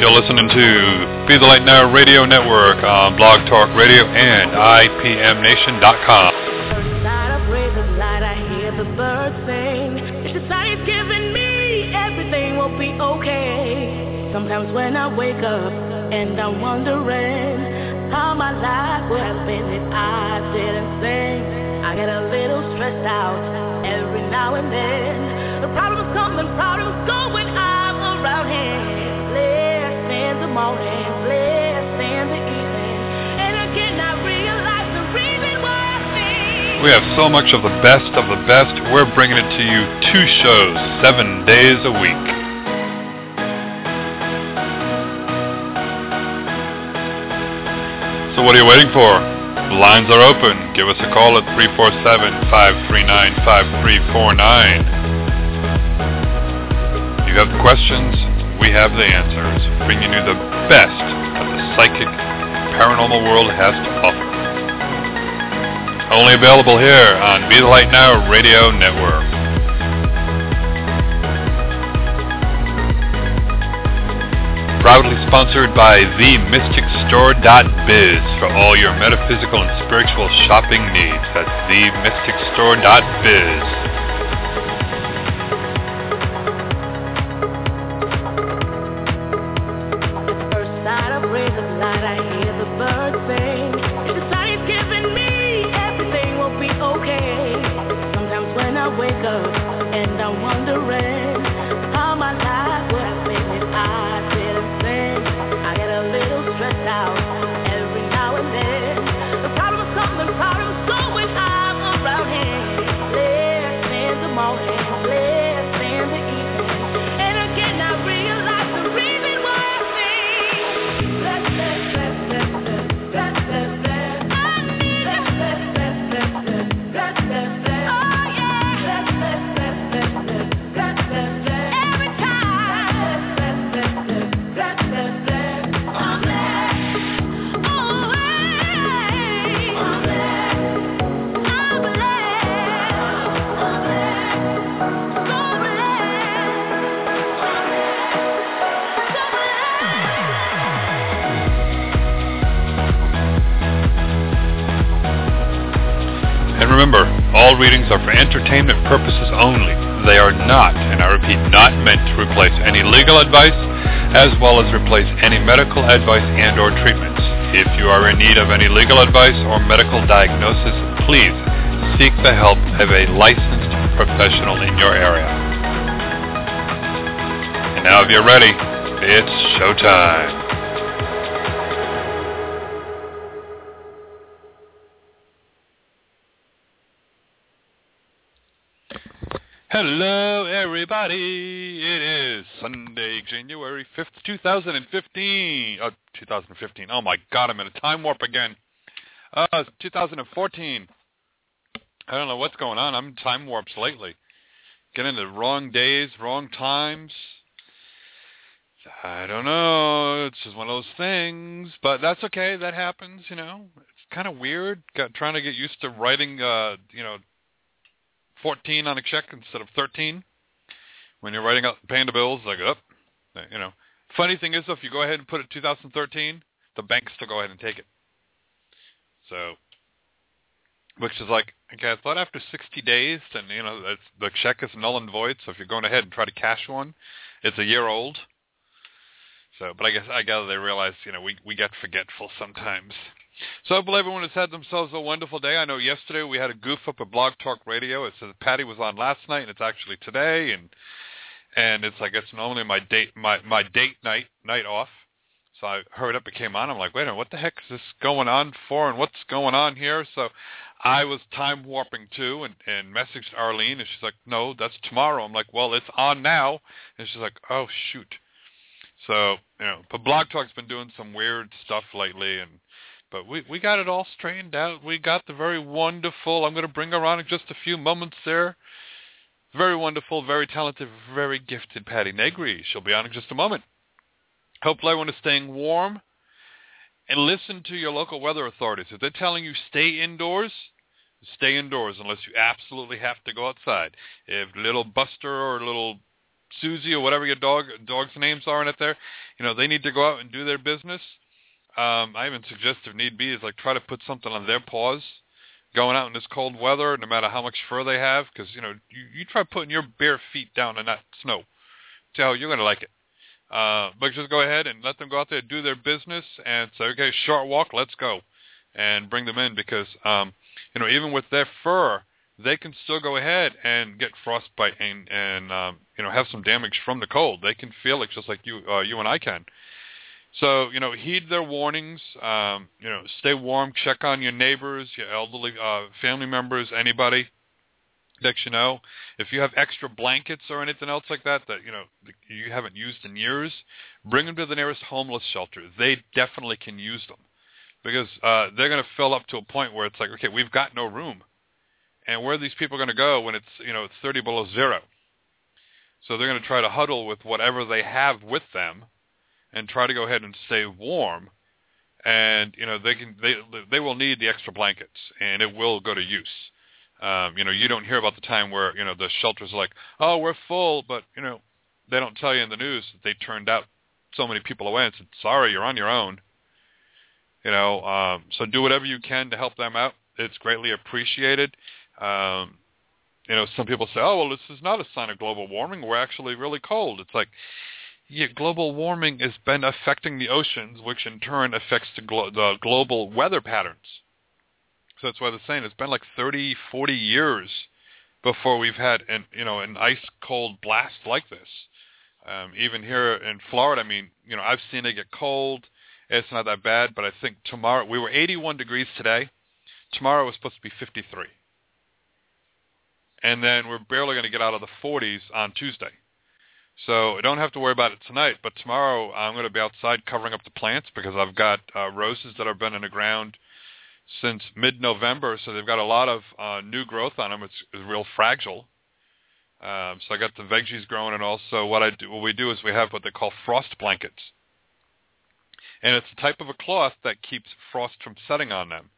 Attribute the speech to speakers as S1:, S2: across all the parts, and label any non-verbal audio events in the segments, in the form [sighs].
S1: You're listening to Be the Light Now Radio Network on Blog Talk Radio and IPMNation.com.
S2: Sometimes when I wake up and I'm wondering how my life would have been if I didn't sing, I get a little stressed out every now and then. The problems come and problems go when I'm around here.
S1: We have so much of the best of the best. We're bringing it to you two shows, seven days a week. So what are you waiting for? The lines are open. Give us a call at 347-539-5349. You have questions, we have the answers, bringing you the best that the psychic paranormal world has to offer. Only available here on Be the Light Now Radio Network. Proudly sponsored by TheMysticStore.biz for all your metaphysical and spiritual shopping needs. That's TheMysticStore.biz.
S2: wake up
S1: remember, all readings are for entertainment purposes only. They are not, and I repeat, not meant to replace any legal advice as well as replace any medical advice and or treatments. If you are in need of any legal advice or medical diagnosis, please seek the help of a licensed professional in your area. And now if you're ready, it's showtime. Hello, everybody. It is Sunday, January 5th, 2015. Oh, 2015. Oh, my God, I'm in a time warp again. Uh, it's 2014. I don't know what's going on. I'm in time warps lately. Getting the wrong days, wrong times. I don't know. It's just one of those things, but that's okay. That happens, you know. It's kind of weird. Got trying to get used to writing, uh, you know, 14 on a check instead of 13 when you're writing out paying the bills like up you know. Funny thing is if you go ahead and put it 2013 the banks still go ahead and take it. So which is like okay I thought after 60 days then you know that's, the check is null and void so if you're going ahead and try to cash one it's a year old. So but I guess I gather they realize you know we we get forgetful sometimes so I hope everyone has had themselves a wonderful day. I know yesterday we had a goof up at Blog Talk Radio. It says Patti was on last night, and it's actually today, and and it's like it's normally my date my my date night night off. So I hurried up and came on. I'm like, wait a minute, what the heck is this going on for, and what's going on here? So I was time warping too, and and messaged Arlene, and she's like, no, that's tomorrow. I'm like, well, it's on now, and she's like, oh shoot. So you know, but Blog Talk's been doing some weird stuff lately, and but we we got it all straightened out. We got the very wonderful. I'm going to bring her on in just a few moments there. Very wonderful, very talented, very gifted Patti Negri. She'll be on in just a moment. Hopefully everyone is staying warm and listen to your local weather authorities. If they're telling you stay indoors, stay indoors unless you absolutely have to go outside. If little Buster or little Susie or whatever your dog dog's names are in it there, you know, they need to go out and do their business. Um, I even suggest if need be is like try to put something on their paws going out in this cold weather, no matter how much fur they have, because you know you, you try putting your bare feet down in that snow. Tell you're to like it. Uh, but just go ahead and let them go out there do their business and say, okay, short walk, let's go, and bring them in because um, you know even with their fur, they can still go ahead and get frostbite and and um, you know have some damage from the cold. They can feel it just like you uh, you and I can. So, you know, heed their warnings. Um, you know, stay warm. Check on your neighbors, your elderly uh, family members, anybody that you know. If you have extra blankets or anything else like that that you know you haven't used in years, bring them to the nearest homeless shelter. They definitely can use them because uh, they're going to fill up to a point where it's like, okay, we've got no room, and where are these people going to go when it's you know it's 30 below zero? So they're going to try to huddle with whatever they have with them and try to go ahead and stay warm. And you know they can they they will need the extra blankets, and it will go to use. Um, you know, you don't hear about the time where you know the shelters are like, oh, we're full, but you know, they don't tell you in the news that they turned out so many people away and said, sorry, you're on your own. You know, um, so do whatever you can to help them out. It's greatly appreciated. Um, you know, some people say, oh, well, this is not a sign of global warming. We're actually really cold. It's like, yeah, global warming has been affecting the oceans, which in turn affects the, glo- the global weather patterns. So that's why they're saying it's been like 30, 40 years before we've had an you know an ice cold blast like this. Um, even here in Florida, I mean, you know, I've seen it get cold. It's not that bad, but I think tomorrow we were 81 degrees today. Tomorrow was supposed to be 53, and then we're barely going to get out of the 40s on Tuesday. So I don't have to worry about it tonight, but tomorrow I'm going to be outside covering up the plants because I've got uh, roses that have been in the ground since mid-November, so they've got a lot of uh, new growth on them. It's, it's real fragile. Um, so I got the veggies growing, and also what I do, what we do is we have what they call frost blankets, and it's a type of a cloth that keeps frost from setting on them.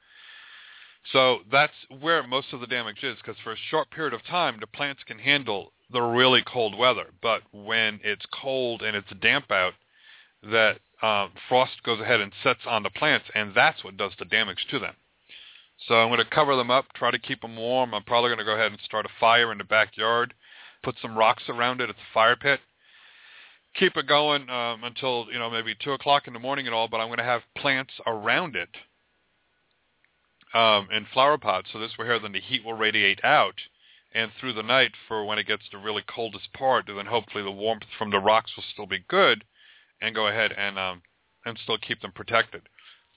S1: So that's where most of the damage is, because for a short period of time, the plants can handle the really cold weather. But when it's cold and it's damp out, that um, frost goes ahead and sets on the plants, and that's what does the damage to them. So I'm going to cover them up, try to keep them warm. I'm probably going to go ahead and start a fire in the backyard, put some rocks around it. It's a fire pit. Keep it going um, until you know maybe two o'clock in the morning and all. But I'm going to have plants around it um, in flower pots, so this way here then the heat will radiate out and through the night for when it gets the really coldest part, then hopefully the warmth from the rocks will still be good, and go ahead and um, and still keep them protected.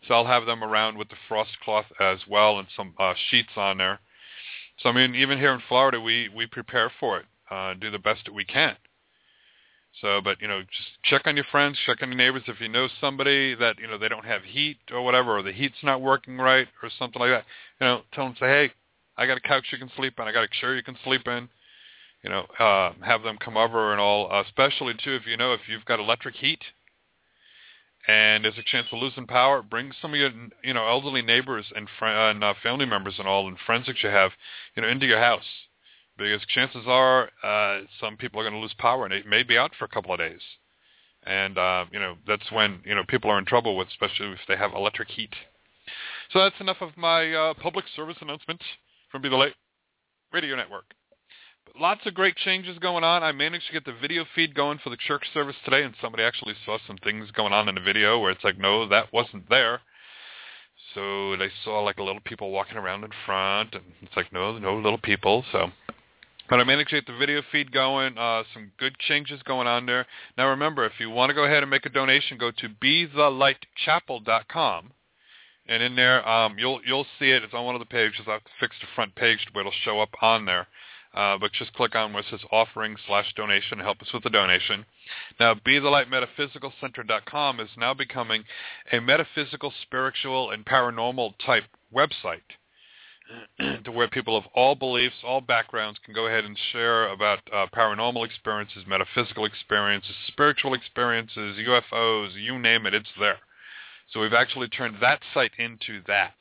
S1: So I'll have them around with the frost cloth as well and some uh, sheets on there. So I mean, even here in Florida, we we prepare for it, uh, do the best that we can. So, but you know, just check on your friends, check on your neighbors. If you know somebody that you know they don't have heat or whatever, or the heat's not working right or something like that, you know, tell them say, hey, I got a couch you can sleep in. I got a chair you can sleep in. You know, uh, have them come over and all. Uh, especially too, if you know if you've got electric heat, and there's a chance of losing power, bring some of your you know elderly neighbors and fr- and uh, family members and all and friends that you have, you know, into your house, because chances are uh, some people are going to lose power and it may be out for a couple of days, and uh, you know that's when you know people are in trouble with, especially if they have electric heat. So that's enough of my uh, public service announcement from Be the Light Radio Network. But lots of great changes going on. I managed to get the video feed going for the church service today, and somebody actually saw some things going on in the video where it's like, no, that wasn't there. So they saw like little people walking around in front, and it's like, no, no little people. So But I managed to get the video feed going. Uh, some good changes going on there. Now remember, if you want to go ahead and make a donation, go to bethelightchapel.com, and in there um, you'll you'll see it. It's on one of the pages. I have to fix the front page where it'll show up on there. Uh, but just click on where it says offering slash donation to help us with the donation. Now, BeTheLightMetaphysicalCenter.com is now becoming a metaphysical, spiritual, and paranormal type website [clears throat] to where people of all beliefs, all backgrounds can go ahead and share about uh, paranormal experiences, metaphysical experiences, spiritual experiences, UFOs, you name it, it's there. So we've actually turned that site into that.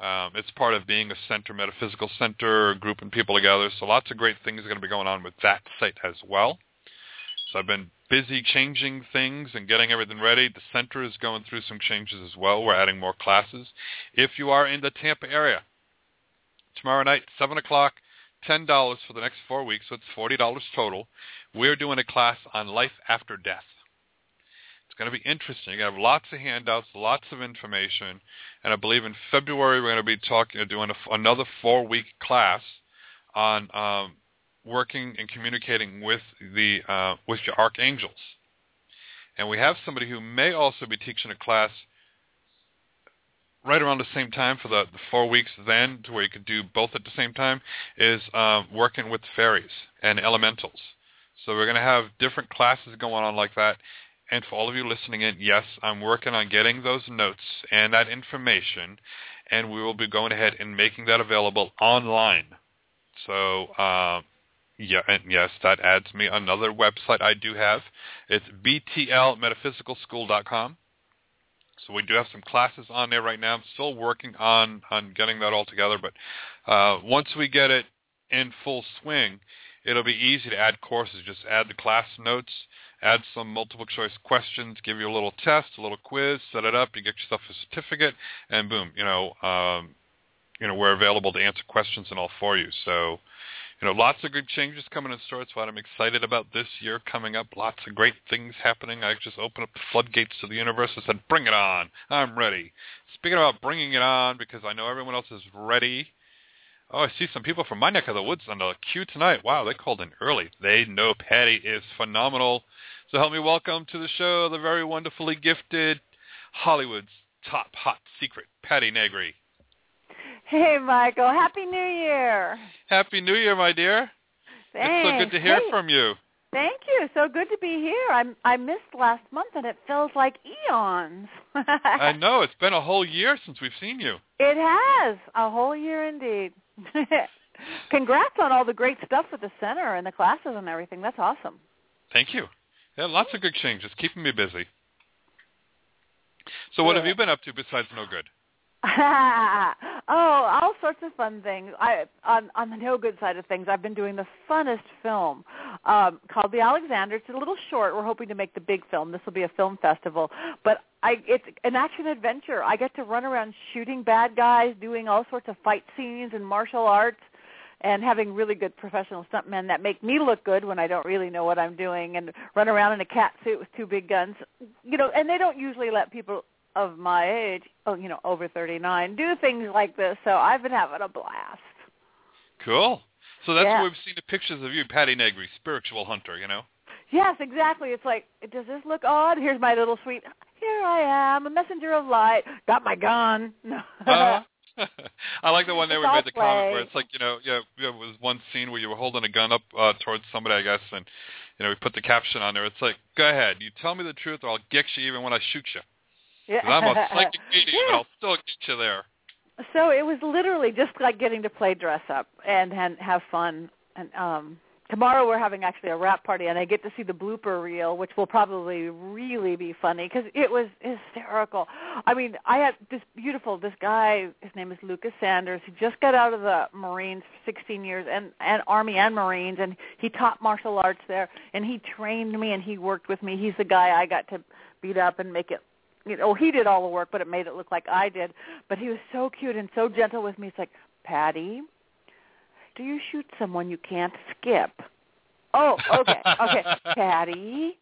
S1: Um, it's part of being a center, metaphysical center, grouping people together. So lots of great things are going to be going on with that site as well. So I've been busy changing things and getting everything ready. The center is going through some changes as well. We're adding more classes. If you are in the Tampa area, tomorrow night, 7 o'clock, $10 for the next four weeks, so it's $40 total. We're doing a class on life after death. It's going to be interesting. You're going to have lots of handouts, lots of information, and I believe in February we're going to be talking, doing a, another four-week class on um, working and communicating with the uh, with your archangels. And we have somebody who may also be teaching a class right around the same time for the, the four weeks then to where you could do both at the same time is um, working with fairies and elementals. So we're going to have different classes going on like that. And for all of you listening in, yes, I'm working on getting those notes and that information, and we will be going ahead and making that available online. So, uh, yeah, and yes, that adds me another website I do have. It's btlmetaphysicalschool.com. So we do have some classes on there right now. I'm still working on on getting that all together, but uh, once we get it in full swing, it'll be easy to add courses. Just add the class notes, add some multiple choice questions, give you a little test, a little quiz, set it up, you get yourself a certificate, and boom, you know, um, you know, we're available to answer questions and all for you. So you know, lots of good changes coming in store. That's what I'm excited about this year coming up. Lots of great things happening. I just opened up the floodgates to the universe and said, bring it on. I'm ready. Speaking about bringing it on, because I know everyone else is ready. Oh, I see some people from my neck of the woods on the queue tonight. Wow, they called in early. They know Patti is phenomenal. So help me welcome to the show the very wonderfully gifted Hollywood's top hot secret, Patti Negri.
S3: Hey, Michael. Happy New Year.
S1: Happy New Year, my dear.
S3: Thanks.
S1: It's so good to hear
S3: hey,
S1: from you.
S3: Thank you. So good to be here. I'm I missed last month and it feels like eons.
S1: I [laughs] know. It's been a whole year since we've seen you.
S3: It has. A whole year indeed. [laughs] Congrats on all the great stuff with the center and the classes and everything. That's awesome.
S1: Thank you. Yeah, lots of good changes. Keeping me busy. So what have you been up to besides no good? [laughs]
S3: oh, all sorts of fun things. I on on the no good side of things, I've been doing the funnest film um, called The Alexander. It's a little short. We're hoping to make the big film. This will be a film festival, but I it's an action adventure. I get to run around shooting bad guys, doing all sorts of fight scenes and martial arts and having really good professional stuntmen that make me look good when I don't really know what I'm doing and run around in a cat suit with two big guns. You know, and they don't usually let people of my age, oh, you know, over 39, do things like this. So I've been having a blast.
S1: Cool. So that's
S3: yeah.
S1: where we've seen the pictures of you, Patti Negri, spiritual hunter, you know?
S3: Yes, exactly. It's like, does this look odd? Here's my little sweet, here I am, a messenger of light, got my gun. [laughs]
S1: uh-huh. [laughs] I like the one there we made the comment where it's like, you know, yeah, there was one scene where you were holding a gun up uh, towards somebody, I guess, and, you know, we put the caption on there. It's like, go ahead, you tell me the truth or I'll get you even when I shoot you.
S3: Yeah.
S1: I'm a psychic medium,
S3: Yeah.
S1: I'll still get you there. [laughs]
S3: So it was literally just like getting to play dress up and, and have fun. And um tomorrow we're having actually a wrap party, and I get to see the blooper reel, which will probably really be funny because it was hysterical. I mean, I had this beautiful this guy. His name is Lucas Sanders. He just got out of the Marines, for 16 years, and and Army and Marines, and he taught martial arts there, and he trained me and he worked with me. He's the guy I got to beat up and make it you know, he did all the work, but it made it look like I did. But he was so cute and so gentle with me. It's like, Patti, do you shoot someone you can't skip? Oh, okay, okay. [laughs] Patti,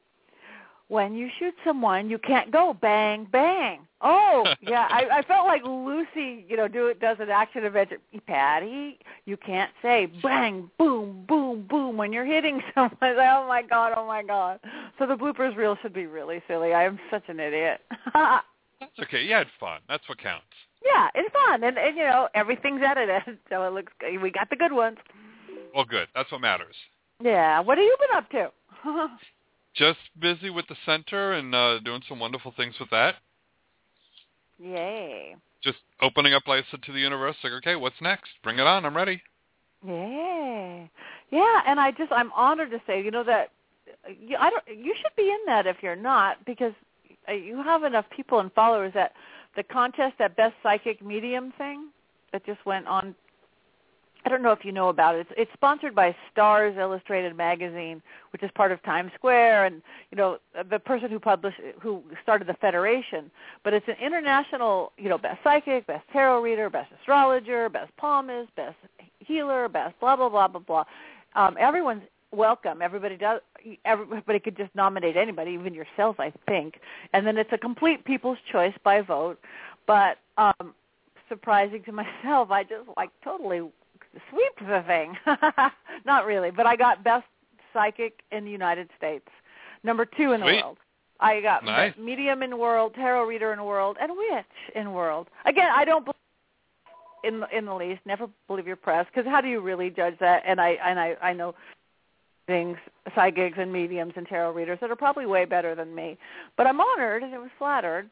S3: when you shoot someone, you can't go bang bang. Oh, [laughs] yeah, I, I felt like Lucy, you know, do it does an action adventure. Patti, you can't say bang, boom, boom, boom when you're hitting [laughs] someone. Oh my god, oh my god. So the bloopers reel should be really silly. I am such an idiot. [laughs]
S1: That's okay. You had fun. That's what counts.
S3: yeah, it's fun, and and you know everything's edited, so it looks. good. We got the good ones.
S1: Well, good. That's what matters.
S3: Yeah. What have you been up to?
S1: Just busy with the center and uh, doing some wonderful things with that.
S3: Yay.
S1: Just opening up, like I said, to the universe. Like, okay, what's next? Bring it on. I'm ready.
S3: Yeah, yeah, and I just I'm honored to say, you know that you, I don't. You should be in that if you're not, because uh, you have enough people and followers that the contest, that best psychic medium thing that just went on. I don't know if you know about it. It's, it's sponsored by Stars Illustrated magazine, which is part of Times Square, and you know the person who published, who started the federation. But it's an international, you know, best psychic, best tarot reader, best astrologer, best palmist, best healer, best blah blah blah blah blah. Um, everyone's welcome. Everybody does. Everybody could just nominate anybody, even yourself, I think. And then it's a complete people's choice by vote. But um, surprising to [laughs] myself, I just like totally sweep the thing. [laughs] Not really, but I got best psychic in the United States, number two in the world. I got
S1: Nice.
S3: medium in world, tarot reader in world, and witch in world. Again, I don't believe in the, in the least. Never believe your press because how do you really judge that? And I and I I know things psychics and mediums and tarot readers that are probably way better than me. But I'm honored and it was flattered.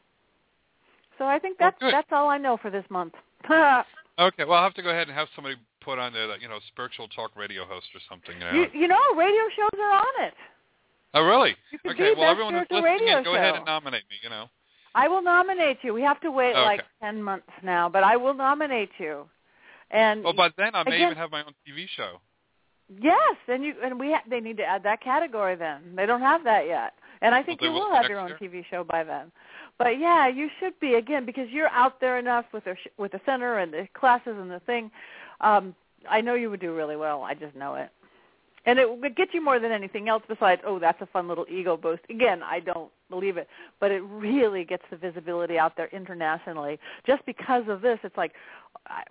S3: So I think that's that's all I know for this month. [laughs]
S1: Okay, well, I'll have to go ahead and have somebody put on there that, you know, spiritual talk radio host or something. You know.
S3: you you know, radio shows are on it.
S1: oh, really? Okay, well, everyone who's listening in, go ahead and nominate me, you know.
S3: I will nominate you. We have to wait like ten months now, but I will nominate you. And
S1: Well, by then I may
S3: Again-
S1: even have my own TV show.
S3: yes, and you and we ha- they need to add that category then. They don't have that yet, and I think
S1: Well,
S3: you will
S1: will
S3: have your own
S1: year.
S3: TV show by then. But yeah, you should be again because you're out there enough with the sh- with the center and the classes and the thing. Um, I know you would do really well. I just know it. And it would get you more than anything else besides, oh, that's a fun little ego boost. Again, I don't believe it, but it really gets the visibility out there internationally. Just because of this, it's like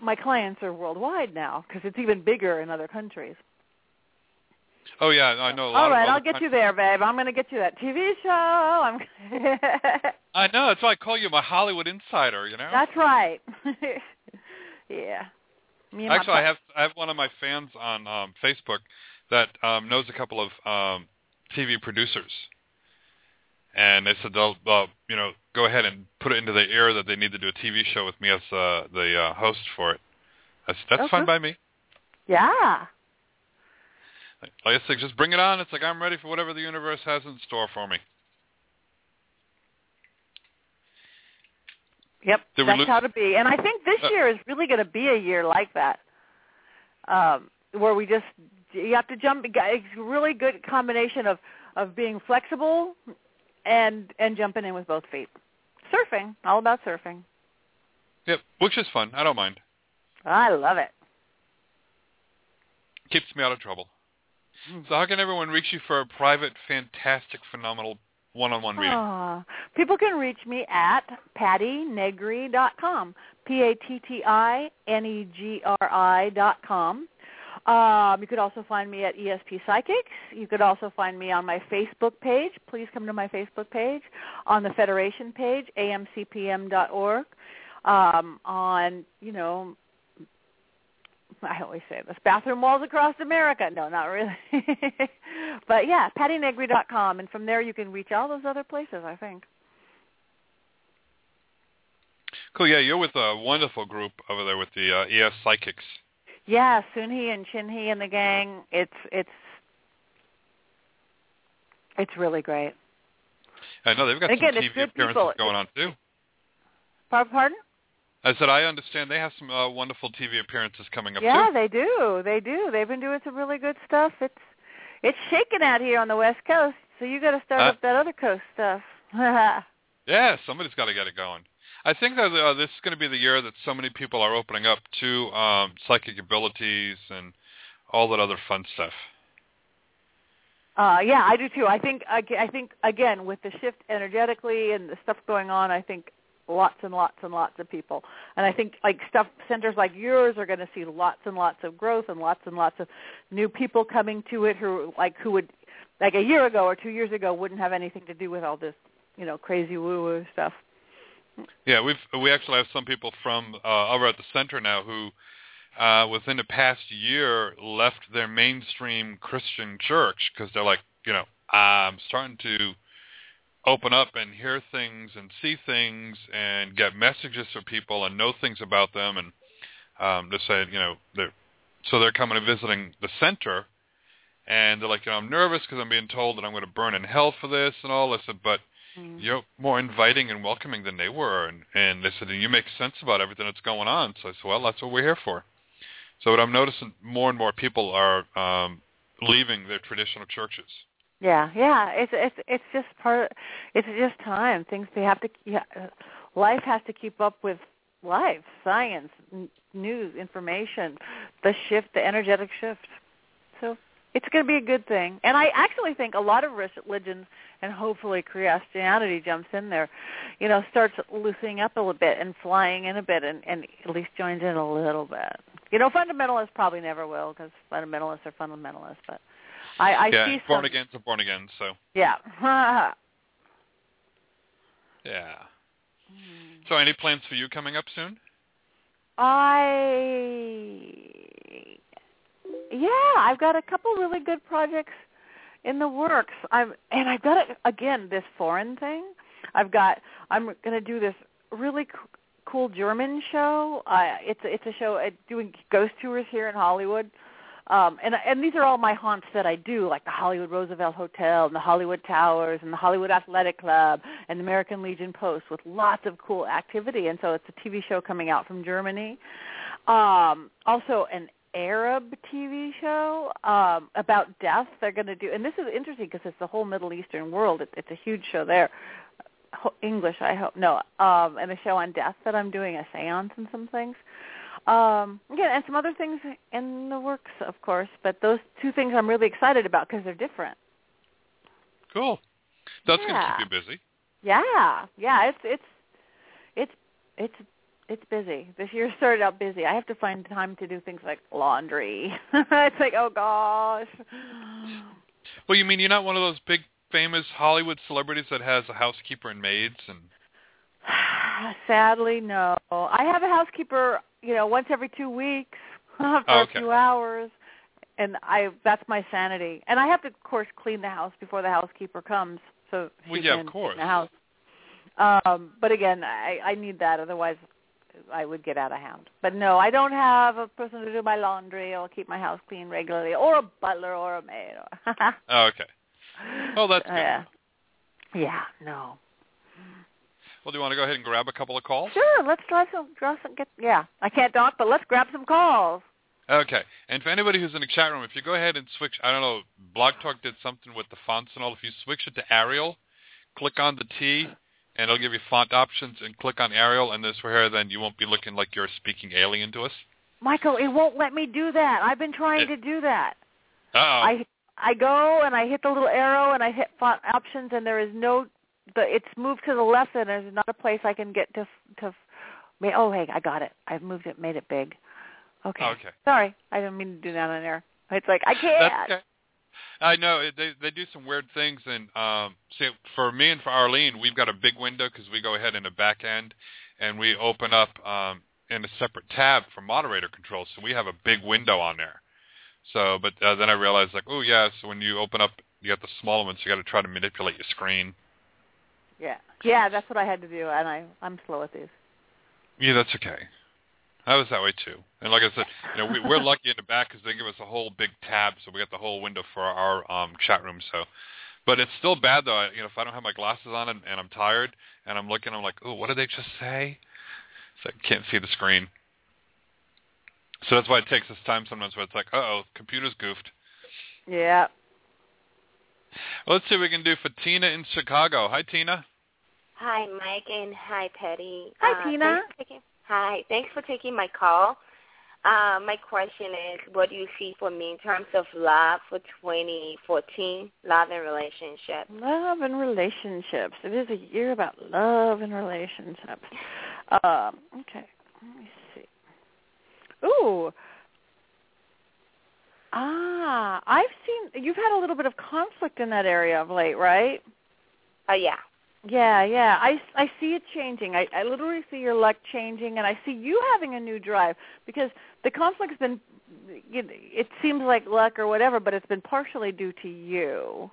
S3: my clients are worldwide now because it's even bigger in other countries.
S1: Oh yeah, I know a lot
S3: All right, I'll get you there, babe. I'm going to get you that TV show. I'm [laughs]
S1: I know. That's why I call you my Hollywood insider. You know.
S3: That's right. [laughs] yeah. Me and my
S1: Actually, I have I have one of my fans on um, Facebook that um, knows a couple of um, TV producers, and they said they'll uh, you know go ahead and put it into their ear that they need to do a TV show with me as uh, the uh, host for it. That's that's
S3: Okay.
S1: fine by me.
S3: Yeah.
S1: Like I said, just bring it on. It's like I'm ready for whatever the universe has in store for me.
S3: Yep,
S1: Did
S3: that's
S1: lose-
S3: how to be. And I think this
S1: Uh,
S3: year is really going to be a year like that, um, where we just you have to jump. It's a really good combination of of being flexible and and jumping in with both feet. Surfing, all about surfing.
S1: Yep, which is fun. I don't mind.
S3: I love it.
S1: Keeps me out of trouble.
S3: Hmm.
S1: So how can everyone reach you for a private, fantastic, phenomenal one-on-one reading?
S3: Aw. People can reach me at pattinegri.com, P-A-T-T-I-N-E-G-R-I dot com. Um, you could also find me at ESP Psychics. You could also find me on my Facebook page. Please come to my Facebook page. On the Federation page, amcpm.org. Um, on, you know, I always say this, bathroom walls across America. No, not really. [laughs] but yeah, pattinegri.com, and from there you can reach all those other places, I think.
S1: Cool. Yeah, you're with a wonderful group over there with the uh, ES Psychics.
S3: Yeah, Sunhee and Shinhee and the gang. It's it's it's really great.
S1: I know they've got
S3: Again,
S1: some TV appearances
S3: people.
S1: going on too.
S3: Par- Pardon?
S1: I said I understand they have some uh, wonderful TV appearances coming up
S3: Yeah,
S1: too.
S3: they do. They do. They've been doing some really good stuff. It's it's shaking out here on the West Coast, so you got to start
S1: Uh,
S3: up that other coast stuff. [laughs]
S1: Yeah, somebody's got to get it going. I think that uh, this is going to be the year that so many people are opening up to um, psychic abilities and all that other fun stuff.
S3: Uh, yeah, I do too. I think I think again with the shift energetically and the stuff going on, I think lots and lots and lots of people. And I think like stuff centers like yours are going to see lots and lots of growth and lots and lots of new people coming to it who like who would like a year ago or two years ago wouldn't have anything to do with all this you know crazy woo woo stuff.
S1: Yeah, we've we actually have some people from uh, over at the center now who, uh, within the past year, left their mainstream Christian church because they're like, you know, I'm starting to open up and hear things and see things and get messages from people and know things about them and um, they say, you know, they're so they're coming and visiting the center and they're like, you know, I'm nervous because I'm being told that I'm going to burn in hell for this and all. this, but
S3: Mm.
S1: you're more inviting and welcoming than they were, and and they said you make sense about everything that's going on. So I said, well, that's what we're here for. So what I'm noticing, more and more people are um, leaving their traditional churches.
S3: Yeah, yeah. It's it's it's just part. It's just time. Things they have to. Yeah, life has to keep up with life, science, n- news, information, the shift, the energetic shift. So it's going to be a good thing. And I actually think a lot of religions, and hopefully Christianity jumps in there, you know, starts loosening up a little bit and flying in a bit, and, and at least joins in a little bit. You know, fundamentalists probably never will because fundamentalists are fundamentalists, but I, I
S1: yeah,
S3: see
S1: born
S3: some.
S1: again to born again. So
S3: Yeah. [laughs]
S1: yeah. So any plans for you coming up soon?
S3: I yeah, I've got a couple really good projects in the works. I'm and I've got it again this foreign thing. I've got I'm going to do this really c- cool German show. Uh, it's it's a show uh, doing ghost tours here in Hollywood. Um, and and these are all my haunts that I do, like the Hollywood Roosevelt Hotel and the Hollywood Towers and the Hollywood Athletic Club and the American Legion Post, with lots of cool activity. And so it's a TV show coming out from Germany. Um, also, an Arab TV show um, about death. They're going to do, and this is interesting because it's the whole Middle Eastern world. It, it's a huge show there. English, I hope. No, um, and a show on death that I'm doing a séance and some things. Um, again, and some other things in the works, of course. But those two things I'm really excited about because they're different.
S1: Cool. That's going to keep you busy.
S3: Yeah, yeah. It's it's it's it's it's busy. This year started out busy. I have to find time to do things like laundry. [laughs] it's like, oh gosh.
S1: Well, you mean you're not one of those big famous Hollywood celebrities that has a housekeeper and maids and [sighs]
S3: Sadly, no. I have a housekeeper, you know, once every two weeks [laughs] for
S1: Oh, okay.
S3: a few hours, and I that's my sanity. And I have to, of course, clean the house before the housekeeper comes, so
S1: Well, yeah, of course.
S3: clean the house. Um, but again, I, I need that, otherwise I would get out of hand. But no, I don't have a person to do my laundry or keep my house clean regularly, or a butler or a maid. Or
S1: oh, [laughs] okay. Oh, that's good.
S3: yeah, yeah, no.
S1: Well, do you want to go ahead and grab a couple of calls?
S3: Sure, let's let some, let's get yeah. I can't talk, but let's grab some calls.
S1: Okay. And for anybody who's in the chat room, if you go ahead and switch, I don't know, Blog Talk did something with the fonts and all. If you switch it to Arial, click on the T, and it'll give you font options, and click on Arial, and this here, then you won't be looking like you're speaking alien to us.
S3: Michael, it won't let me do that. I've been trying
S1: It-
S3: to do that.
S1: Uh-oh.
S3: I I go and I hit the little arrow and I hit font options and there is no the it's moved to the left and there's not a place I can get to to oh hey I got it I've moved it made it big okay
S1: Okay.
S3: sorry I didn't mean to do that on there it's like I can't
S1: okay. I know they they do some weird things, and um, see, for me and for Arlene, we've got a big window because we go ahead in the back end, and we open up um, in a separate tab for moderator control, so we have a big window on there. So, but uh, then I realized, like, oh yeah, so when you open up, you got the smaller ones, you got to try to manipulate your screen.
S3: Yeah yeah that's what I had to do and I I'm slow at these
S1: Yeah, that's okay. I was that way too. And like I said, you know, we, we're lucky in the back because they give us a whole big tab, so we got the whole window for our um, chat room. So, but it's still bad though. I- You know, if I don't have my glasses on and, and I'm tired and I'm looking, I'm like, oh, what did they just say? So I can't see the screen. So that's why it takes us time sometimes. Where it's like, uh oh, computer's goofed.
S3: yeah
S1: Well, let's see what we can do for Tina in Chicago. Hi, Tina.
S4: Hi, Mike, and hi, Patti.
S3: Hi,
S4: Uh,
S3: Tina.
S4: thanks taking- hi, thanks for taking my call. Uh, my question is, what do you see for me in terms of love for 2014, love and relationship?
S3: Love and relationships. It is a year about love and relationships. Um, okay, let me see. Ooh. Ah, I've seen you've had a little bit of conflict in that area of late, right?
S4: Oh yeah.
S3: Yeah, yeah. I, I see it changing. I, I literally see your luck changing, and I see you having a new drive because the conflict's been. It, it seems like luck or whatever, but it's been partially due to you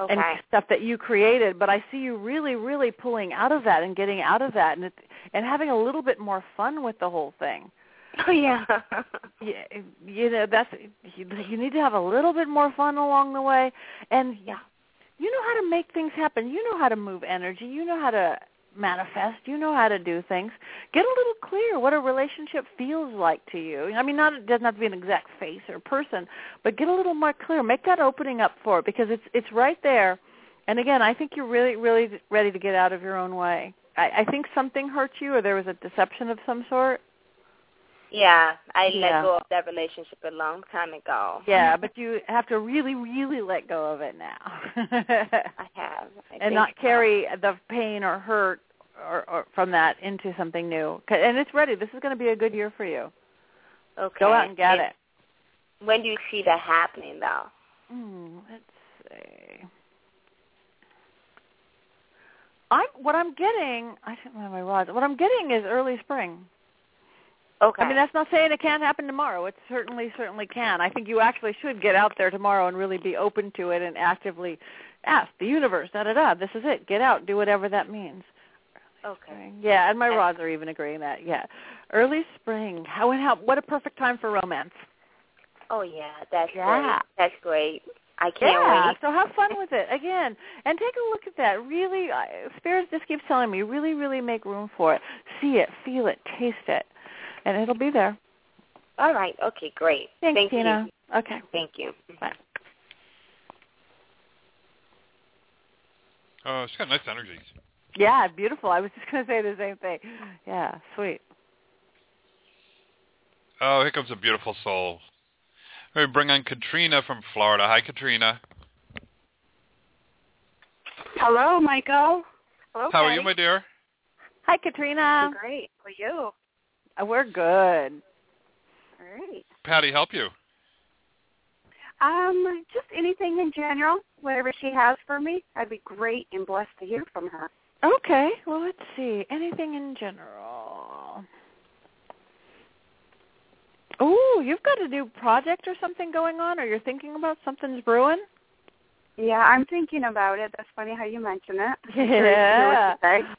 S4: Okay.
S3: and stuff that you created. But I see you really, really pulling out of that and getting out of that, and it, and having a little bit more fun with the whole thing. [laughs]
S4: Oh yeah.
S3: Yeah, you know that's you, you need to have a little bit more fun along the way, and
S4: Yeah.
S3: You know how to make things happen. You know how to move energy. You know how to manifest. You know how to do things. Get a little clear what a relationship feels like to you. I mean, not it doesn't have to be an exact face or person, but get a little more clear. Make that opening up for it because it's it's right there. And again, I think you're really really ready to get out of your own way. I, I think something hurt you, or there was a deception of some sort.
S4: Yeah, I
S3: Yeah.
S4: let go of that relationship a long time ago.
S3: Yeah, [laughs] but you have to really, really let go of it now, [laughs]
S4: I have. I
S3: and not
S4: so.
S3: carry the pain or hurt or, or from that into something new. And it's ready. This is going to be a good year for you.
S4: Okay.
S3: Go out and get it.
S4: When do you see that happening, though?
S3: Hmm, let's see. I'm what I'm getting. I don't have my rods. What I'm getting is early spring.
S4: Okay.
S3: I mean, that's not saying it can't happen tomorrow. It certainly, certainly can. I think you actually should get out there tomorrow and really be open to it and actively ask the universe, da da da. This is it. Get out. Do whatever that means.
S4: okay.
S3: Yeah, and my rods are even agreeing that. Yeah, early spring. How and how? What a perfect time for romance.
S4: Oh yeah, that's
S3: Yeah.
S4: great. That's great. I can't
S3: yeah,
S4: wait.
S3: so have fun with it again, and take a look at that. Really, I Spirit just keeps telling me, really, really make room for it. See it, feel it, taste it, and it'll be there.
S4: All right. Okay. Great.
S3: Thanks,
S4: Thank
S3: Tina.
S4: you.
S3: Okay.
S4: Thank you.
S3: Bye.
S1: Oh, she's got nice energies.
S3: Yeah, beautiful. I was just going to say the same thing. Yeah, sweet.
S1: Oh, here comes a beautiful soul. We bring on Katrina from Florida. Hi, Katrina.
S5: Hello, Michael. Hello,
S1: How are you, my dear?
S3: Hi, Katrina.
S5: Great. How are you?
S3: Uh, We're good.
S5: All right.
S1: Patti, help you.
S5: Um, just anything in general, whatever she has for me, I'd be great and blessed to hear from her.
S3: Okay. Well, let's see. Anything in general? Oh, you've got a new project or something going on, or you're thinking about something's brewing.
S5: Yeah, I'm thinking about it. That's funny how you mention it. [laughs]
S3: Yeah,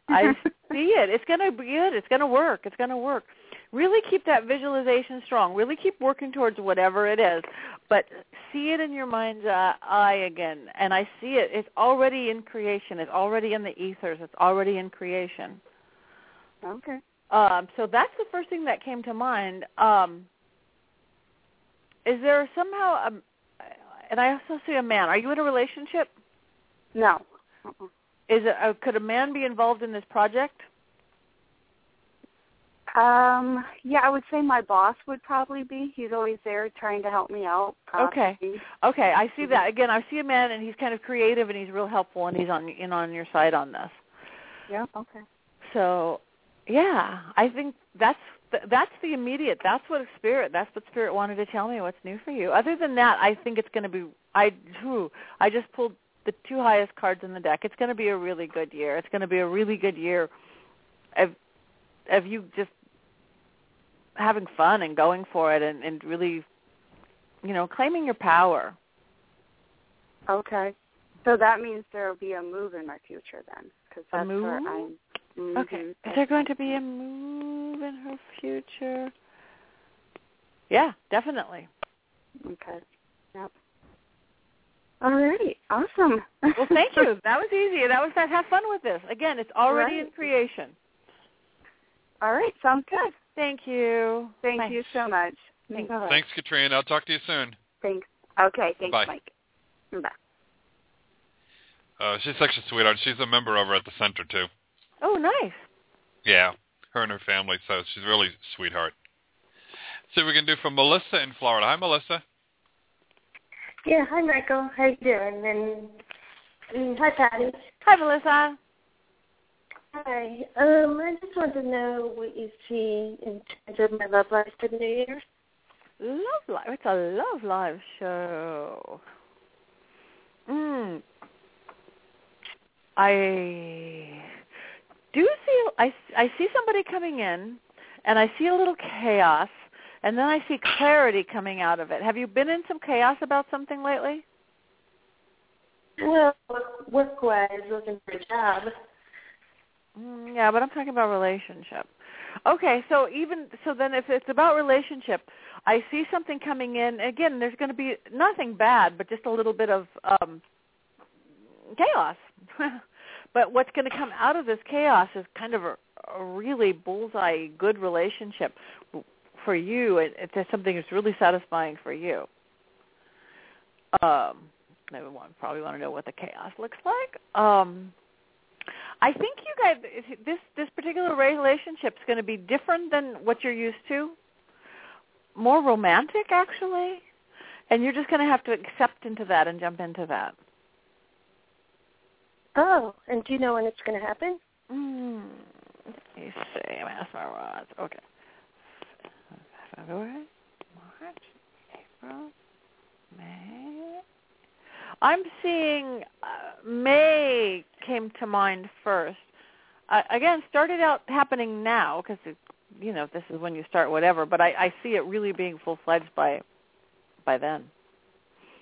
S3: I [laughs] see it. It's going to be good. It's going to work. It's going to work. Really keep that visualization strong. Really keep working towards whatever it is, but see it in your mind's uh, eye again. And I see it. It's already in creation. It's already in the ethers. It's already in creation.
S5: okay.
S3: Um, so that's the first thing that came to mind. Um, is there somehow, um, and I also see a man. Are you in a relationship?
S5: No. Uh-uh.
S3: Is it? Uh, could a man be involved in this project?
S5: Um, yeah, I would say my boss would probably be. He's always there trying to help me out.
S3: Okay. Okay, I see that. Again, I see a man, and he's kind of creative, and he's real helpful, and he's on in on your side on this.
S5: Yeah. Okay.
S3: So, yeah, I think that's th- that's the immediate. That's what spirit. That's what spirit wanted to tell me. What's new for you? Other than that, I think it's going to be. I whew, I just pulled the two highest cards in the deck. It's going to be a really good year. It's going to be a really good year of of you just having fun and going for it, and and really, you know, claiming your power.
S5: Okay. So that means there will be a move in my future then, because
S3: A
S5: that's where? I'm.
S3: Okay.
S5: Mhm.
S3: Is there going to be a move in her future? Yeah, definitely.
S5: Okay. Yep. All right. Awesome.
S3: Well, thank you. [laughs] That was easy. That was that. Have fun with this. Again, it's already in creation.
S5: All right. Sounds good.
S3: Thank you.
S5: Thank
S3: Bye.
S5: you so much.
S3: Thanks.
S5: Bye-bye.
S1: Thanks, Katrina. I'll talk to you soon.
S5: Thanks. Okay. Thanks,
S1: Bye.
S5: Mike. Bye.
S1: Uh, she's such a sweetheart. She's a member over at the center too.
S3: Oh, nice.
S1: Yeah, her and her family. So she's really a sweetheart. See what we can do for Melissa in Florida. Hi, Melissa.
S6: Yeah, hi Michael. How you doing? And, and hi Patti.
S3: Hi, Melissa.
S6: Hi. Um, I just want to know what you see in terms of my love life for the new year.
S3: Love life. It's a Love life show. Mm. I do see. I I see somebody coming in, and I see a little chaos, and then I see clarity coming out of it. Have you been in some chaos about something lately?
S6: Well, work-wise, looking for a job.
S3: Mm, yeah, but I'm talking about relationship. Okay, so even so, then if it's about relationship, I see something coming in. Again, there's going to be nothing bad, but just a little bit of um, chaos. [laughs] but what's going to come out of this chaos is kind of a, a really bullseye good relationship for you. It, it's something that's really satisfying for you. Um, everyone probably want to know what the chaos looks like. Um, I think you guys this this particular relationship is going to be different than what you're used to. More romantic, actually, and you're just going to have to accept into that and jump into that.
S6: Oh, and do you know when it's going to happen?
S3: Mm, let me see. Mass rods. Okay. February, March, April, May. I'm seeing uh, May came to mind first. Uh, again, started out happening now because you know this is when you start whatever. But I, I see it really being full fledged by by then.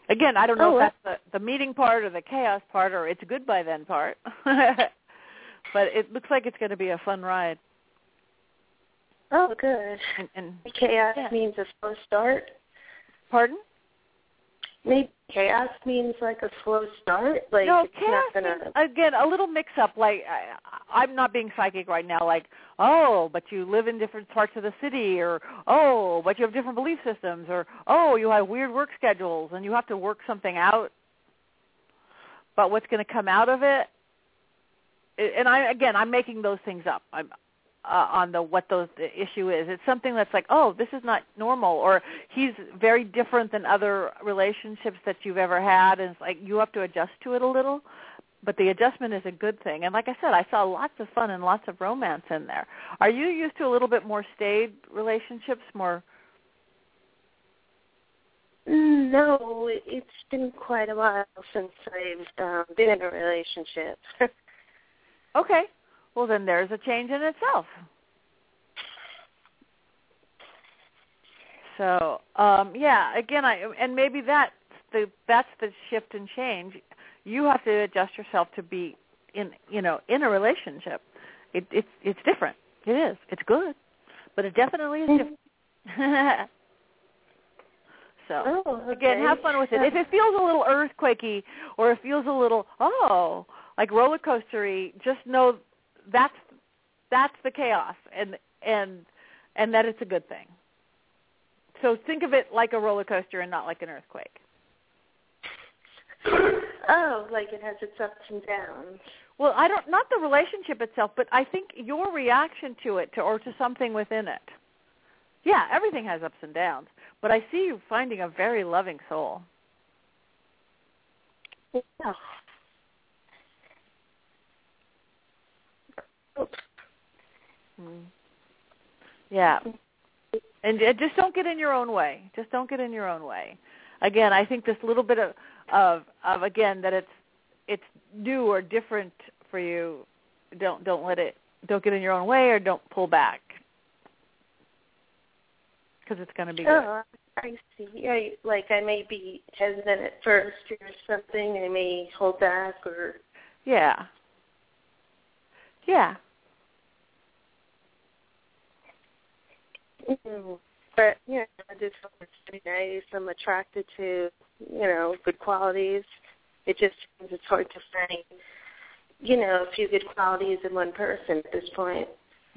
S3: Again, I don't know
S6: Oh,
S3: if that's the, the meeting part or the chaos part or it's good by then part. [laughs] but it looks like it's going to be a fun ride.
S6: Oh, good.
S3: And, and
S6: Chaos
S3: Yeah.
S6: means a slow start.
S3: pardon?
S6: Maybe chaos means like a slow start. Like
S3: no, chaos
S6: gonna.
S3: means, again a little mix up. Like I, I'm not being psychic right now. Like oh, but you live in different parts of the city, or oh, but you have different belief systems, or oh, you have weird work schedules, and you have to work something out. But what's going to come out of it? And I again, I'm making those things up. I'm uh, on the what those the issue is. It's something that's like, oh, this is not normal, or he's very different than other relationships that you've ever had, and it's like you have to adjust to it a little. But the adjustment is a good thing, and like I said, I saw lots of fun and lots of romance in there. Are you used to a little bit more staid relationships, more?
S6: No, it's been quite a while since I've um, been in a relationship. [laughs]
S3: Okay, well then there's a change in itself. So um, yeah, again, I and maybe that's the that's the shift and change. You have to adjust yourself to be in you know in a relationship. It, it's it's different. It is. It's good, but it definitely is different. [laughs] so
S6: oh, okay.
S3: again, have fun with it. If it feels a little earthquakey or it feels a little oh like roller coastery, just know that's that's the chaos and and and that it's a good thing. So think of it like a roller coaster and not like an earthquake. [coughs]
S6: Oh, like it has its ups and downs.
S3: Well, I don't not the relationship itself, but I think your reaction to it to, or to something within it. Yeah, everything has ups and downs, but I see you finding a very loving soul.
S6: Yeah.
S3: Mm. Yeah. And uh, just don't get in your own way. Just don't get in your own way. Again, I think this little bit of of of again that it's it's new or different for you. Don't don't let it don't get in your own way or don't pull back because it's going to be good.
S6: Oh, I see. I, like I may be hesitant at first or something. I may hold back or.
S3: Yeah. Yeah.
S6: Mm. But you know, I just be nice. I'm attracted to you know good qualities. It just seems it's hard to find you know a few good qualities in one person at this point.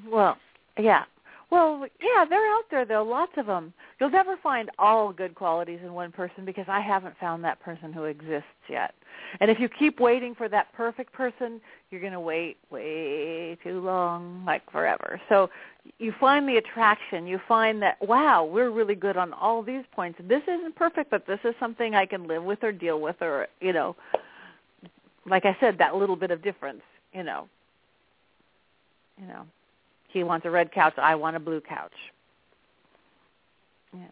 S3: Well, yeah. Well, yeah, they're out there though, lots of them. You'll never find all good qualities in one person because I haven't found that person who exists yet. And if you keep waiting for that perfect person, you're going to wait way too long, like forever. So you find the attraction. You find that, wow, we're really good on all these points. This isn't perfect, but this is something I can live with or deal with or, you know, like I said, that little bit of difference, you know. You know, he wants a red couch. I want a blue couch. Yeah.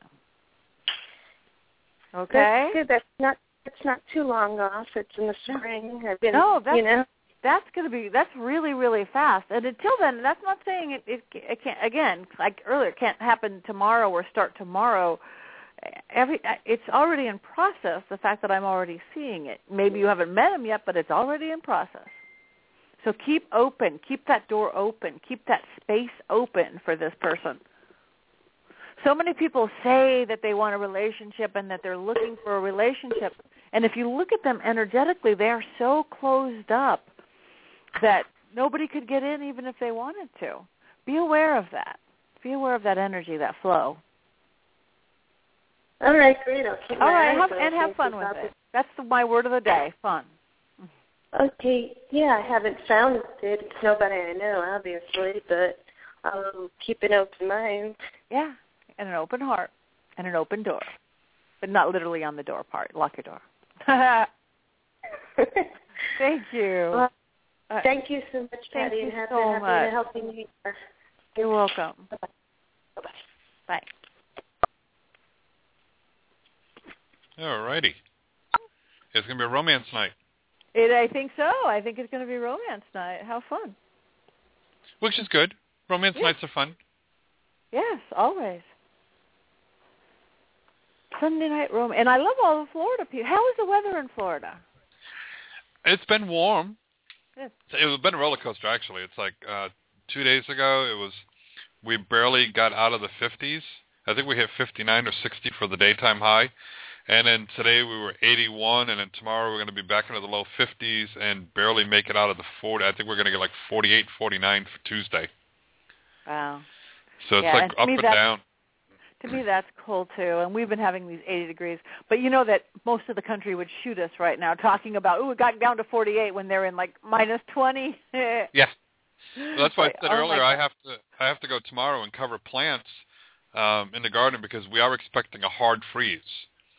S3: Okay.
S6: That's good. That's not it's not too long off. It's in the spring. I've been,
S3: no, that's,
S6: you know.
S3: That's going to be that's really really fast. And until then, that's not saying it it, it can't again like earlier it can't happen tomorrow or start tomorrow. Every it's already in process. The fact that I'm already seeing it. Maybe you haven't met him yet, but it's already in process. So keep open, keep that door open, keep that space open for this person. So many people say that they want a relationship and that they're looking for a relationship. And if you look at them energetically, they are so closed up that nobody could get in even if they wanted to. Be aware of that. Be aware of that energy, that flow.
S6: All right, great. I'll keep
S3: All right, have, and have fun with it. That's the, my word of the day, fun.
S6: Okay, yeah, I haven't found it. It's nobody I know, obviously, but I'll keep an open mind.
S3: Yeah, and an open heart and an open door, but not literally on the door part. Lock your door. [laughs] Thank you.
S6: Well,
S3: Uh,
S6: thank you so much,
S3: thank
S6: Patti,
S3: you
S6: and have
S3: so
S6: happy
S3: much.
S6: and healthy new year.
S3: You're welcome.
S6: Bye-bye.
S3: Bye.
S1: All righty. It's going to be a romance night,
S3: It, I think so. I think it's going to be romance night. How fun.
S1: which is good. Romance
S3: Yeah.
S1: nights are fun.
S3: Yes, always. Sunday night rom and I love all the Florida people. How is the weather in Florida?
S1: It's been warm.
S3: Good.
S1: It's been a roller coaster, actually. It's like uh, two days ago, it was we barely got out of the 50s. I think we hit 59 or 60 for the daytime high. And then today we were 81, and then tomorrow we're going to be back into the low 50s and barely make it out of the 40. I think we're going to get like 48, 49 for Tuesday.
S3: Wow.
S1: So it's
S3: Yeah,
S1: like
S3: and
S1: up and down.
S3: To me, that's cool too. And we've been having these 80 degrees. But you know that most of the country would shoot us right now, talking about, oh, it got down to 48 when they're in like minus 20. [laughs]
S1: Yeah. Well, [laughs] that's why I said
S3: oh
S1: earlier I have to I have to go tomorrow and cover plants um, in the garden because we are expecting a hard freeze.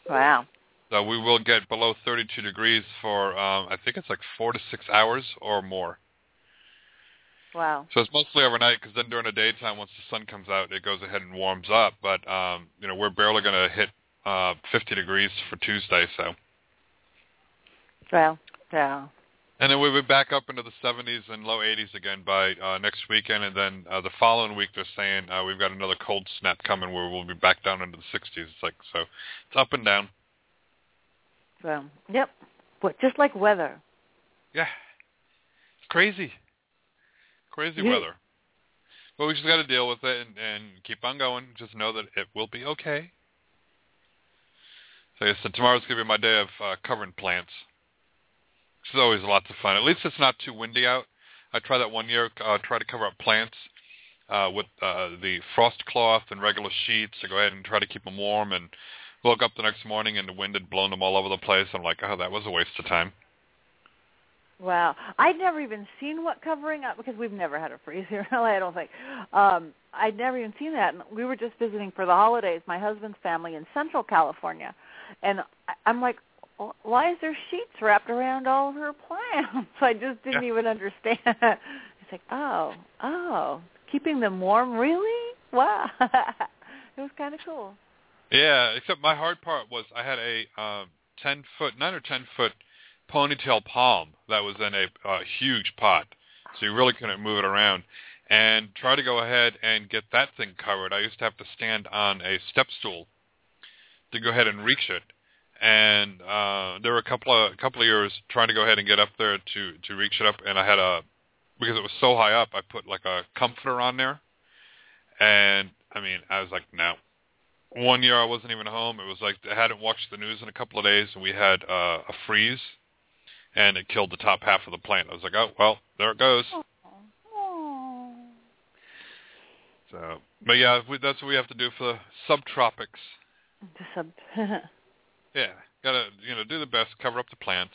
S3: Wow.
S1: So we will get below 32 degrees for um, I think it's like four to six hours or more.
S3: Wow.
S1: So it's mostly overnight because then during the daytime, once the sun comes out, it goes ahead and warms up. But um, you know we're barely going to hit uh, 50 degrees for Tuesday. So
S3: Well, yeah.
S1: And then we'll be back up into the 70s and low 80s again by uh, next weekend, and then uh, the following week they're saying uh, we've got another cold snap coming where we'll be back down into the 60s. It's like so it's up and down.
S3: Well, yep. But just like weather.
S1: Yeah, it's crazy, crazy weather. But we just got to deal with it and, and keep on going. Just know that it will be okay. So I said tomorrow's gonna be my day of uh, covering plants. Which is always lots of fun. At least it's not too windy out. I tried that one year. Uh, try to cover up plants uh, with uh, the frost cloth and regular sheets to go ahead and try to keep them warm. And woke up the next morning and the wind had blown them all over the place. I'm like, oh, that was a waste of time.
S3: Wow. I'd never even seen what covering up because we've never had a freeze here in LA, [laughs] I don't think. Um I'd never even seen that. And we were just visiting for the holidays, my husband's family in Central California. And I'm like, "Wh- why is there sheets wrapped around all her plants? [laughs] I just didn't
S1: Yeah.
S3: even understand. [laughs] It's like, oh, oh, keeping them warm, really? Wow. [laughs] it was kind of cool.
S1: Yeah, except my hard part was I had a um, ten foot, nine or ten foot ponytail palm that was in a uh, huge pot, so you really couldn't move it around. And try to go ahead and get that thing covered. I used to have to stand on a step stool to go ahead and reach it. And uh, there were a couple of a couple of years trying to go ahead and get up there to to reach it up, and I had a because it was so high up, I put like a comforter on there, and I mean I was like no, one year I wasn't even home. It was like I hadn't watched the news in a couple of days, and we had uh, a freeze, and it killed the top half of the plant. I was like, oh well, there it goes. So, but yeah, we, that's what we have to do for the subtropics.
S3: The sub. [laughs]
S1: Yeah, gotta you know do the best, cover up the plants.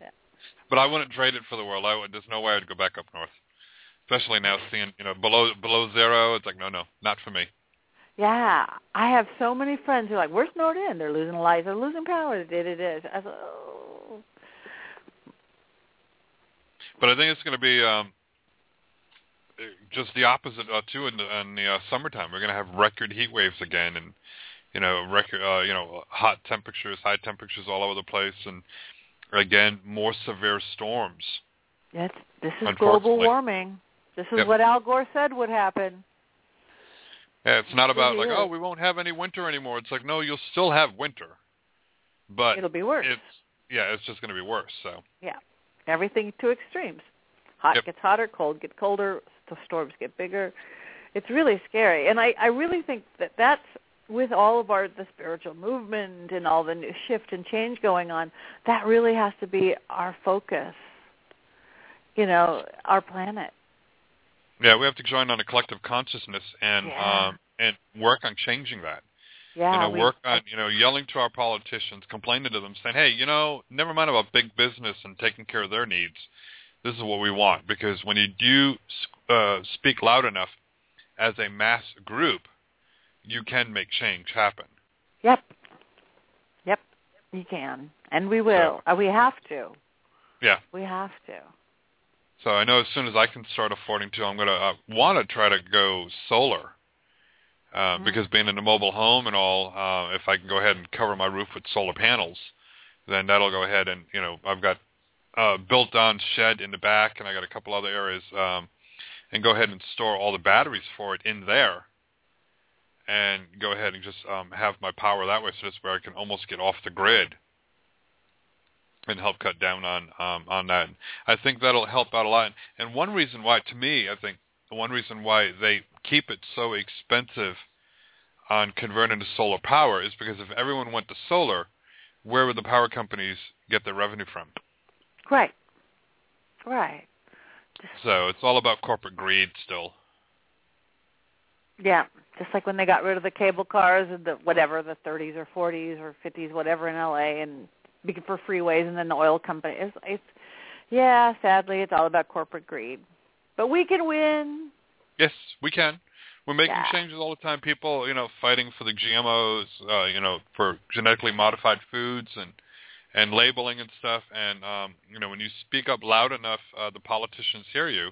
S3: Yeah.
S1: But I wouldn't trade it for the world. I would. There's no way I'd go back up north, especially now seeing you know below below zero. It's like no, no, not for me.
S3: yeah, I have so many friends who are like, "We're snowed in. They're losing lights. They're losing power. It it is." I like, "Oh."
S1: But I think it's going to be um, just the opposite uh, too in the, in the uh, summertime. We're going to have record heat waves again, and you know record uh, you know hot temperatures, high temperatures all over the place, and again more severe storms.
S3: Yes, this is global warming. This is
S1: Yep.
S3: what Al Gore said would happen.
S1: Yeah, it's not about like oh we won't have any winter anymore. It's like no, you'll still have winter, but
S3: It'll be worse.
S1: it's yeah, it's just going to be worse. So
S3: Yeah, everything to extremes. Hot
S1: Yep.
S3: gets hotter, cold gets colder, the storms get bigger. It's really scary, and I I really think that that's with all of our the spiritual movement and all the new shift and change going on. That really has to be our focus. You know, our planet.
S1: yeah, we have to join on a collective consciousness and
S3: Yeah.
S1: um and work on changing that.
S3: Yeah,
S1: you know,
S3: we-
S1: work on you know yelling to our politicians, complaining to them, saying, "Hey, you know, never mind about big business and taking care of their needs. This is what we want." Because when you do uh, speak loud enough as a mass group, you can make change happen.
S3: Yep. Yep. You can, and we will. Uh, we have to.
S1: Yeah.
S3: We have to.
S1: So I know as soon as I can start affording to, I'm going to uh, want to try to go solar. Uh, Because being in a mobile home and all, uh, if I can go ahead and cover my roof with solar panels, then that'll go ahead and you know I've got uh, built-on shed in the back, and I got a couple other areas, um, and go ahead and store all the batteries for it in there, and go ahead and just um, have my power that way, so that's where I can almost get off the grid and help cut down on um, on that. I think that'll help out a lot. And one reason why, to me, I think one reason why they keep it so expensive on converting to solar power is because if everyone went to solar, where would the power companies get their revenue from?
S3: Right. Right.
S1: So it's all about corporate greed still.
S3: Yeah, just like when they got rid of the cable cars and the whatever the 30s or 40s or 50s, whatever in LA, and for freeways, and then the oil company. It's, it's yeah, sadly, it's all about corporate greed. But we can win.
S1: Yes, we can. We're making
S3: Yeah.
S1: changes all the time. People, you know, fighting for the GMOs, uh, you know, for genetically modified foods and and labeling and stuff. And um, you know, when you speak up loud enough, uh, the politicians hear you.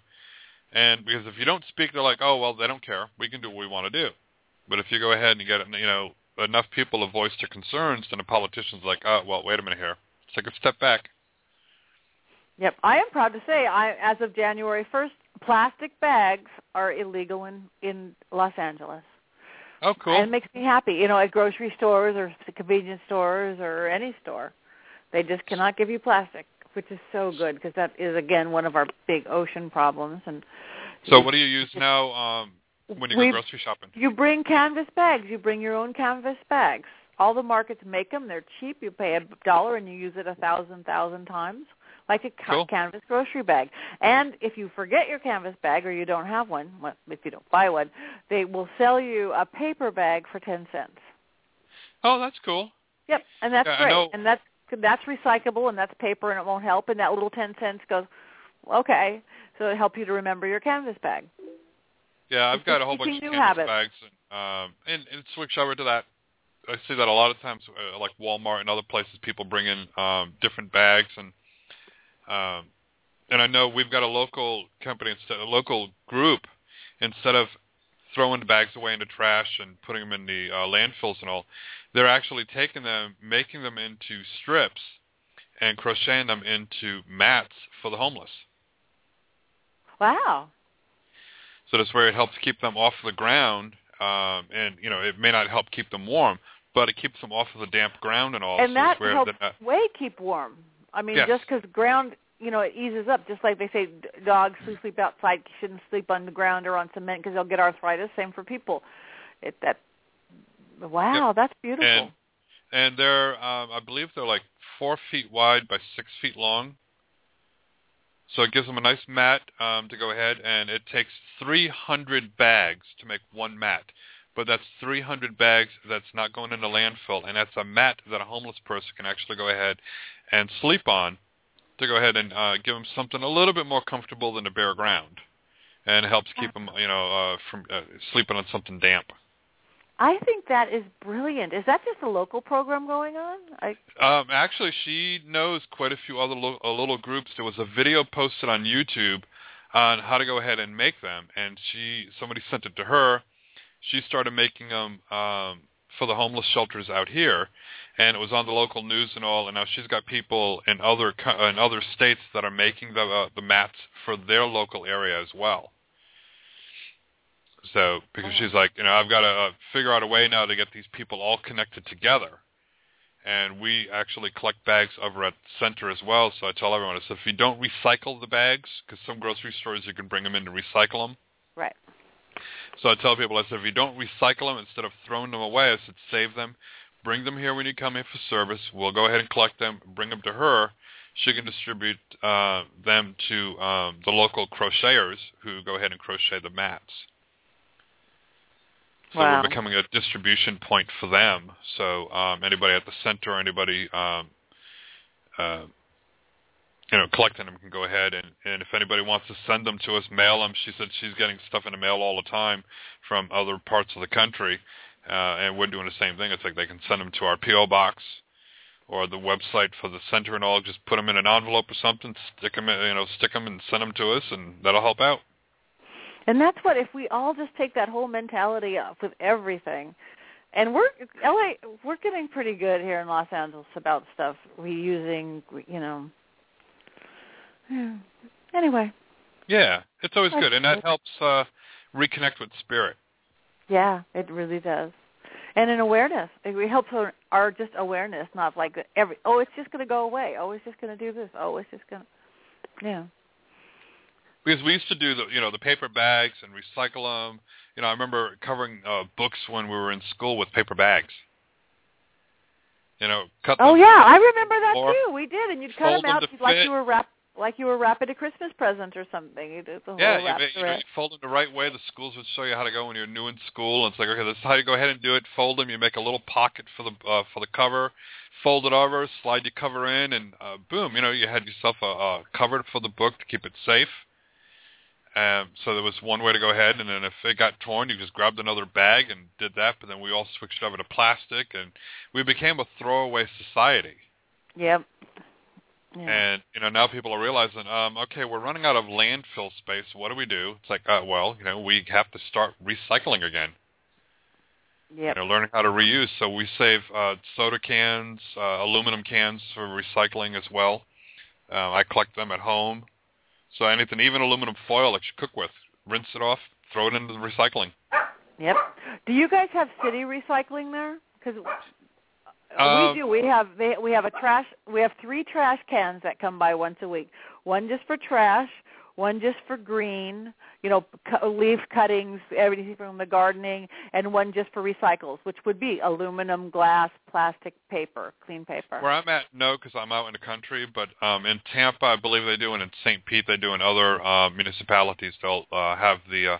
S1: And because if you don't speak, they're like, oh well, they don't care. We can do what we want to do. But if you go ahead and you get you know enough people to voice their concerns, then the politician's like, oh well, wait a minute here. Take a step back.
S3: Yep, I am proud to say, I as of January 1st, plastic bags are illegal in in Los Angeles.
S1: Oh, cool.
S3: And it makes me happy. You know, at grocery stores or convenience stores or any store, they just cannot give you plastic, which is so good because that is again one of our big ocean problems. And
S1: So what do you use now um, when you go grocery shopping?
S3: you bring canvas bags. You bring your own canvas bags. All the markets make them. They're cheap. You pay a dollar and you use it a thousand thousand times, like a ca-
S1: Cool.
S3: canvas grocery bag. And if you forget your canvas bag or you don't have one, well, if you don't buy one, they will sell you a paper bag for ten cents.
S1: Oh, that's cool.
S3: Yep, and that's
S1: Yeah,
S3: great. And that's that's recyclable and that's paper and it won't help. And that little ten cents goes, okay, so it helps you to remember your canvas bag.
S1: Yeah, I've
S3: It's
S1: got a whole bunch of canvas
S3: habits.
S1: bags, and, um, and, and switch over to that. I see that a lot of times, uh, like Walmart and other places, people bring in um, different bags, and um, and I know we've got a local company, instead, a local group, instead of throwing the bags away into trash and putting them in the uh, landfills and all, they're actually taking them, making them into strips, and crocheting them into mats for the homeless.
S3: Wow.
S1: So that's where it helps keep them off the ground, um, and you know it may not help keep them warm, but it keeps them off of the damp ground and all.
S3: and
S1: so
S3: that
S1: where
S3: helps
S1: not-
S3: way keep warm. I mean,
S1: Yes.
S3: just because ground, you know, it eases up. Just like they say, dogs who sleep outside shouldn't sleep on the ground or on cement because they'll get arthritis. Same for people. It that. Wow, that's beautiful.
S1: and and they're um, I believe they're like four feet wide by six feet long. So it gives them a nice mat um, to go ahead, and it takes 300 bags to make one mat. But that's 300 bags that's not going into landfill, and that's a mat that a homeless person can actually go ahead and sleep on to go ahead and uh, give them something a little bit more comfortable than the bare ground, and helps keep them, you know, uh, from uh, sleeping on something damp.
S3: I think that is brilliant. Is that just a local program going on? I
S1: Um, actually, she knows quite a few other lo- uh, little groups. There was a video posted on YouTube on how to go ahead and make them, and she somebody sent it to her. She started making them um, for the homeless shelters out here, and it was on the local news and all. And now she's got people in other co- in other states that are making the uh, the mats for their local area as well. So because she's like, you know, I've got to uh, figure out a way now to get these people all connected together. And we actually collect bags over at Center as well. So I tell everyone, I said, if you don't recycle the bags, because some grocery stores you can bring them in to recycle them.
S3: right.
S1: So I tell people, I said, if you don't recycle them, instead of throwing them away, I said, save them, bring them here when you come in for service. We'll go ahead and collect them, bring them to her. She can distribute uh, them to um, the local crocheters who go ahead and crochet the mats. So
S3: Wow.
S1: we're becoming a distribution point for them. So um, anybody at the center, or anybody um, uh, you know collecting them can go ahead and, and if anybody wants to send them to us, mail them. She said she's getting stuff in the mail all the time from other parts of the country, uh, and we're doing the same thing. It's like they can send them to our PO box or the website for the center and all. Just put them in an envelope or something, stick them, in, you know, stick them and send them to us, and that'll help out.
S3: And that's what if we all just take that whole mentality up with everything. And we're LA we're getting pretty good here in Los Angeles about stuff reusing, you know. Yeah. Anyway,
S1: Yeah, it's always good, and that helps uh, reconnect with spirit.
S3: yeah, it really does. And an awareness. It helps our, our just awareness, not like every oh, it's just going to go away. Oh, it's just going to do this. Oh, it's just going to Yeah.
S1: because we used to do the you know the paper bags and recycle them. You know, I remember covering uh, books when we were in school with paper bags. You know, cut.
S3: Oh yeah, I remember that too. We did, and you'd cut them
S1: them
S3: out
S1: to
S3: like
S1: fit.
S3: you were wrap like you were wrapping a Christmas present or something. You did the whole
S1: Yeah, you, you,
S3: thread.
S1: you fold them the right way. The schools would show you how to go when you're new in school. And it's like, okay, this is how you go ahead and do it. Fold them. You make a little pocket for the uh, for the cover. Fold it over. Slide your cover in, and uh, boom, you know, you had yourself a, a cover for the book to keep it safe. Um, so there was one way to go ahead, and then if it got torn, you just grabbed another bag and did that. But then we all switched over to plastic, and we became a throwaway society.
S3: Yep. Yeah.
S1: And you know now people are realizing, um, okay, we're running out of landfill space. What do we do? It's like, uh, well, you know, we have to start recycling again.
S3: Yep.
S1: You know, learning how to reuse. So we save uh, soda cans, uh, aluminum cans for recycling as well. Uh, I collect them at home. So anything, even aluminum foil that you cook with, rinse it off, throw it into the recycling.
S3: Yep. Do you guys have city recycling there? Because
S1: Um,
S3: we do. We have they, we have a trash. We have three trash cans that come by once a week. One just for trash, one just for green, you know, leaf cuttings, everything from the gardening, and one just for recycles, which would be aluminum, glass, plastic, paper, clean paper.
S1: Where I'm at, no, because I'm out in the country. But um, in Tampa, I believe they do, and in St. Pete, they do. In other uh, municipalities, they'll uh, have the uh,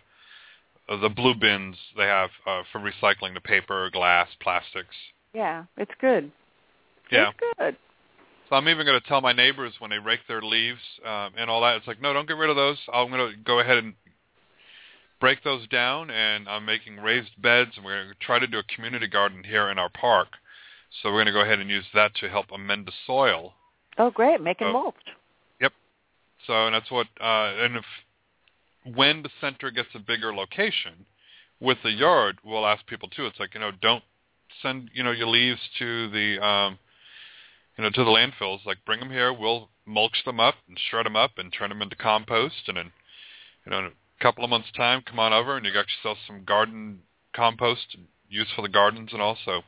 S1: uh, the blue bins they have uh, for recycling the paper, glass, plastics.
S3: Yeah, it's good.
S1: Yeah.
S3: It's good.
S1: So I'm even going to tell my neighbors when they rake their leaves um, and all that. It's like, no, don't get rid of those. I'm going to go ahead and break those down, and I'm making raised beds, and we're going to try to do a community garden here in our park. So we're going to go ahead and use that to help amend the soil.
S3: Oh, great. Making
S1: Oh.
S3: mulch. Yep.
S1: So and that's what uh, and if when the center gets a bigger location with the yard, we'll ask people too. It's like you know, don't send you know your leaves to the um, you know to the landfills. Like bring them here. We'll mulch them up and shred them up and turn them into compost. And then you know in a couple of months time, come on over and you got yourself some garden compost and use for the gardens and also.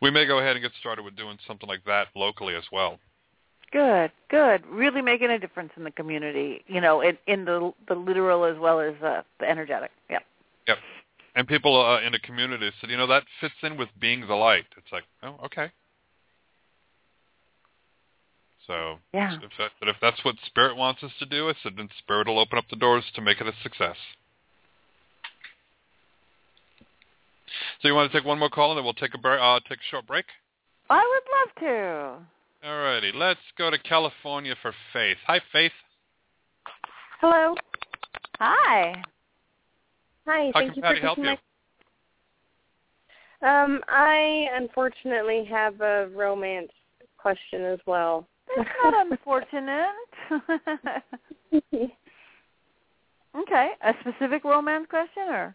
S1: We may go ahead and get started with doing something like that locally as well.
S3: Good, good. Really making a difference in the community, you know, in, in the the literal as well as uh, the energetic. Yep.
S1: Yep. And people uh, in the community said, you know, that fits in with being the light. It's like, oh, okay. So
S7: Yeah.
S1: if that, but if that's what spirit wants us to do, I said then spirit will open up the doors to make it a success. So you want to take one more call and then we'll take a break, uh, take a short break.
S3: I would love to.
S1: Alrighty, let's go to California for Faith. Hi, Faith.
S8: Hello.
S3: Hi.
S9: Hi,
S1: How
S9: thank
S1: can
S9: you
S1: Patti
S9: for
S1: help
S9: taking
S1: you?
S9: my. Um, I unfortunately have a romance question as well.
S3: That's not unfortunate. [laughs] okay. A specific romance question or?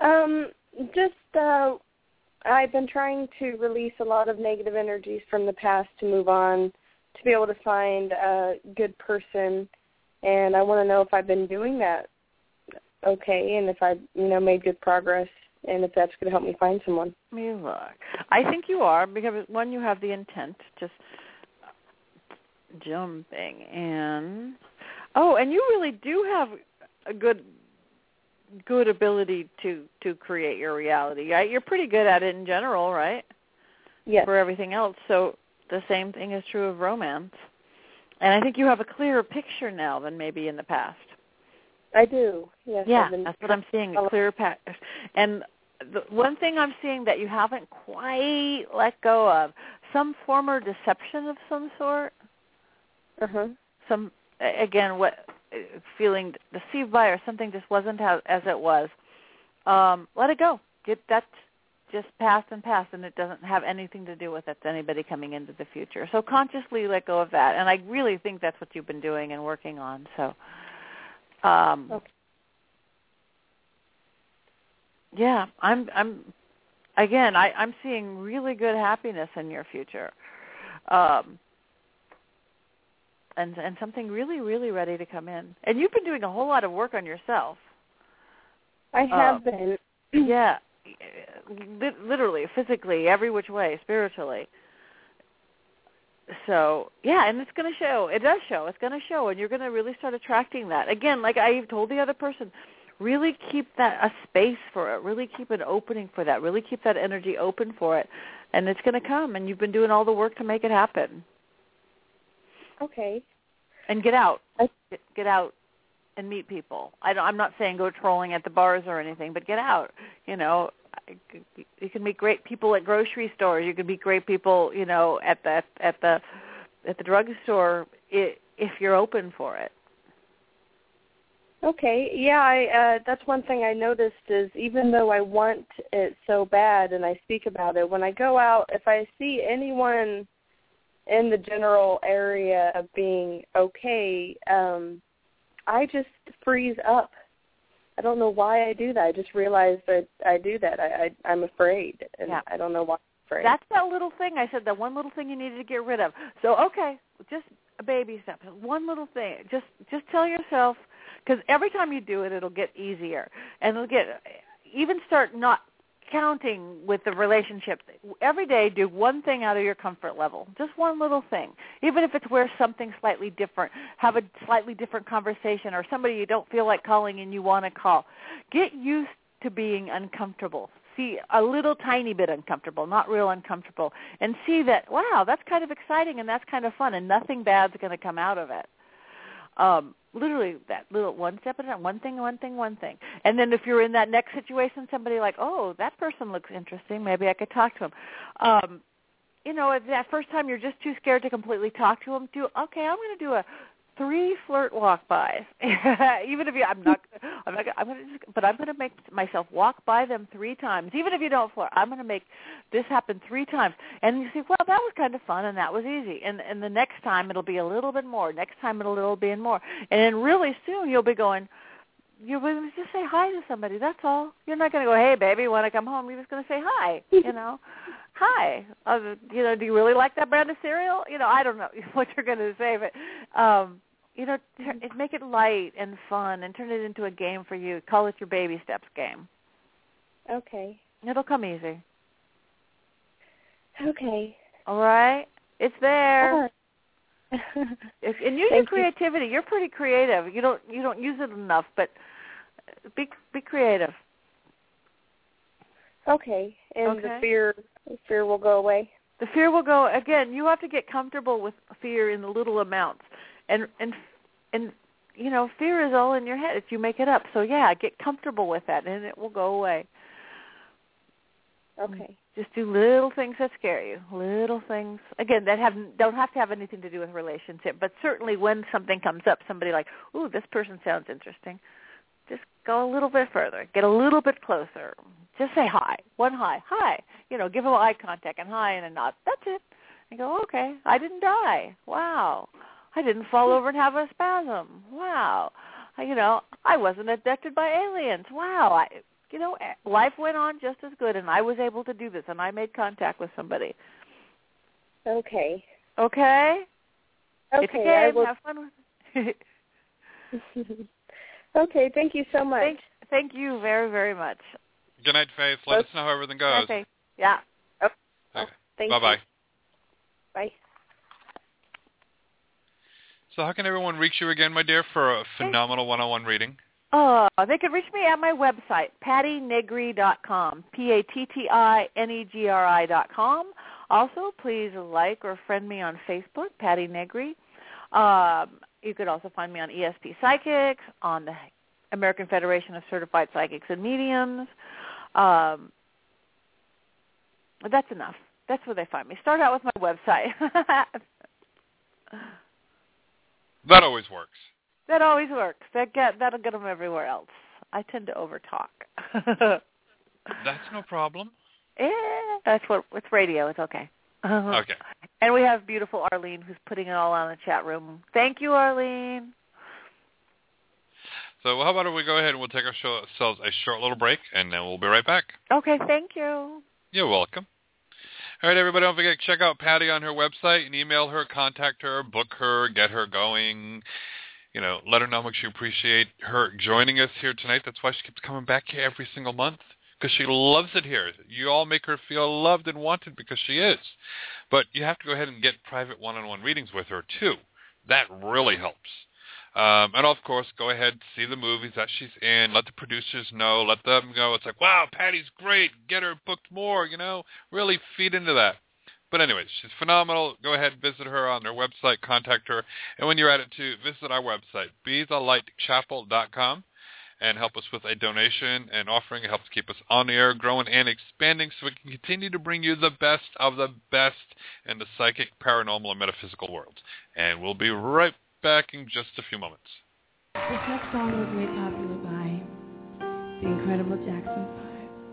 S9: Um, just uh, I've been trying to release a lot of negative energies from the past to move on, to be able to find a good person, and I want to know if I've been doing that okay, and if I've you know made good progress, and if that's going to help me find someone.
S3: Let me look. I think you are because one, you have the intent, just jumping in. Oh, and you really do have a good good ability to to create your reality. Right? You're pretty good at it in general, right?
S9: Yes.
S3: For everything else. So the same thing is true of romance. And I think you have a clearer picture now than maybe in the past.
S9: I do. Yes.
S3: Yeah,
S9: been
S3: that's what I'm seeing, a clearer path. And the one thing I'm seeing that you haven't quite let go of, some former deception of some sort.
S9: Uh-huh.
S3: Some again, what feeling deceived by or something just wasn't how, as it was. Um, let it go. Get that just past and past, and it doesn't have anything to do with it to anybody coming into the future. So consciously let go of that, and I really think that's what you've been doing and working on. So, um,
S9: Okay.
S3: yeah, I'm I'm again, I, I'm seeing really good happiness in your future. Um and and something really, really ready to come in. And you've been doing a whole lot of work on yourself.
S9: I have
S3: Uh,
S9: been. [clears throat]
S3: yeah. Li- literally, physically, every which way, spiritually. So, yeah, and it's going to show. It does show. It's going to show, and you're going to really start attracting that. Again, like I told the other person, really keep that a space for it. Really keep an opening for that. Really keep that energy open for it, and it's going to come. And you've been doing all the work to make it happen.
S9: Okay.
S3: And get out.
S9: I-
S3: Get, get out and meet people. I don't, I'm not saying go trolling at the bars or anything, but get out. You know, you can meet great people at grocery stores. You can meet great people, you know, at the at the at the drugstore if you're open for it.
S9: Okay. Yeah, I uh that's one thing I noticed is even though I want it so bad and I speak about it, when I go out if I see anyone in the general area of being okay, um I just freeze up. I don't know why I do that. I just realized that I do that. I, I I'm afraid and
S3: Yeah.
S9: I don't know why I'm afraid.
S3: That's that little thing I said. That one little thing you needed to get rid of. So okay, just a baby step. One little thing. Just just tell yourself because every time you do it, it'll get easier, and it'll get even start not counting with the relationship. Every day, do one thing out of your comfort level. Just one little thing, even if it's wear something slightly different, have a slightly different conversation, or somebody you don't feel like calling and you want to call. Get used to being uncomfortable see a little tiny bit uncomfortable, not real uncomfortable, and see that wow, that's kind of exciting and that's kind of fun, and nothing bad's going to come out of it. Um, literally, that little one step at a time, one thing, one thing, one thing, and then if you're in that next situation, somebody like, oh, that person looks interesting, maybe I could talk to him. Um, you know, at that first time you're just too scared to completely talk to him. Do okay, I'm going to do a three flirt walk bys. [laughs] even if you, I'm not, I'm not, I'm to just, but I'm going to make myself walk by them three times. Even if you don't flirt, I'm going to make this happen three times. And you say, well, that was kind of fun and that was easy. And and the next time it'll be a little bit more. Next time it'll a little be more. And then really soon you'll be going. You're going to just say hi to somebody. That's all. You're not going to go, hey, baby, want to come home? You're just going to say hi. [laughs] You know, hi. Uh, you know, do you really like that brand of cereal? You know, I don't know [laughs] what you're going to say, but um, you know, mm-hmm. tur- make it light and fun, and turn it into a game for you. Call it your baby steps game.
S9: Okay.
S3: It'll come easy.
S9: Okay.
S3: All right, it's there.
S9: All right. [laughs]
S3: If, and use
S9: you.
S3: your creativity. You're pretty creative. You don't you don't use it enough, but be be creative.
S9: Okay. And
S3: Okay.
S9: the fear the fear will go away.
S3: The fear will go again. You have to get comfortable with fear in the little amounts, and and and you know, fear is all in your head. If you make it up, so yeah, get comfortable with that, and it will go away.
S6: Okay.
S3: Just do little things that scare you. Little things again that have don't have to have anything to do with relationship, but certainly when something comes up, somebody like, "Ooh, this person sounds interesting." Just go a little bit further. Get a little bit closer. Just say hi. One hi. Hi. You know, give them eye contact and hi and a nod. That's it. And go, okay, I didn't die. Wow. I didn't fall over and have a spasm. Wow. You know, I wasn't abducted by aliens. Wow. I, you know, eh, life went on just as good, and I was able to do this, and I made contact with somebody.
S6: Okay.
S3: Okay.
S6: Okay.
S3: It's a game.
S6: I will...
S3: Have fun with it. [laughs] [laughs]
S6: okay. Thank you so much.
S3: Thank, thank you very, very much.
S1: Good night, Faith. Let us know how everything goes.
S3: Okay. Yeah.
S6: Okay.
S1: Okay.
S6: Thank
S1: Bye-bye.
S6: you. Bye.
S1: So how can everyone reach you again, my dear, for a phenomenal one-on-one reading?
S3: Oh, they can reach me at my website, pattinegri.com, P-A-T-T-I-N-E-G-R-I dot com. Also, please like or friend me on Facebook, Patti Negri. Um, you could also find me on ESP Psychics, on the American Federation of Certified Psychics and Mediums. Um, that's enough. That's where they find me. Start out with my website. [laughs]
S1: That always works.
S3: that always works. That get that'll get them everywhere else. I tend to overtalk. [laughs]
S1: That's no problem.
S3: yeah, that's what it's radio. It's okay. [laughs]
S1: Okay.
S3: And we have beautiful Arlene who's putting it all on the chat room. Thank you, Arlene.
S1: So how about if we go ahead and we'll take ourselves a short little break, and then we'll be right back.
S3: Okay, thank you.
S1: You're welcome. All right, everybody, don't forget to check out Patti on her website and email her, contact her, book her, get her going. You know, let her know how much you appreciate her joining us here tonight. That's why she keeps coming back here every single month because she loves it here. You all make her feel loved and wanted because she is. But you have to go ahead and get private one-on-one readings with her too. That really helps. Um, and of course, go ahead see the movies that she's in. Let the producers know. Let them know. It's like, wow, Patti's great. Get her booked more. You know, really feed into that. But anyways, she's phenomenal. Go ahead and visit her on their website. Contact her. And when you're at it too, visit our website, bethelightchapel.com, and help us with a donation and offering. It helps keep us on the air, growing and expanding, so we can continue to bring you the best of the best in the psychic, paranormal, and metaphysical worlds. And we'll be right back in just a few moments.
S10: This next song was made popular by the incredible Jackson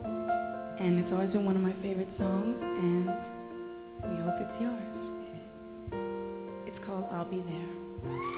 S10: 5. And it's always been one of my favorite songs, and we hope it's yours. It's called I'll Be There.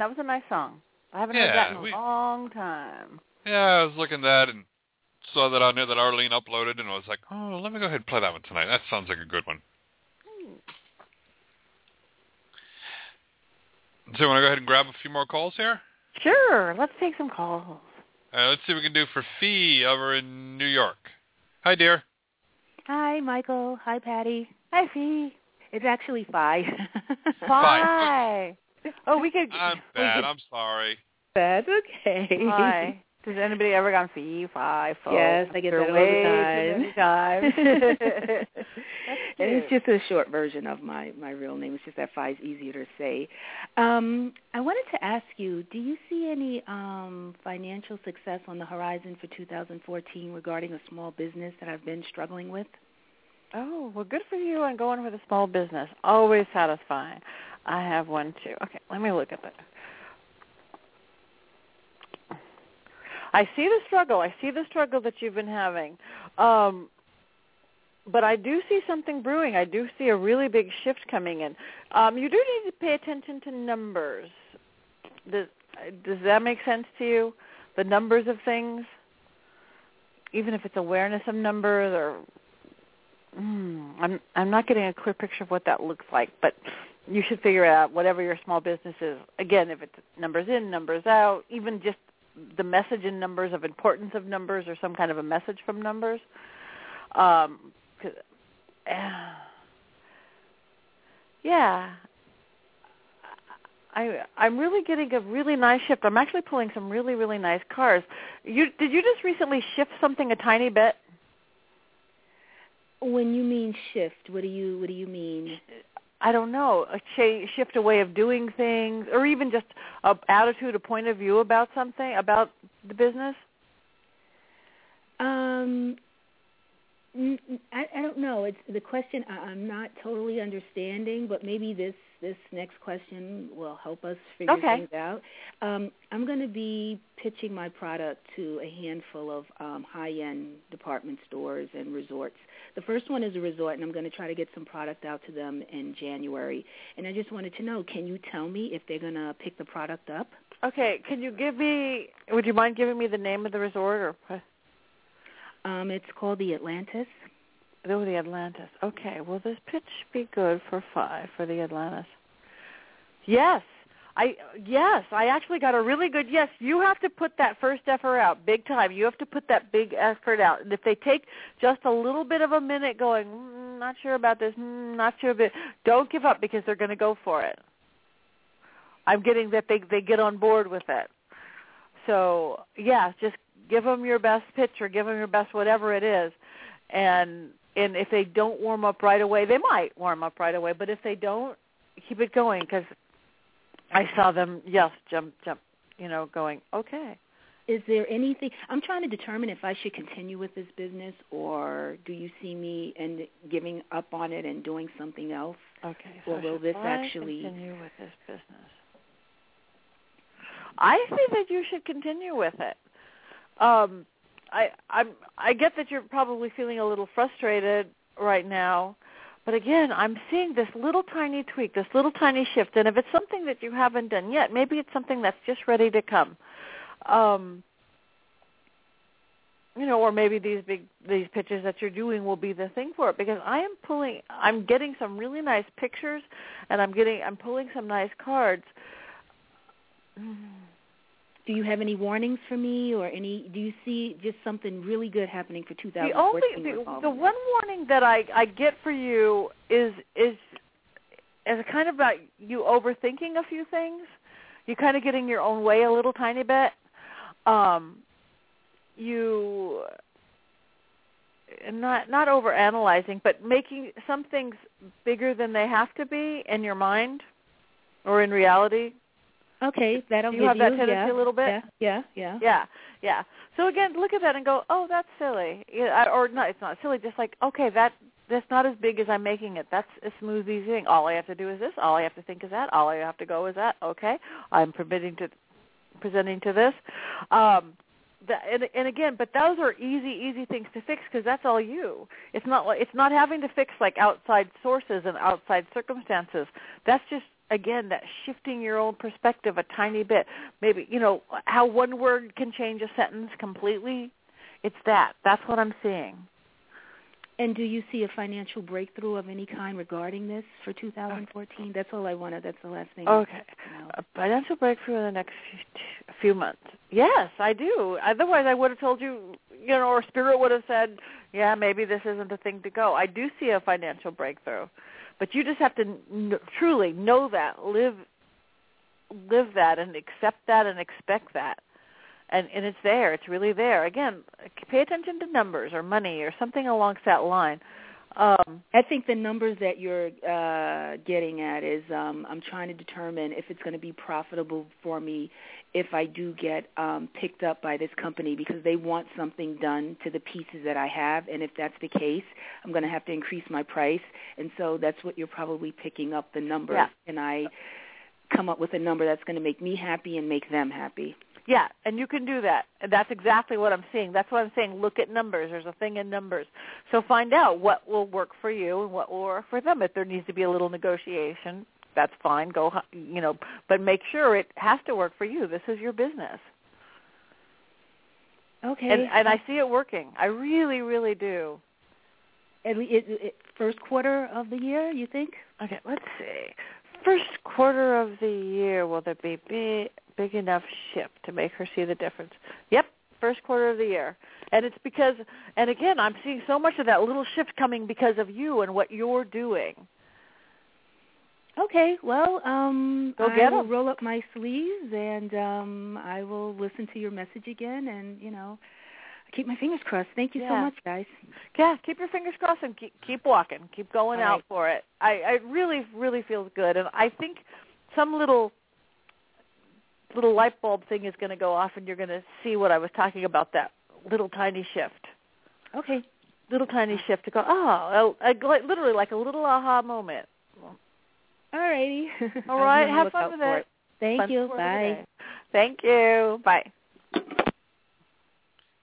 S3: That was a nice song. I haven't
S1: Yeah,
S3: heard that in a
S1: we-
S3: long time.
S1: Yeah, I was looking at that and saw that on there that Arlene uploaded, and I was like, oh, let me go ahead and play that one tonight. That sounds like a good one. So, you want to go ahead and grab a few more calls here?
S3: Sure. Let's take some calls.
S1: Uh, let's see what we can do for Fee over in New York. Hi, dear.
S11: Hi, Michael. Hi, Patti.
S3: Hi, Fee.
S11: It's actually Fi. [laughs]
S3: Hi. Oh, we could.
S1: I'm bad.
S3: could-
S1: I'm sorry.
S11: That's okay.
S3: Hi. [laughs] Has anybody ever gone fee, fi, fo?
S11: Yes, I get
S3: There
S11: that all the
S3: way
S11: time.
S3: too many times.
S11: and it's just a short version of my my real name. It's just that Fi is easier to say. Um, I wanted to ask you: Do you see any um, financial success on the horizon for 2014 regarding a small business that I've been struggling with?
S3: Oh, well, good for you on going with a small business. Always satisfying. I have one too. Okay, let me look at that. I see the struggle. I see the struggle that you've been having. Um, but I do see something brewing. I do see a really big shift coming in. Um, you do need to pay attention to numbers. Does, does that make sense to you? The numbers of things, even if it's awareness of numbers or Mm, I'm I'm not getting a clear picture of what that looks like, but you should figure out. Whatever your small business is, again, if it's numbers in, numbers out, even just the message in numbers of importance of numbers, or some kind of a message from numbers. Um, uh, [sighs] yeah, I I'm really getting a really nice shift. I'm actually pulling some really really nice cards. You did you just recently shift something a tiny bit?
S11: When you mean shift, what do you what do you mean?
S3: I don't know, a cha- shift a way of doing things, or even just a attitude, a point of view about something, about the business.
S11: Um, I, I don't know. It's the question I, I'm not totally understanding, but maybe this this next question will help us figure
S3: Okay.
S11: things out. Um, I'm going to be pitching my product to a handful of um, high-end department stores and resorts. The first one is a resort, and I'm going to try to get some product out to them in January. And I just wanted to know, can you tell me if they're going to pick the product up?
S3: Okay, can you give me? Would you mind giving me the name of the resort or?
S11: Um, it's called the Atlantis.
S3: Oh, the Atlantis. Okay. Will this pitch be good for five for the Atlantis? Yes. I yes, I actually got a really good yes. You have to put that first effort out big time. You have to put that big effort out. And if they take just a little bit of a minute going, mm, not sure about this, mm, not sure about don't give up because they're going to go for it. I'm getting that they they get on board with it. So, yeah, just give them your best pitch or give them your best whatever it is. And and if they don't warm up right away, they might warm up right away, but if they don't, keep it going cuz I saw them yes, jump jump, you know, going, "Okay."
S11: Is there anything I'm trying to determine if I should continue with this business or do you see me and giving up on it and doing something else?
S3: Okay.
S11: Or will this
S3: I
S11: actually
S3: continue with this business? I think that you should continue with it. Um, I I'm I get that you're probably feeling a little frustrated right now, but again, I'm seeing this little tiny tweak, this little tiny shift, and if it's something that you haven't done yet, maybe it's something that's just ready to come. Um, you know, or maybe these big these pitches that you're doing will be the thing for it because I am pulling I'm getting some really nice pictures and I'm getting I'm pulling some nice cards.
S11: Do you have any warnings for me or any do you see just something really good happening for 2014
S3: The only the, the one warning that I I get for you is is is kind of about you overthinking a few things. You kind of getting your own way a little tiny bit. Um you not not over analyzing, but making some things bigger than they have to be in your mind or in reality.
S11: Okay, that'll
S3: you
S11: give
S3: have that
S11: you
S3: tendency
S11: yeah,
S3: a little bit?
S11: Yeah, yeah, yeah.
S3: Yeah, yeah. So again, look at that and go, oh, that's silly, yeah, or not. It's not silly. Just like, okay, that that's not as big as I'm making it. That's a smooth, easy thing. All I have to do is this. All I have to think is that. All I have to go is that. Okay, I'm permitting to presenting to this. Um, that, and, and again, but those are easy, easy things to fix because that's all you. It's not like it's not having to fix like outside sources and outside circumstances. That's just again that shifting your own perspective a tiny bit. Maybe you know how one word can change a sentence completely. It's that. That's what I'm seeing.
S11: And do you see a financial breakthrough of any kind regarding this for 2014? That's all I wanted. That's the last thing.
S3: Okay. A financial breakthrough in the next few, few months. Yes, I do. Otherwise, I would have told you, you know, or Spirit would have said, yeah, maybe this isn't the thing to go. I do see a financial breakthrough. But you just have to n- truly know that, live live that and accept that and expect that and and it's there. It's really there. Again, pay attention to numbers or money or something along that line. Um,
S11: I think the numbers that you're uh, getting at is um, I'm trying to determine if it's going to be profitable for me if I do get um, picked up by this company because they want something done to the pieces that I have, and if that's the case, I'm going to have to increase my price, and so that's what you're probably picking up the numbers,
S3: Yeah.
S11: and I come up with a number that's going to make me happy and make them happy.
S3: Yeah, and you can do that. And that's exactly what I'm seeing. That's what I'm saying. Look at numbers. There's a thing in numbers. So find out what will work for you and what will work for them. If there needs to be a little negotiation, that's fine. Go, you know, but make sure it has to work for you. This is your business.
S11: Okay.
S3: And and I see it working. I really, really do.
S11: At le- it, it, first quarter of the year, you think?
S3: Okay, let's see. First quarter of the year, will there be big, big enough shift to make her see the difference? Yep, first quarter of the year. And it's because, and again, I'm seeing so much of that little shift coming because of you and what you're doing.
S11: Okay, well, um,
S3: Go
S11: I will roll up my sleeves and um, I will listen to your message again, and you know, keep my fingers crossed. Thank you so much, guys.
S3: Yeah, keep your fingers crossed and keep keep walking. Keep going
S11: All
S3: out
S11: right.
S3: for it. I I really really feels good, and I think some little little light bulb thing is going to go off, and you're going to see what I was talking about. That little tiny shift.
S11: Okay.
S3: Little tiny shift to go. Oh, a, a, like- literally like a little aha moment.
S11: All righty.
S3: All right, [laughs] have fun with it.
S11: Thank
S3: Fun
S11: you. Bye.
S3: today. Thank you. Bye.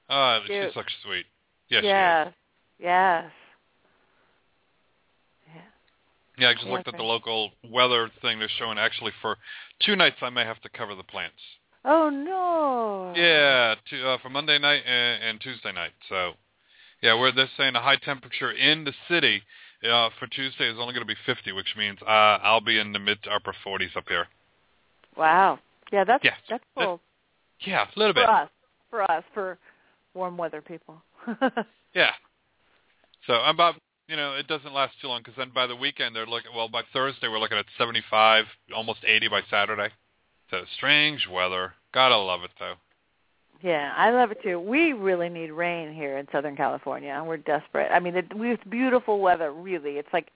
S1: Ah,
S3: Cute.
S1: she's such sweet. Yes, she is.
S3: yes. Yes.
S1: Yeah, I just looked at the local weather thing they're showing. Actually, for two nights, I may have to cover the plants.
S3: Oh no.
S1: Yeah, to, uh, for Monday night and, and Tuesday night. So, yeah, where they're saying a high temperature in the city uh, for Tuesday is only going to be 50, which means uh, I'll be in the mid to upper 40s up here.
S3: Wow. Yeah, that's
S1: Yeah.
S3: that's cool
S1: Yeah, a little
S3: for
S1: bit.
S3: us. For us, for warm weather people. [laughs]
S1: Yeah. So I'm about, you know, it doesn't last too long because then by the weekend they're looking. Well, by Thursday we're looking at 75, almost 80 by Saturday. So strange weather. Gotta love it though.
S3: yeah, I love it too. We really need rain here in Southern California, we're desperate. I mean, it, it's beautiful weather. Really, it's like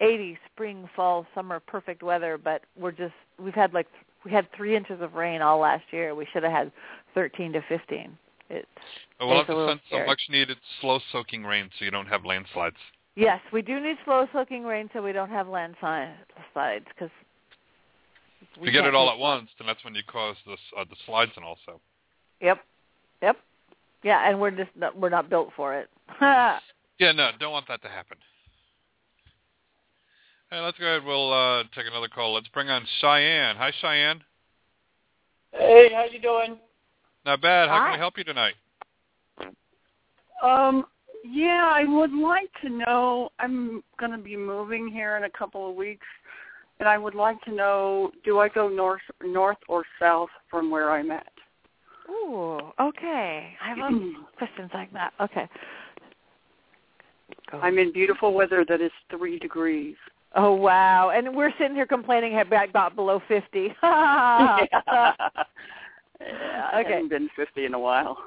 S3: 80 spring, fall, summer, perfect weather. But we're just we've had like we had three inches of rain all last year. We should have had 13 to 15. It's
S1: But we'll
S3: It's
S1: have
S3: a
S1: to
S3: little
S1: send some much needed slow soaking rain so you don't have landslides.
S3: Yes, we do need slow soaking rain so we don't have landslides because
S1: If you get it all at once, then that's when you cause the uh, the slides and also.
S3: Yep, yep, yeah, and we're just not, we're not built for it. [laughs]
S1: Yeah, no, don't want that to happen. Hey, let's go ahead. We'll uh, take another call. Let's bring on Cheyenne. Hi, Cheyenne.
S12: Hey, how you doing?
S1: Not bad. How can
S12: Hi.
S1: we help you tonight?
S12: Um, yeah, I would like to know. I'm going to be moving here in a couple of weeks, and I would like to know: do I go north, north or south from where I'm at?
S3: Ooh, okay. I love [clears throat] questions like that. Okay.
S12: I'm in beautiful weather that is three degrees.
S3: Oh wow! And we're sitting here complaining about got below fifty. [laughs] [laughs]
S12: yeah,
S3: okay.
S12: I haven't been 50 in a while.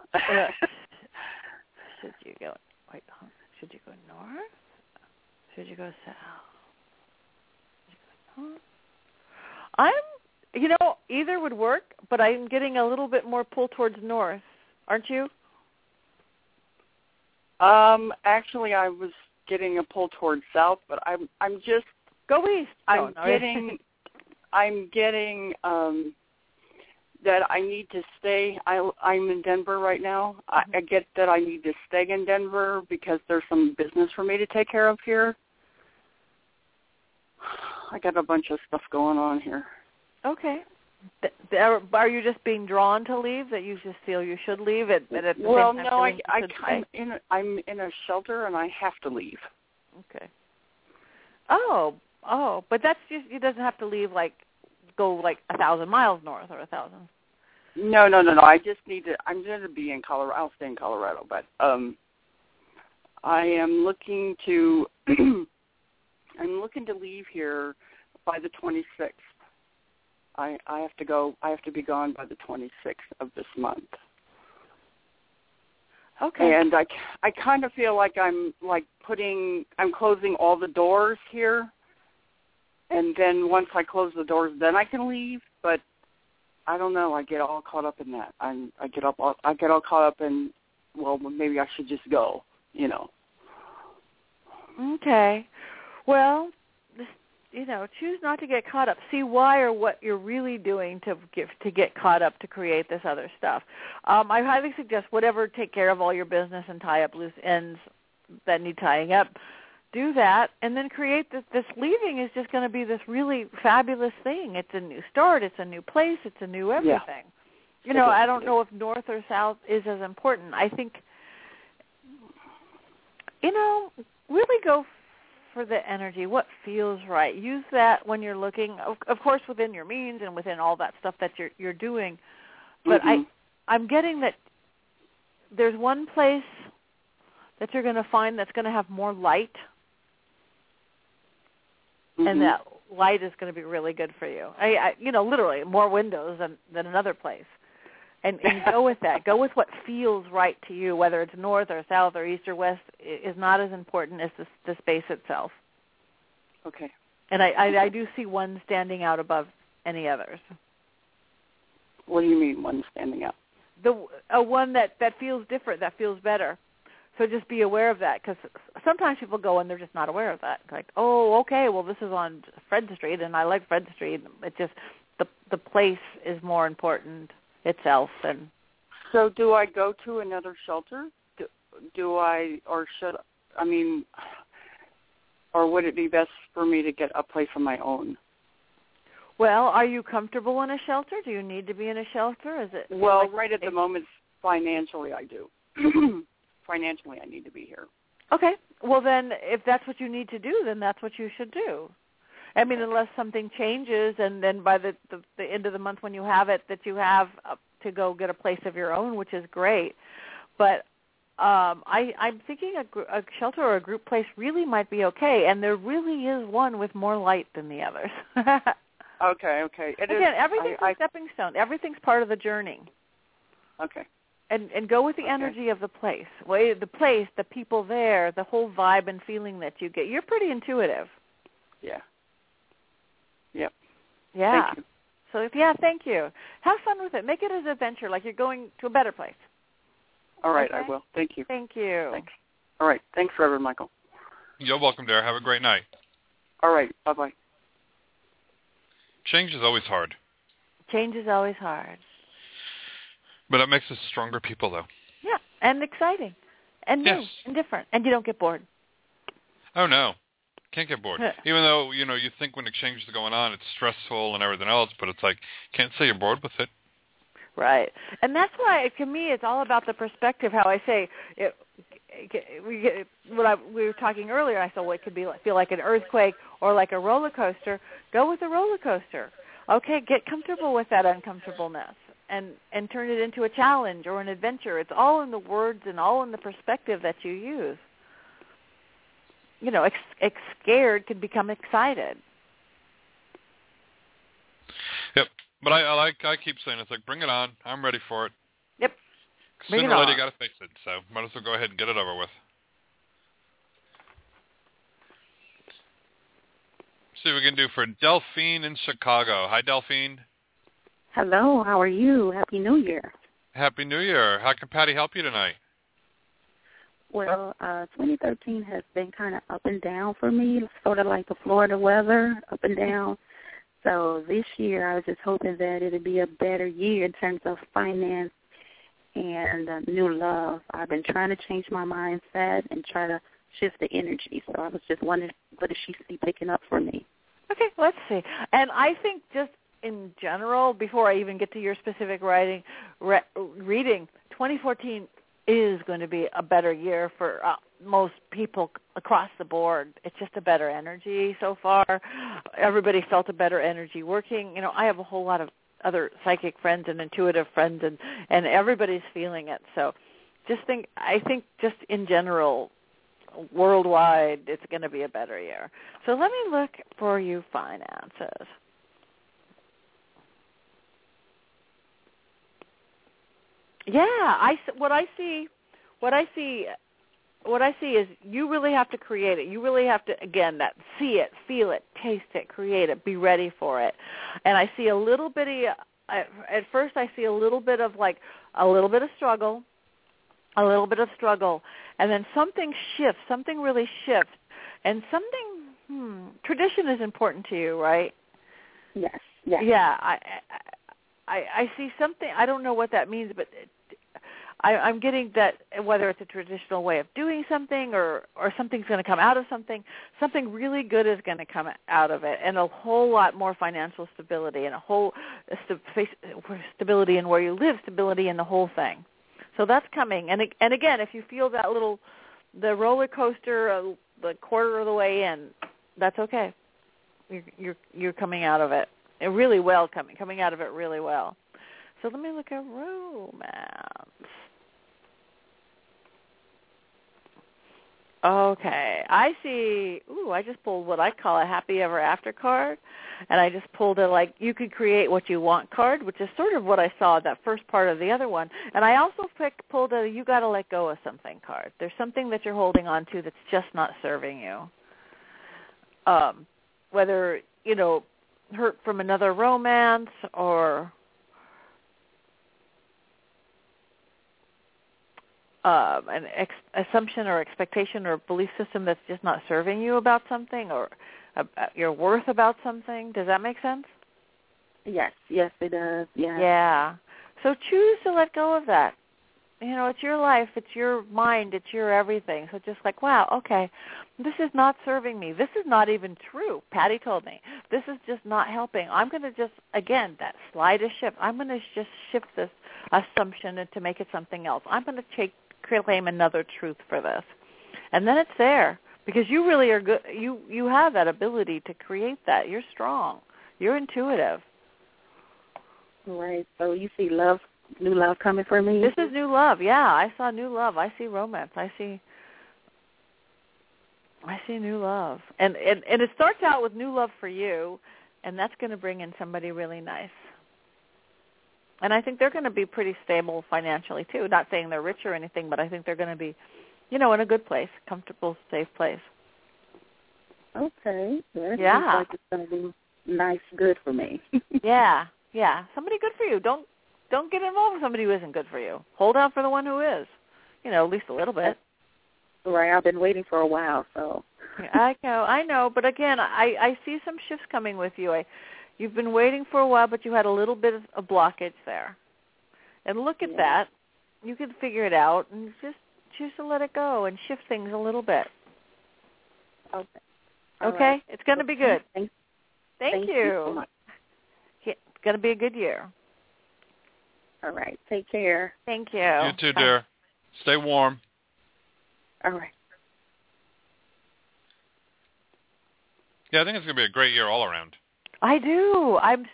S3: Should you go? Wait, on. should you go north? Should you go south? You go? I'm, you know, either would work, but I'm getting a little bit more pull towards north. Aren't you?
S12: Um, actually, I was getting a pull towards south, but I'm I'm just
S3: go east.
S12: I'm
S3: Oh, no.
S12: getting [laughs] I'm getting um that I need to stay. I I'm in Denver right now. I, mm-hmm. I get that I need to stay in Denver because there's some business for me to take care of here. [sighs] I got a bunch of stuff going on here.
S3: Okay. Are are you just being drawn to leave? That you just feel you should leave? At, at the
S12: well,
S3: same time
S12: no, I, I, I'm in. A, I'm in a shelter and I have to leave.
S3: Okay. Oh, oh, but that's just it doesn't have to leave like go like a thousand miles north or a thousand.
S12: No, no, no, no. I just need to. I'm going to be in Colorado. I'll stay in Colorado, but um, I am looking to. [clears throat] I'm looking to leave here by the 26th. I I have to go. I have to be gone by the 26th of this month.
S3: Okay.
S12: And I, I kind of feel like I'm like putting, I'm closing all the doors here. And then once I close the doors, then I can leave. But I don't know. I get all caught up in that. I'm, I get up, all, I get all caught up in, well, maybe I should just go. You know.
S3: Okay. Well, you know, choose not to get caught up. See why or what you're really doing to get to get caught up to create this other stuff. Um, I highly suggest whatever take care of all your business and tie up loose ends that need tying up. Do that, and then create this. This leaving is just going to be this really fabulous thing. It's a new start. It's a new place. It's a new everything. You know, I don't know if north or south is as important. I think, you know, really go for the energy, what feels right. Use that when you're looking, of, of course, within your means and within all that stuff that you're you're doing. But
S12: Mhm.
S3: I, I'm getting that there's one place that you're going to find that's going to have more light,
S12: Mhm.
S3: and that light is going to be really good for you. I, I, you know, literally more windows than than another place. And, and go [laughs] with that. Go with what feels right to you, whether it's north or south or east or west, is not as important as the, the space itself.
S12: Okay.
S3: And I, I, I do see one standing out above any others.
S12: What do you mean one standing out?
S3: The a one that that feels different, that feels better. So just be aware of that because sometimes people go and they're just not aware of that. Like, oh, okay, well this is on Fred Street and I like Fred Street. It just the the place is more important itself and
S12: So do I go to another shelter? Do, do I, or should I mean, or would it be best for me to get a place of my own?
S3: Well, are you comfortable in a shelter? Do you need to be in a shelter? Is it
S12: Well,
S3: like-
S12: right at the moment, financially, I do. [clears throat] financially, I need to be here.
S3: Okay. Well, then, if that's what you need to do, then that's what you should do. I mean, unless something changes, and then by the, the the end of the month when you have it, that you have uh, to go get a place of your own, which is great. But um, I, I'm thinking a, a shelter or a group place really might be okay, and there really is one with more light than the others. [laughs]
S12: Okay, okay. It is-
S3: Again, everything's
S12: I,
S3: a stepping stone. Everything's part of the journey.
S12: Okay.
S3: And and go with the energy of the place. Well, the place, the people there, the whole vibe and feeling that you get. You're pretty intuitive.
S12: Yeah. Yep.
S3: Yeah.
S12: Thank you.
S3: So if, yeah, thank you. Have fun with it. Make it as an adventure, like you're going to a better place.
S12: All right,
S3: Okay.
S12: I will. Thank you.
S3: Thank you.
S12: Thanks. All right. Thanks, Reverend Michael.
S1: You're welcome, dear. Have a great night.
S12: All right. Bye bye.
S1: Change is always hard,
S3: Change is always hard.
S1: But it makes us stronger people, though.
S3: Yeah, and exciting, and new,
S1: Yes.
S3: and different, and you don't get bored.
S1: Oh no, can't get bored. Even though you know you think when exchange is going on, it's stressful and everything else, but it's like can't say you're bored with it.
S3: Right, and that's why to me it's all about the perspective. How I say it, we get, what I, we were talking earlier. I said, well, it could be like, feel like an earthquake or like a roller coaster. Go with a roller coaster. Okay, get comfortable with that uncomfortableness and and turn it into a challenge or an adventure. It's all in the words and all in the perspective that you use. You know, ex, ex scared can become excited.
S1: Yep. But I, I like I keep saying it's like bring it on. I'm ready for it.
S3: Yep. Bring
S1: Sooner or later you got to face it. So might as well go ahead and get it over with. See what we can do for Delphine in Chicago. Hi, Delphine.
S13: Hello, how are you? Happy New Year.
S1: Happy New Year. How can Patti help you tonight?
S13: Well, uh 2013 has been kind of up and down for me, sort of like the Florida weather, up and down. So this year, I was just hoping that it'd be a better year in terms of finance and uh, new love. I've been trying to change my mindset and try to shift the energy. So I was just wondering, what does she see picking up for me?
S3: Okay, let's see. And I think just in general, before I even get to your specific writing, re- reading, 2014 is going to be a better year for uh, most people across the board. It's just a better energy so far. Everybody felt a better energy working. You know, I have a whole lot of other psychic friends and intuitive friends and and everybody's feeling it. So just think I think just in general worldwide it's going to be a better year. So let me look for you finances. Yeah, I what I see what I see what I see is you really have to create it. You really have to again that see it, feel it, taste it, create it, be ready for it. And I see a little bitty at first I see a little bit of like a little bit of struggle, a little bit of struggle, and then something shifts, something really shifts, and something hmm, tradition is important to you, right?
S13: Yes. Yes.
S3: Yeah, I I I see something. I don't know what that means, but I, I'm getting that whether it's a traditional way of doing something or or something's going to come out of something, something really good is going to come out of it, and a whole lot more financial stability and a whole stability in where you live, stability in the whole thing. So that's coming, and and again, if you feel that little the roller coaster, uh, the quarter of the way in, that's okay. You're you're you're coming out of it, it really well coming coming out of it really well. So let me look at romance. Okay, I see. Ooh, I just pulled what I call a happy ever after card, and I just pulled a like you could create what you want card, which is sort of what I saw that first part of the other one. And I also picked, pulled a you got to let go of something card. There's something that you're holding on to that's just not serving you. Um, whether you know hurt from another romance or uh, an ex- assumption or expectation or belief system that's just not serving you about something or uh, your worth about something. Does that make sense?
S13: Yes, yes, it does. Yeah.
S3: Yeah. So choose to let go of that. You know, it's your life, it's your mind, it's your everything. So just like, wow, okay, this is not serving me. This is not even true. Patti told me this is just not helping. I'm going to just again that slide slightest shift. I'm going to just shift this assumption and to make it something else. I'm going to take claim another truth for this. And then it's there because you really are good you you have that ability to create that. You're strong. You're intuitive.
S13: Right. So you see love new love coming for me?
S3: This is new love. Yeah, I saw new love. I see romance. I see I see new love. And and and it starts out with new love for you and that's going to bring in somebody really nice and I think they're going to be pretty stable financially too. Not saying they're rich or anything, but I think they're going to be, you know, in a good place, comfortable, safe place.
S13: Okay. That
S3: yeah.
S13: like it's going to be nice, good for me. [laughs]
S3: yeah, yeah. Somebody good for you. Don't don't get involved with somebody who isn't good for you. Hold out for the one who is. You know, at least a little bit.
S13: Right. I've been waiting for a while, so.
S3: I know, I know, but again, I I see some shifts coming with you. I You've been waiting for a while, but you had a little bit of a blockage there. And look at yeah. that. You can figure it out and just choose to let it go and shift things a little bit.
S13: Okay.
S3: All okay?
S13: Right.
S3: It's going to be good.
S13: Thank,
S3: Thank,
S13: thank
S3: you.
S13: you so
S3: much. It's going to be a good year.
S13: All right. Take care.
S3: Thank you.
S1: You too, dear. Stay warm.
S13: All right.
S1: Yeah, I think it's going to be a great year all around.
S3: I do. I'm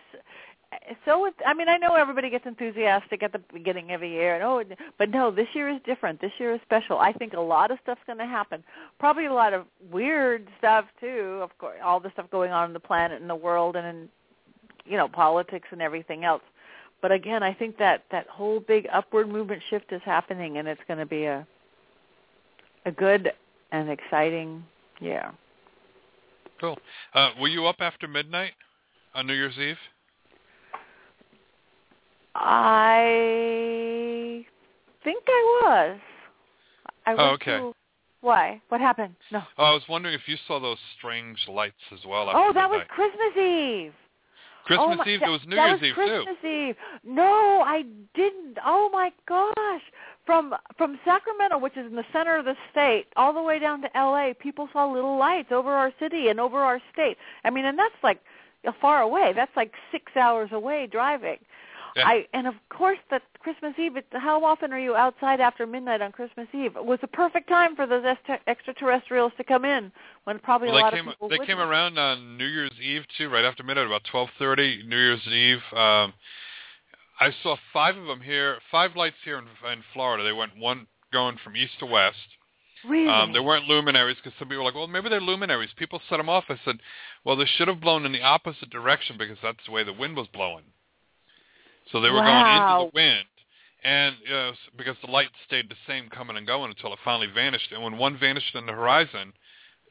S3: so. I mean, I know everybody gets enthusiastic at the beginning of a year, and oh, but no, this year is different. This year is special. I think a lot of stuff's going to happen. Probably a lot of weird stuff too. Of course, all the stuff going on in the planet and the world, and in you know politics and everything else. But again, I think that that whole big upward movement shift is happening, and it's going to be a a good and exciting year.
S1: Cool. Uh, were you up after midnight? On New Year's Eve?
S3: I think I was. I
S1: oh, okay.
S3: To, why? What happened? No.
S1: Oh, I was wondering if you saw those strange lights as well.
S3: oh, that was Christmas Eve.
S1: Christmas
S3: oh my,
S1: Eve.
S3: That,
S1: There was New
S3: that
S1: Year's
S3: was
S1: Eve
S3: Christmas
S1: too.
S3: Eve. No, I didn't. Oh my gosh! From from Sacramento, which is in the center of the state, all the way down to L.A., people saw little lights over our city and over our state. I mean, and that's like far away. That's like six hours away driving.
S1: Yeah.
S3: I and of course that Christmas Eve. It, how often are you outside after midnight on Christmas Eve? It was the perfect time for those extra, extraterrestrials to come in when probably
S1: Well,
S3: a lot
S1: they came
S3: of people
S1: they came around on New Year's Eve too, right after midnight, about twelve thirty. New Year's Eve. Um, I saw five of them here, five lights here in, in Florida. They went one going from east to west.
S3: Really?
S1: Um, they weren't luminaries because some people were like, well, maybe they're luminaries. People set them off. I said, well, they should have blown in the opposite direction because that's the way the wind was blowing. So they were going into the wind, and uh, because the light stayed the same coming and going until it finally vanished. And when one vanished in the horizon,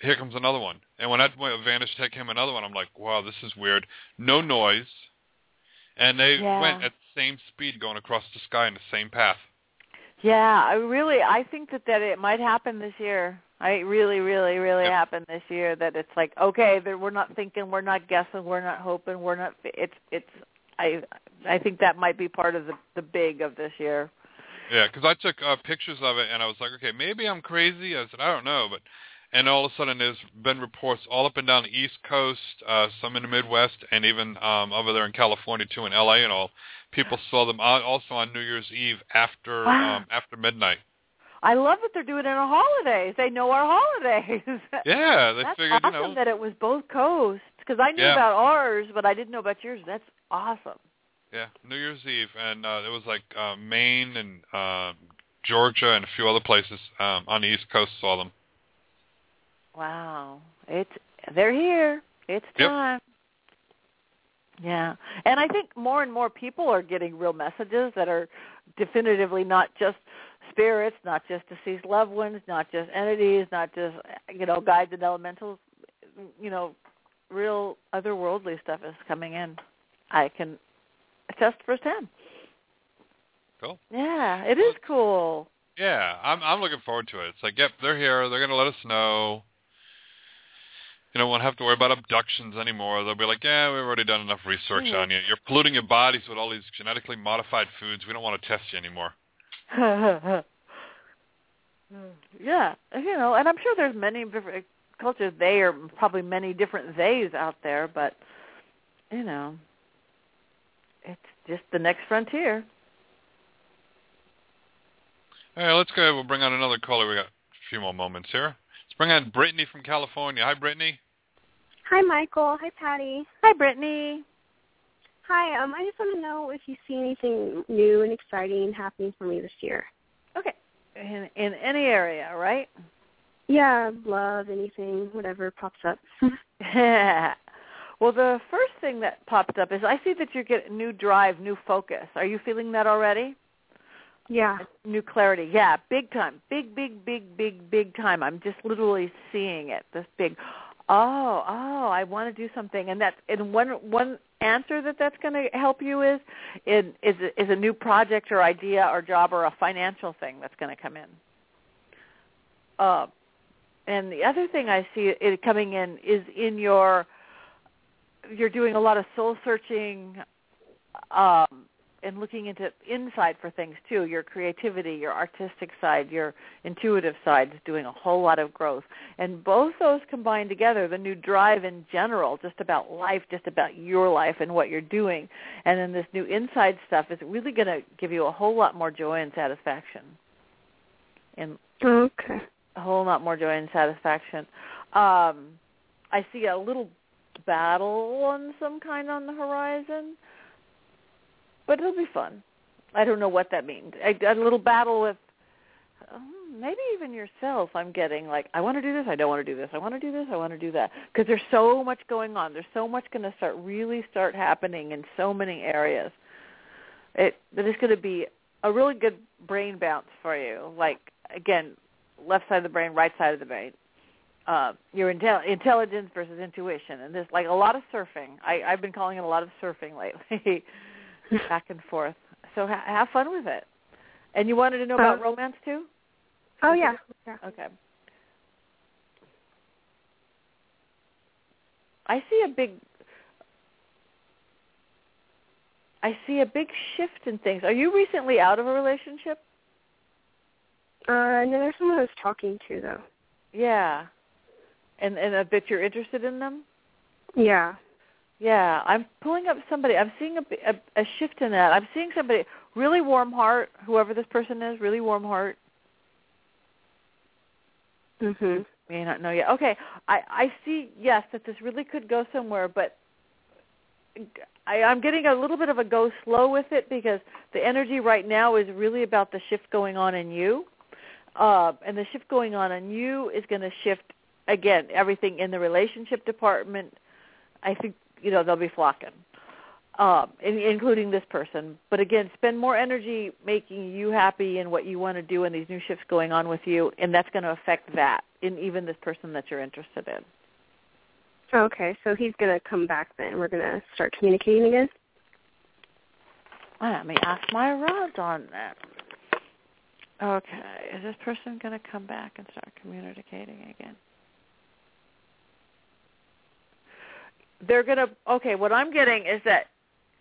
S1: here comes another one. And when that one vanished, here came another one. I'm like, wow, this is weird. No noise, and they
S3: Yeah.
S1: went at the same speed going across the sky in the same path.
S3: Yeah, I really I think that that it might happen this year. I really, really, really
S1: Yep.
S3: happen this year that it's like okay, that we're not thinking, we're not guessing, we're not hoping, we're not. It's it's. I I think that might be part of the the big of this year.
S1: Yeah, because I took uh, pictures of it, and I was like, okay, maybe I'm crazy. I said, I don't know, but and all of a sudden there's been reports all up and down the East Coast, uh, some in the Midwest, and even um, over there in California too, in LA and all. People saw them al- also on New Year's Eve after
S3: Wow.
S1: um, after midnight.
S3: I love that they're doing it on holidays. They know our holidays. [laughs]
S1: Yeah, they
S3: That's
S1: figured,
S3: awesome
S1: you know,
S3: that it was both coasts because I knew
S1: Yeah.
S3: about ours, but I didn't know about yours. That's awesome.
S1: yeah, New Year's Eve, and uh, it was like uh, Maine and uh, Georgia and a few other places um, on the East Coast saw them.
S3: Wow. It's they're here. It's
S1: Yep.
S3: time. Yeah. And I think more and more people are getting real messages that are definitively not just spirits, not just deceased loved ones, not just entities, not just you know, guides and elementals, you know, real otherworldly stuff is coming in. I can attest firsthand.
S1: Cool.
S3: Yeah, it is cool.
S1: Yeah, I'm I'm looking forward to it. It's like, yep, they're here. They're gonna let us know. You know, won't have to worry about abductions anymore. They'll be like, yeah, we've already done enough research
S3: Mhm.
S1: on you. You're polluting your bodies with all these genetically modified foods. We don't want to test you anymore. [laughs]
S3: yeah, you know, and I'm sure there's many different cultures. They are probably many different theys out there, but you know, it's just the next frontier.
S1: All right, let's go. ahead. We'll bring on another caller. We got a few more moments here. Let's bring on Brittany from California. Hi, Brittany.
S9: Hi, Michael. Hi, Patti.
S3: Hi, Brittany.
S9: Hi. Um, I just want to know if you see anything new and exciting happening for me this year.
S3: Okay, in in any area, right?
S9: Yeah, love, anything, whatever pops up. [laughs] [laughs]
S3: well, the first thing that popped up is I see that you get new drive, new focus. Are you feeling that already?
S9: yeah.
S3: New clarity. Yeah, big time. Big, big, big, big, big time. I'm just literally seeing it. This big. Oh, oh, I want to do something, and that's and one one answer that that's going to help you is is is a, is a new project or idea or job or a financial thing that's going to come in. Uh, and the other thing I see it coming in is in your you're doing a lot of soul searching um and looking into inside for things too. Your creativity your artistic side your intuitive side is doing a whole lot of growth. And both those combined together the new drive in general just about life just about your life and what you're doing. And then this new inside stuff is really going to give you a whole lot more joy and satisfaction. And
S9: Okay.
S3: a whole lot more joy and satisfaction. Um, I see a little battle on some kind on the horizon, but it'll be fun. I don't know what that means. A, a little battle with um, maybe even yourself. I'm getting like, I want to do this. I don't want to do this. I want to do this. I want to do that because there's so much going on. There's so much going to start really start happening in so many areas. It that is going to be a really good brain bounce for you. Like again, left side of the brain, right side of the brain. Uh, your intel- intelligence versus intuition, and this like a lot of surfing. I, I've been calling it a lot of surfing lately, [laughs] [laughs] back and forth. So ha- have fun with it. And you wanted to know about
S9: Uh,
S3: romance too?
S9: Oh yeah. yeah.
S3: Okay. I see a big I see a big shift in things. Are you recently out of a relationship?
S9: Uh, no, there's someone I was talking to though.
S3: Yeah. And and a bit you're interested in them?
S9: Yeah.
S3: Yeah, I'm pulling up somebody. I'm seeing a, a a shift in that. I'm seeing somebody really warm heart, whoever this person is, really warm heart.
S9: Mhm.
S3: May not know yet. Okay, I I see. Yes, that this really could go somewhere, but I, I'm getting a little bit of a go slow with it because the energy right now is really about the shift going on in you, uh, and the shift going on in you is going to shift again everything in the relationship department. I think you know they'll be flocking, um, in, including this person. But again, spend more energy making you happy and what you want to do, and these new shifts going on with you, and that's going to affect that in even this person that you're interested in.
S9: Okay, so he's gonna come back then. We're gonna start communicating again.
S3: Let me ask my rods on that. Okay, is this person going to come back and start communicating again? They're going to, okay, what I'm getting is that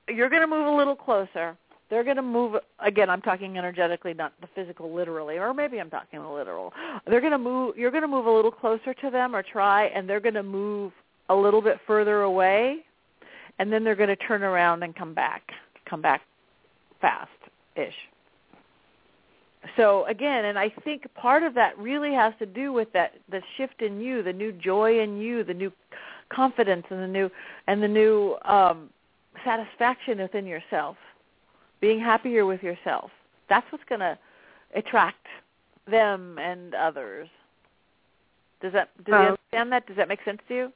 S3: you're going to move a little closer. They're going to move, again, I'm talking energetically, not the physical literally, or maybe I'm talking the literal. They're going to move, you're going to move a little closer to them or try, and they're going to move a little bit further away, and then they're going to turn around and come back, come back fast-ish. So again, and I think part of that really has to do with that the shift in you, the new joy in you, the new confidence and the new and the new um satisfaction within yourself. Being happier with yourself. That's what's going to attract them and others. Does that do you
S9: Oh.
S3: understand that? Does that make sense to you?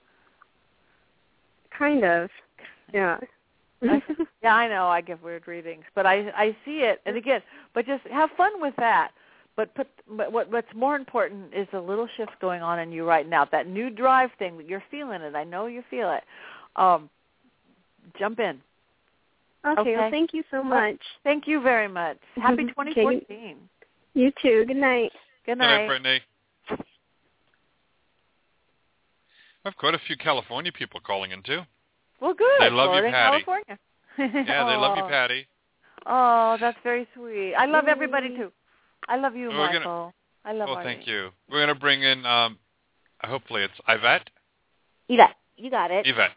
S9: Kind of. Yeah. [laughs]
S3: yeah, I know I give weird readings, but I I see it, and again, but just have fun with that. But put but what what's more important is the little shift going on in you right now. That new drive thing, that you're feeling it. I know you feel it. Um, jump in.
S9: Okay,
S3: Okay.
S9: well thank you so much.
S3: Thank you very much. [laughs] Happy
S9: Okay.
S3: 2014.
S9: You too. Good night.
S3: Good
S1: Good night,
S3: night.
S1: Brittany. I've quite a few California people calling in too.
S3: Well, good.
S1: They love you,
S3: Florida and
S1: Patti.
S3: California.
S1: Yeah, they love you, [laughs]
S3: Oh.
S1: Patti.
S3: Oh, that's very sweet. I love everybody too. I love you,
S1: We're gonna-
S3: Michael. I love
S1: you.
S3: Oh,
S1: thank you. We're going to bring in, um, hopefully it's Yvette.
S14: Yvette, you got it.
S1: Yvette.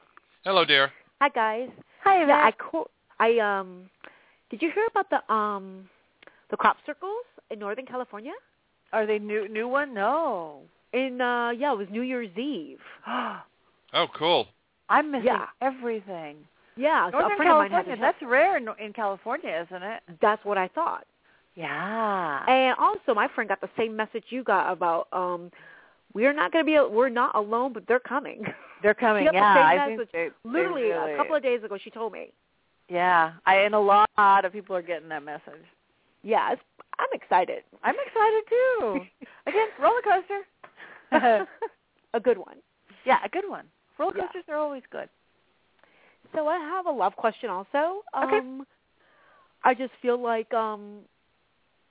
S1: Hello, dear.
S14: Hi guys.
S3: Hi,
S14: Yeah, I co- I um did you hear about the um the crop circles in Northern California?
S3: Are they new new one? No.
S14: In uh yeah, it was New Year's Eve. [gasps]
S1: Oh, cool.
S3: I'm missing
S14: Yeah.
S3: everything.
S14: Yeah,
S3: Northern
S14: a friend of mine had
S3: California, that's rare in, in California, isn't it?
S14: That's what I thought.
S3: Yeah.
S14: And also my friend got the same message you got about um we're not going to be we're not alone but they're coming. [laughs]
S3: They're coming.
S14: She got
S3: yeah,
S14: the same
S3: think
S14: message.
S3: they, they
S14: Literally
S3: really-
S14: a couple of days ago she told me.
S3: Yeah, I and a lot of people are getting that message.
S14: Yeah, it's, I'm excited.
S3: I'm excited too. [laughs] Again, roller coaster. [laughs]
S14: a good one.
S3: yeah, a good one. Roller
S14: Yeah.
S3: coasters are always good.
S14: So I have a love question also.
S3: Okay.
S14: Um I just feel like um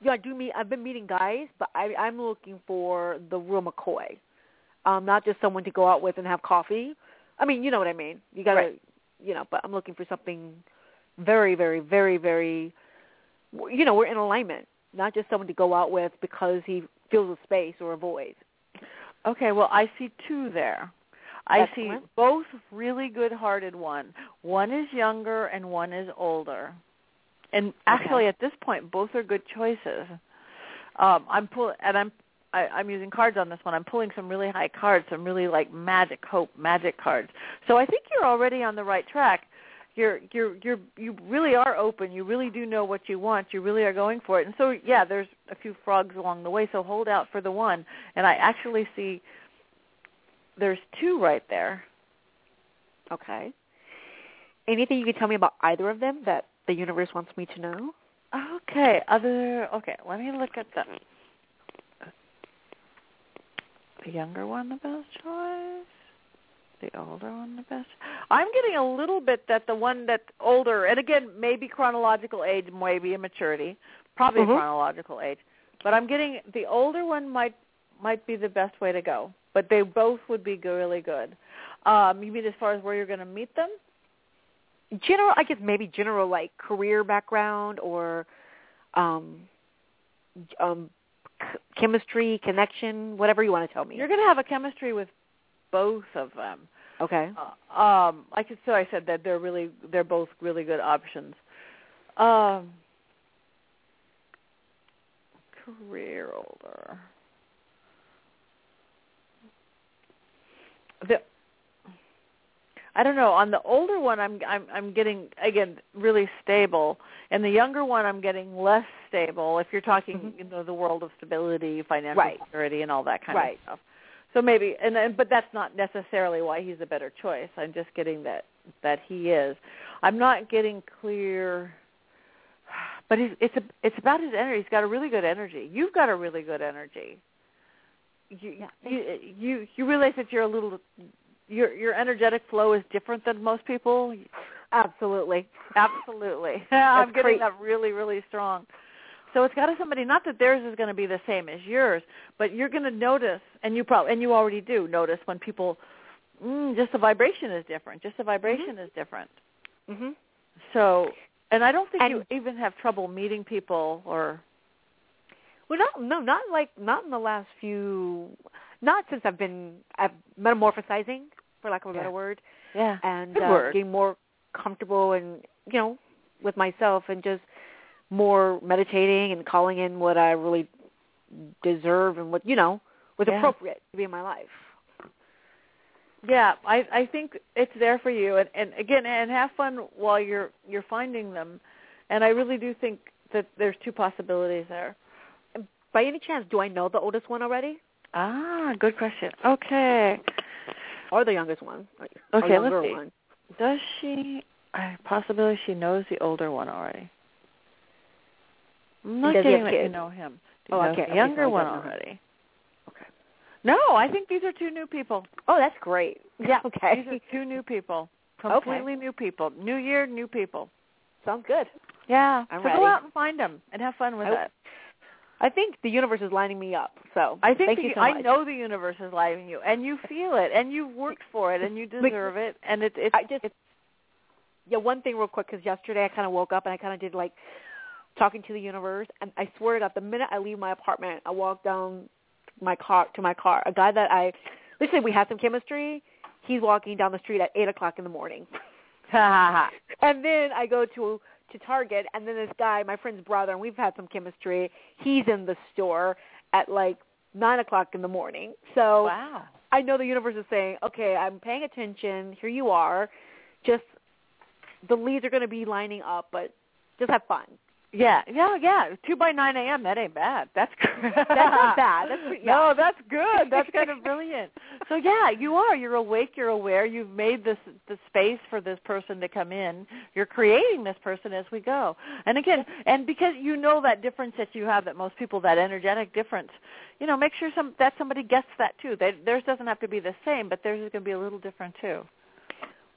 S14: yeah, I do meet I've been meeting guys, but I I'm looking for the real McCoy. Um, not just someone to go out with and have coffee. I mean, you know what I mean. You gotta
S3: Right.
S14: you know, but I'm looking for something very, very, very, very you know, we're in alignment. Not just someone to go out with because he fills a space or a void.
S3: Okay, well, I see two there. I see both really good-hearted one. One is younger and one is older. And actually, at this point, both are good choices. Um, I'm pull and I'm I, I'm using cards on this one. I'm pulling some really high cards, some really like magic, hope, magic cards. So I think you're already on the right track. You're you're you're you really are open. You really do know what you want. You really are going for it. And so yeah, there's a few frogs along the way. So hold out for the one. And I actually see there's two right there.
S14: Okay. Anything you can tell me about either of them that the universe wants me to know?
S3: Okay. Other okay. Let me look at the the younger one the best choice. The older one the best. I'm getting a little bit that the one that's older, and again, maybe chronological age, maybe immaturity, probably
S14: Mhm.
S3: chronological age. But I'm getting the older one might might be the best way to go. But they both would be really good. Um, you mean as far as where you're going to meet them?
S14: General. I guess maybe general like career background or um um c- chemistry connection, whatever you want to tell me.
S3: You're going to have a chemistry with both of them.
S14: okay.
S3: Uh, um, like so, I said that they're really they're both really good options. Um, career older. The I don't know. On the older one, I'm I'm I'm getting again really stable, and the younger one, I'm getting less stable. If you're talking, mm-hmm. you know, the world of stability, financial
S14: Right.
S3: security, and all that kind
S14: Right.
S3: of stuff. So maybe, and then, but that's not necessarily why he's a better choice. I'm just getting that that he is. I'm not getting clear, but it's it's a, it's about his energy. He's got a really good energy. You've got a really good energy. You you you, you realize that you're a little your your energetic flow is different than most people.
S14: Absolutely.
S3: Absolutely. [laughs] I'm getting
S14: great.
S3: that really, really strong. So it's got to somebody. Not that theirs is going to be the same as yours, but you're going to notice, and you probably and you already do notice when people, mm, just the vibration is different. Just the vibration is different.
S14: Mm-hmm.
S3: So, and I don't think
S14: And-
S3: you even have trouble meeting people or.
S14: Well, not no, not like not in the last few, not since I've been I've metamorphosizing, for lack of a better word,
S3: Yeah.
S14: and
S3: Good
S14: uh,
S3: word.
S14: getting more comfortable and you know with myself and just more meditating and calling in what I really deserve and what you know was
S3: Yeah.
S14: appropriate to be in my life.
S3: Yeah, I I think it's there for you, and and again, and have fun while you're you're finding them, and I really do think that there's two possibilities there.
S14: By any chance, do I know the oldest one already,
S3: Ah, good question. Okay,
S14: or the youngest one?
S3: okay, let's see.
S14: one?
S3: Does she? Uh, possibility she knows the older one already. I'm not
S14: Does
S3: getting that you know him.
S14: Oh,
S3: Knows
S14: okay,
S3: the
S14: okay,
S3: younger
S14: so
S3: one
S14: don't know him.
S3: already.
S14: Okay.
S3: No, I think these are two new people.
S14: Oh, that's great. [laughs]
S3: Yeah,
S14: Okay.
S3: These are two new people.
S14: Okay.
S3: Completely new people. New year, new people.
S14: Sounds good.
S3: Yeah.
S14: I'm
S3: so
S14: ready.
S3: go out and find them and have fun with
S14: I-
S3: it.
S14: I think the universe is lining me up. So
S3: I think
S14: thank
S3: the,
S14: you so
S3: I know the universe is lining you, and you feel it, and you've worked for it, and you deserve it, and it's it's
S14: I just yeah. One thing real quick because yesterday I kind of woke up and I kind of did like talking to the universe, and I swear to God, the minute I leave my apartment, I walk down my car to my car. A guy that I literally we had some chemistry. He's walking down the street at eight o'clock in the morning, and then I go to to Target, and then this guy, my friend's brother, and we've had some chemistry. He's in the store at like nine o'clock in the morning. So
S3: wow.
S14: I know the universe is saying, okay, I'm paying attention. Here you are. Just the leads are going to be lining up, but just have fun.
S3: Yeah, yeah, yeah. Two by nine a.m. That ain't bad. That's [laughs]
S14: That's not bad. That's [laughs] yeah.
S3: no, that's good. That's [laughs] kind of brilliant. So yeah, you are. You're awake. You're aware. You've made this the space for this person to come in. You're creating this person as we go. And again, and because you know that difference that you have, that most people that energetic difference, you know, make sure some that somebody gets that too. They, theirs doesn't have to be the same, but theirs is going to be a little different too.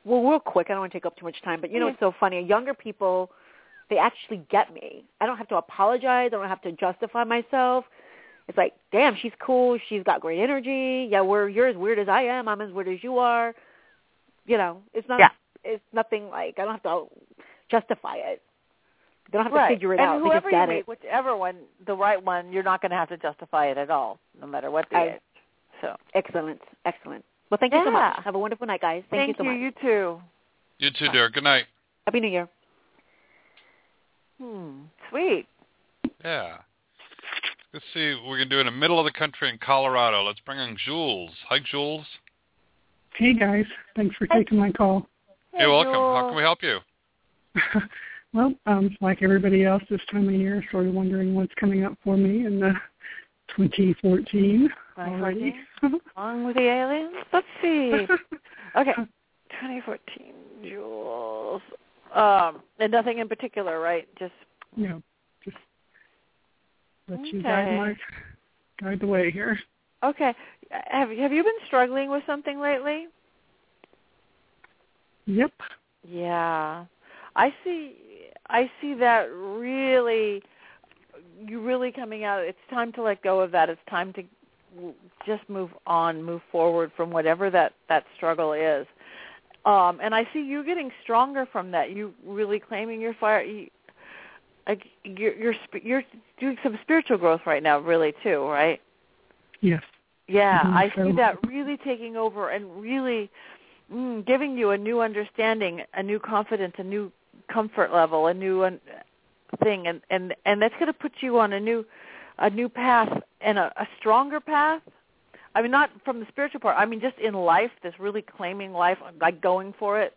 S14: Well, real quick, I don't want to take up too much time, but you know
S3: Yeah.
S14: it's so funny. Younger people, they actually get me. I don't have to apologize. I don't have to justify myself. It's like, damn, she's cool. She's got great energy. Yeah, we're you're as weird as I am. I'm as weird as you are. You know, it's not.
S3: Yeah.
S14: It's nothing like I don't have to justify it. They don't have
S3: right.
S14: to figure it
S3: and
S14: out. They
S3: whoever
S14: just get
S3: you
S14: it.
S3: meet, whichever one, the right one, you're not going to have to justify it at all, no matter what the
S14: I-
S3: age. So
S14: Excellent, excellent. Well, thank you so much. Have a wonderful night, guys. Thank, you so much.
S3: You too.
S1: You too, dear. Good night.
S14: Happy New Year.
S3: Hmm. Sweet.
S1: Yeah. Let's see what we can do in the middle of the country in Colorado. Let's bring in Jules. Hi, Jules.
S15: Hey guys, thanks for taking my call.
S1: You're welcome. How can we help you? [laughs]
S15: well, um, like everybody else this time of year, sort of wondering what's coming up for me in the 2014 already. [laughs]
S3: Along with the aliens? Let's see. [laughs] okay. 2014, Jules. Um, and nothing in particular, right? Just
S15: yeah, just let you guide my guide the way here.
S3: okay. Have have you been struggling with something lately?
S15: Yep.
S3: Yeah. I see I see that really you really coming out it's time to let go of that. It's time to just move on, move forward from whatever that that struggle is. Um, and I see you getting stronger from that. You really claiming your fire. You, like you're you're you're doing some spiritual growth right now, really too, right?
S15: Yes.
S3: Yeah,
S15: Mhm,
S3: I see that really taking over and really mm, giving you a new understanding, a new confidence, a new comfort level, a new un- thing, and and and that's going to put you on a new a new path and a, a stronger path. I mean, not from the spiritual part. I mean, just in life, this really claiming life, like going for it,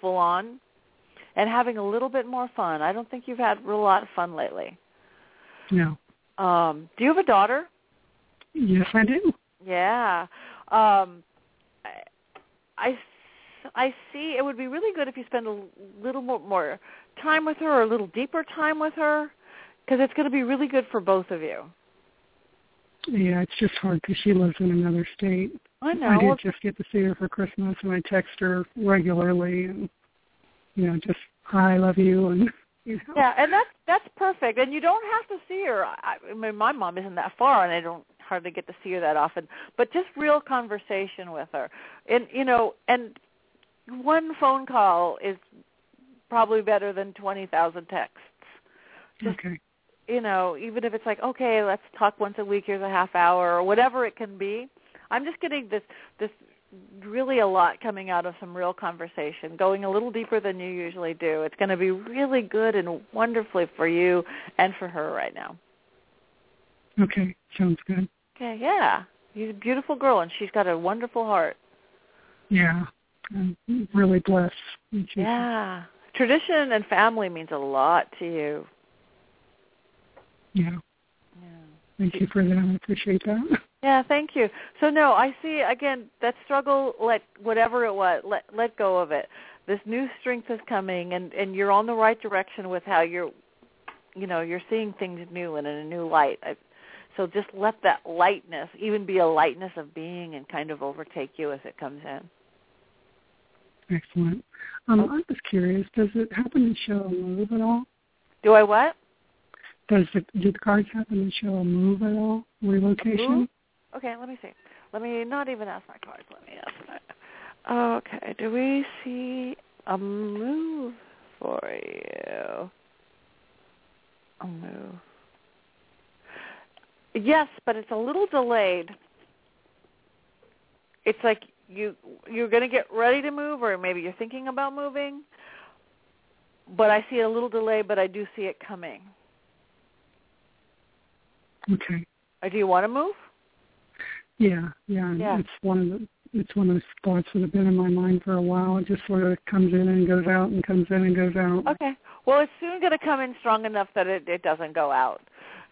S3: full on, and having a little bit more fun. I don't think you've had a lot of fun lately.
S15: No.
S3: Um, do you have a daughter?
S15: Yes, I do.
S3: Yeah. Um, I, I, I see it would be really good if you spend a little more, more time with her or a little deeper time with her because it's going to be really good for both of you.
S15: Yeah, it's just hard because she lives in another state.
S3: I know.
S15: I did just get to see her for Christmas, and I text her regularly, and you know, just hi, I love you, [laughs] and you know.
S3: Yeah, and that's that's perfect. And you don't have to see her. I, I mean, my mom isn't that far, and I don't hardly get to see her that often. But just real conversation with her, and you know, and one phone call is probably better than twenty thousand texts. Just,
S15: okay.
S3: You know, even if it's like, okay, let's talk once a week. Here's a half hour, or whatever it can be. I'm just getting this this really a lot coming out of some real conversation, going a little deeper than you usually do. It's going to be really good and wonderfully for you and for her right now.
S15: Okay, sounds good.
S3: Okay, yeah. She's a beautiful girl and she's got a wonderful heart.
S15: Yeah, I'm really blessed.
S3: Yeah. Tradition and family means a lot to you.
S15: Yeah. Yeah. Thank you for that. I appreciate that.
S3: Yeah, thank you. So no, I see again that struggle. Let whatever it was, let let go of it. This new strength is coming, and and you're on the right direction with how you're, you know, you're seeing things new and in a new light. I, so just let that lightness, even be a lightness of being, and kind of overtake you as it comes in.
S15: Excellent. Um, I'm just curious. Does it happen to show a move at all?
S3: Do I what?
S15: Does the do the cards happen to show a move at all? Relocation?
S3: Okay, let me see. Let me not even ask my cards. Let me ask my. Okay, do we see a move for you? A move. Yes, but it's a little delayed. It's like you you're going to get ready to move, or maybe you're thinking about moving. But I see a little delay, but I do see it coming.
S15: Okay.
S3: Or do you want to move?
S15: Yeah, yeah.
S3: Yeah.
S15: It's one of the it's one of those thoughts that have been in my mind for a while. It just sort of comes in and goes out and comes in and goes out.
S3: Okay. Well, it's soon going to come in strong enough that it, it doesn't go out.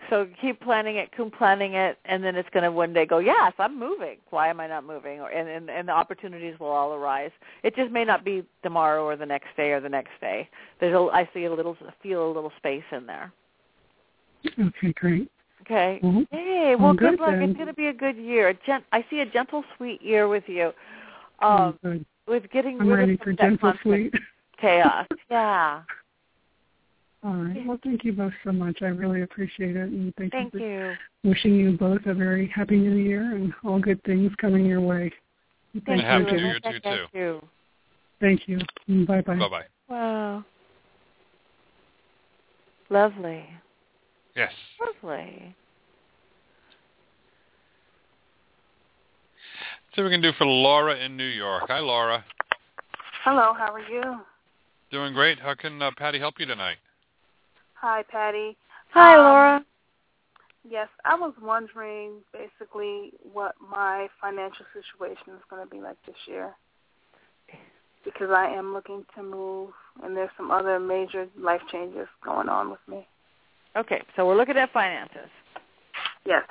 S3: So keep planning it, keep planning it, and then it's going to one day go, yes, I'm moving. Why am I not moving? Or, and, and, and the opportunities will all arise. It just may not be tomorrow or the next day or the next day. There's a, I see a little, feel a little space in there.
S15: Okay, great.
S3: Okay.
S15: Mhm.
S3: Hey, well,
S15: Well,
S3: good,
S15: good
S3: luck.
S15: then.
S3: It's going to be a good year. A gent- I see a gentle, sweet year with you. Um,
S15: Oh, good.
S3: with getting
S15: I'm
S3: rid
S15: ready
S3: of
S15: for
S3: some of that
S15: gentle sweet. [laughs]
S3: chaos. Yeah.
S15: All right. Well, thank you both so much. I really appreciate it, and thank,
S3: Thank
S15: you. for
S3: you.
S15: Wishing you both a very happy New Year and all good things coming your way.
S3: Thank
S1: Happy
S3: you.
S1: New Year to
S3: Thank
S1: you, too.
S3: you.
S15: Thank you. Bye bye.
S1: Bye bye.
S3: Wow. Lovely.
S1: Yes.
S3: Lovely.
S1: See what we can do for Laura in New York. Hi, Laura.
S5: Hello, how are you?
S1: Doing great. How can uh, Patti help you tonight?
S5: Hi, Patti.
S3: Hi,
S5: Um,
S3: Laura.
S5: Yes, I was wondering basically what my financial situation is going to be like this year. Because I am looking to move, and there's some other major life changes going on with me.
S3: Okay, so we're looking at finances.
S5: Yes.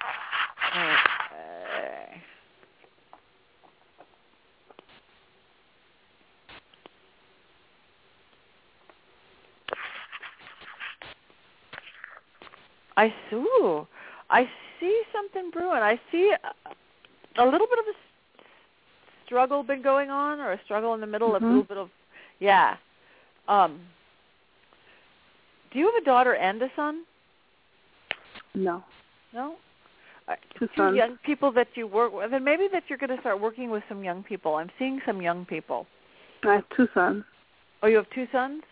S3: Okay. I see. I see something brewing. I see a, a little bit of a struggle been going on, or a struggle in the middle,
S5: Mhm.
S3: a little bit of, yeah. Um, do you have a daughter and a son?
S5: No.
S3: No. Uh,
S5: Two
S3: young people that you work with, and maybe that you're going to start working with some young people. I'm seeing some young people.
S16: I have two sons.
S3: Oh, you have two sons.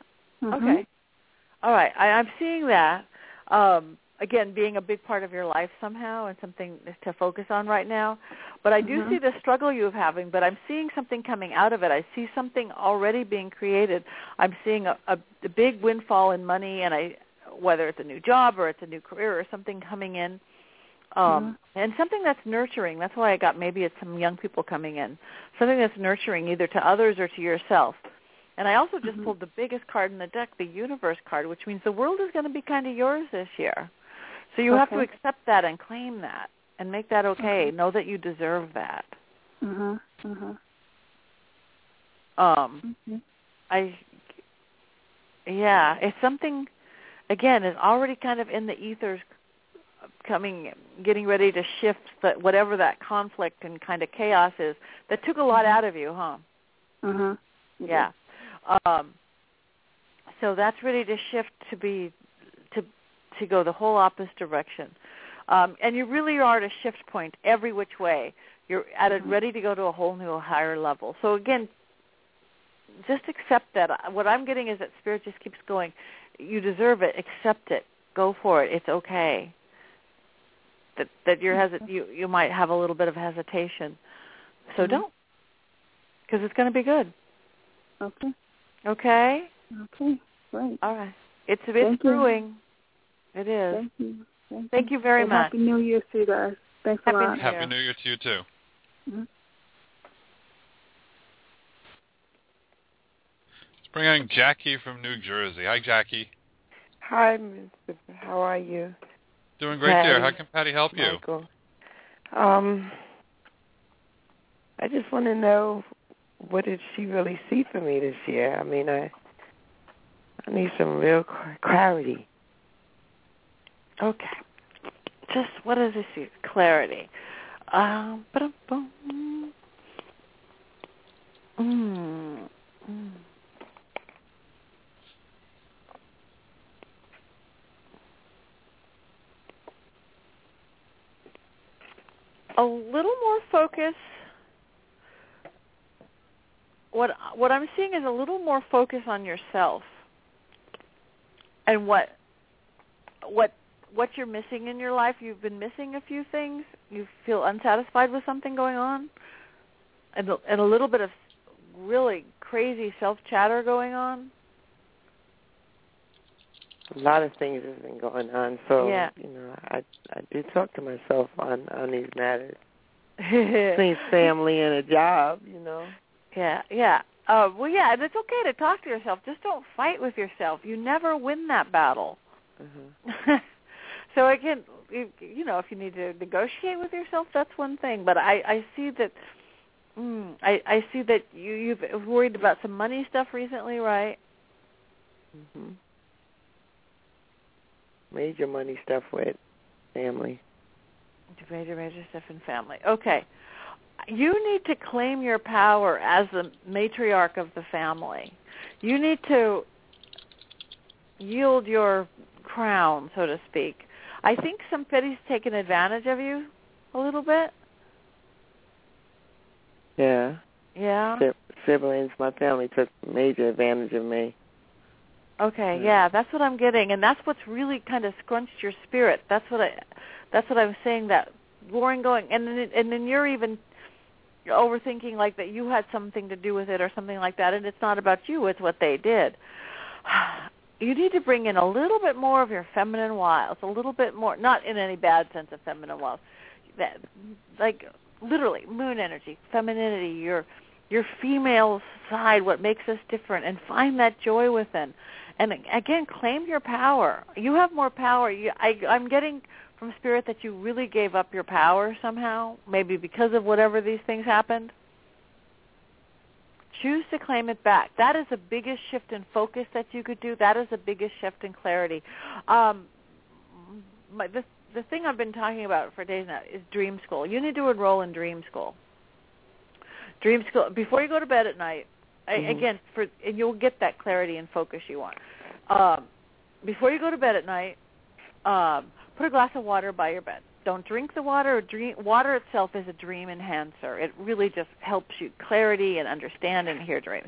S16: Mhm.
S3: Okay. All right. I, I'm seeing that. Um, again, being a big part of your life somehow and something to focus on right now. But I do
S16: Mhm.
S3: see the struggle you're having, but I'm seeing something coming out of it. I see something already being created. I'm seeing a, a, a big windfall in money, and I whether it's a new job or it's a new career or something coming in. Um, and something that's nurturing. That's why I got maybe it's some young people coming in. Something that's nurturing either to others or to yourself. And I also just pulled the biggest card in the deck, the universe card, which means the world is going to be kind of yours this year. So you have to accept that and claim that and make that okay. Know that you deserve that.
S16: Mhm. Mhm.
S3: Um I yeah, it's something again, it's already kind of in the ethers coming getting ready to shift that whatever that conflict and kind of chaos is that took a lot out of you, huh?
S16: Mhm.
S3: Yeah. Um, so that's ready to shift to be to to go the whole opposite direction. Um, and you really are at a shift point every which way. You're at it ready to go to a whole new higher level. So again, just accept that. What I'm getting is that spirit just keeps going. You deserve it. Accept it. Go for it. It's okay. That that you're hesit- you you might have a little bit of hesitation. So
S16: Mhm.
S3: don't, because it's going to be good.
S16: Okay.
S3: Okay.
S16: Okay. Great.
S3: All right. It's it's
S16: Thank you.
S3: brewing. It is.
S16: Thank you. Thank,
S3: Thank you very
S16: and
S3: much.
S16: Happy New Year to you guys. Thanks
S3: Happy
S16: a lot.
S3: New
S1: Happy New Year to you too.
S16: Mhm.
S1: Bring on Jackie from New Jersey. Hi, Jackie.
S17: Hi, Mr. How are you?
S1: Doing great, dear. How can Patti help you?
S17: Um, I just want to know what did she really see for me this year? I mean, I I need some real cl- clarity.
S3: Okay. Just what what is this? See? Clarity. Um, ba-dum-bum. Mm. Mm. A little more focus. What what I'm seeing is a little more focus on yourself and what what what you're missing in your life. You've been missing a few things. You feel unsatisfied with something going on, and and a little bit of really crazy self chatter going on.
S17: A lot of things have been going on, so
S3: Yeah.
S17: you know, I I do talk to myself on on these matters. [laughs] Between family and a job, you know.
S3: Yeah, yeah. Uh, well, yeah, and it's okay to talk to yourself. Just don't fight with yourself. You never win that battle.
S17: Mhm. [laughs]
S3: so again, you, you know, if you need to negotiate with yourself, that's one thing. But I, I see that, mm, I, I see that you, you've worried about some money stuff recently, right?
S17: Mhm. Major money stuff with family.
S3: Major, major stuff in family. Okay. You need to claim your power as the matriarch of the family. You need to yield your crown, so to speak. I think somebody's taken advantage of you a little bit.
S17: Yeah.
S3: Yeah.
S17: Si- siblings, my family took major advantage of me.
S3: Okay, yeah, that's what I'm getting, and that's what's really kind of scrunched your spirit. That's what I, that's what I'm saying. That going, going, and then and then you're even overthinking like that you had something to do with it or something like that, and it's not about you; it's what they did. [sighs] You need to bring in a little bit more of your feminine wiles, a little bit more, not in any bad sense of feminine wiles, that like literally moon energy, femininity, your your female side, what makes us different, and find that joy within. And again, claim your power. You have more power. You, I, I'm getting from spirit that you really gave up your power somehow, maybe because of whatever these things happened. Choose to claim it back. That is the biggest shift in focus that you could do. That is the biggest shift in clarity. Um, my, the, the thing I've been talking about for days now is Dream School. You need to enroll in Dream School. Dream School before you go to bed at night. I,
S17: Mhm.
S3: Again, for and you'll get that clarity and focus you want. Um, before you go to bed at night, um, put a glass of water by your bed. don't drink the water. Dream, water itself is a dream enhancer. It really just helps you clarity and understand and hear dreams.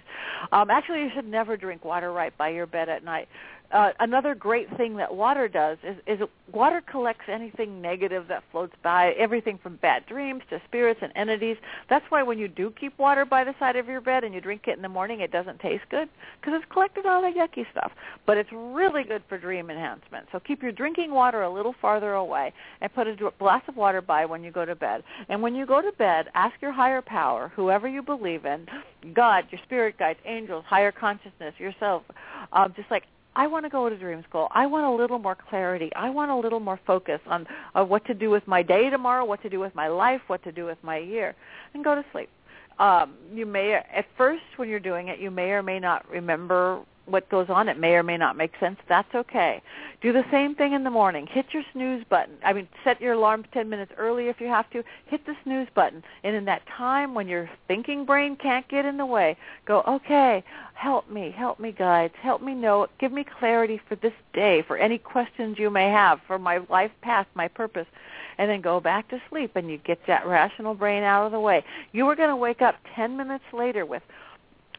S3: Um, actually, you should never drink water right by your bed at night uh, another great thing that water does is, is water collects anything negative that floats by, everything from bad dreams to spirits and entities. That's why when you do keep water by the side of your bed and you drink it in the morning, it doesn't taste good because it's collected all the yucky stuff. But it's really good for dream enhancement. So keep your drinking water a little farther away and put a glass of water by when you go to bed. And when you go to bed, ask your higher power, whoever you believe in, God, your spirit guides, angels, higher consciousness, yourself, uh, just like I want to go to dream school. I want a little more clarity. I want a little more focus on uh, what to do with my day tomorrow, what to do with my life, what to do with my year, and go to sleep. Um, you may, at first when you're doing it, you may or may not remember what goes on. It may or may not make sense. That's okay. Do the same thing in the morning. Hit your snooze button. I mean, set your alarm 10 minutes early if you have to. Hit the snooze button. And in that time when your thinking brain can't get in the way, go, okay, help me, help me, guides. Help me know, give me clarity for this day, for any questions you may have, for my life path, my purpose and then go back to sleep and you get that rational brain out of the way. You are going to wake up 10 minutes later with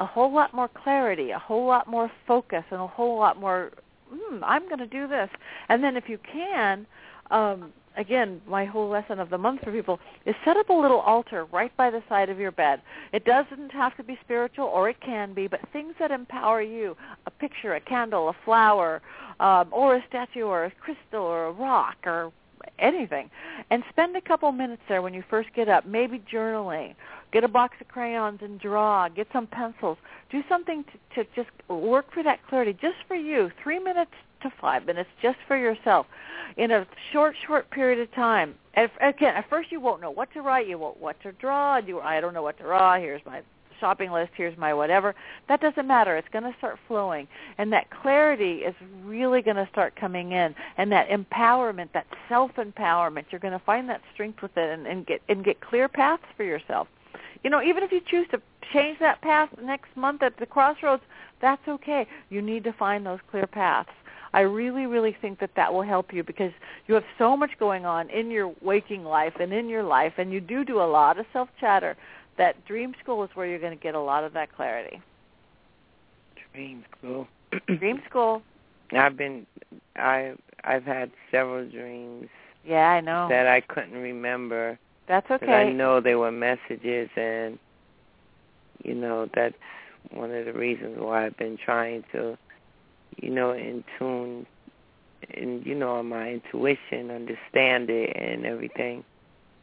S3: a whole lot more clarity, a whole lot more focus, and a whole lot more. Mm, I'm going to do this, and then if you can, um, again, my whole lesson of the month for people is set up a little altar right by the side of your bed. It doesn't have to be spiritual, or it can be, but things that empower you: a picture, a candle, a flower, um, or a statue, or a crystal, or a rock, or anything. And spend a couple minutes there when you first get up, maybe journaling Get a box of crayons and draw. Get some pencils. Do something to, to just work for that clarity, just for you. Three minutes to five minutes, just for yourself, in a short, short period of time. At, again, at first you won't know what to write. You won't what to draw. You, I don't know what to draw. Here's my shopping list, here's my whatever. That doesn't matter. It's going to start flowing. And that clarity is really going to start coming in. And that empowerment, that self-empowerment, you're going to find that strength with it and, and get and get clear paths for yourself. You know, even if you choose to change that path next month at the crossroads, that's okay. You need to find those clear paths. I really, really think that that will help you because you have so much going on in your waking life and in your life, and you do do a lot of self-chatter. That dream school is where you're going to get a lot of that clarity.
S17: Dream school. [clears throat]
S3: dream school.
S17: I've been, I, I've had several dreams.
S3: Yeah, I know.
S17: That I couldn't remember
S3: that's okay.
S17: I know there were messages, and you know that's one of the reasons why I've been trying to, you know, in tune, and you know, on my intuition, understand it, and everything.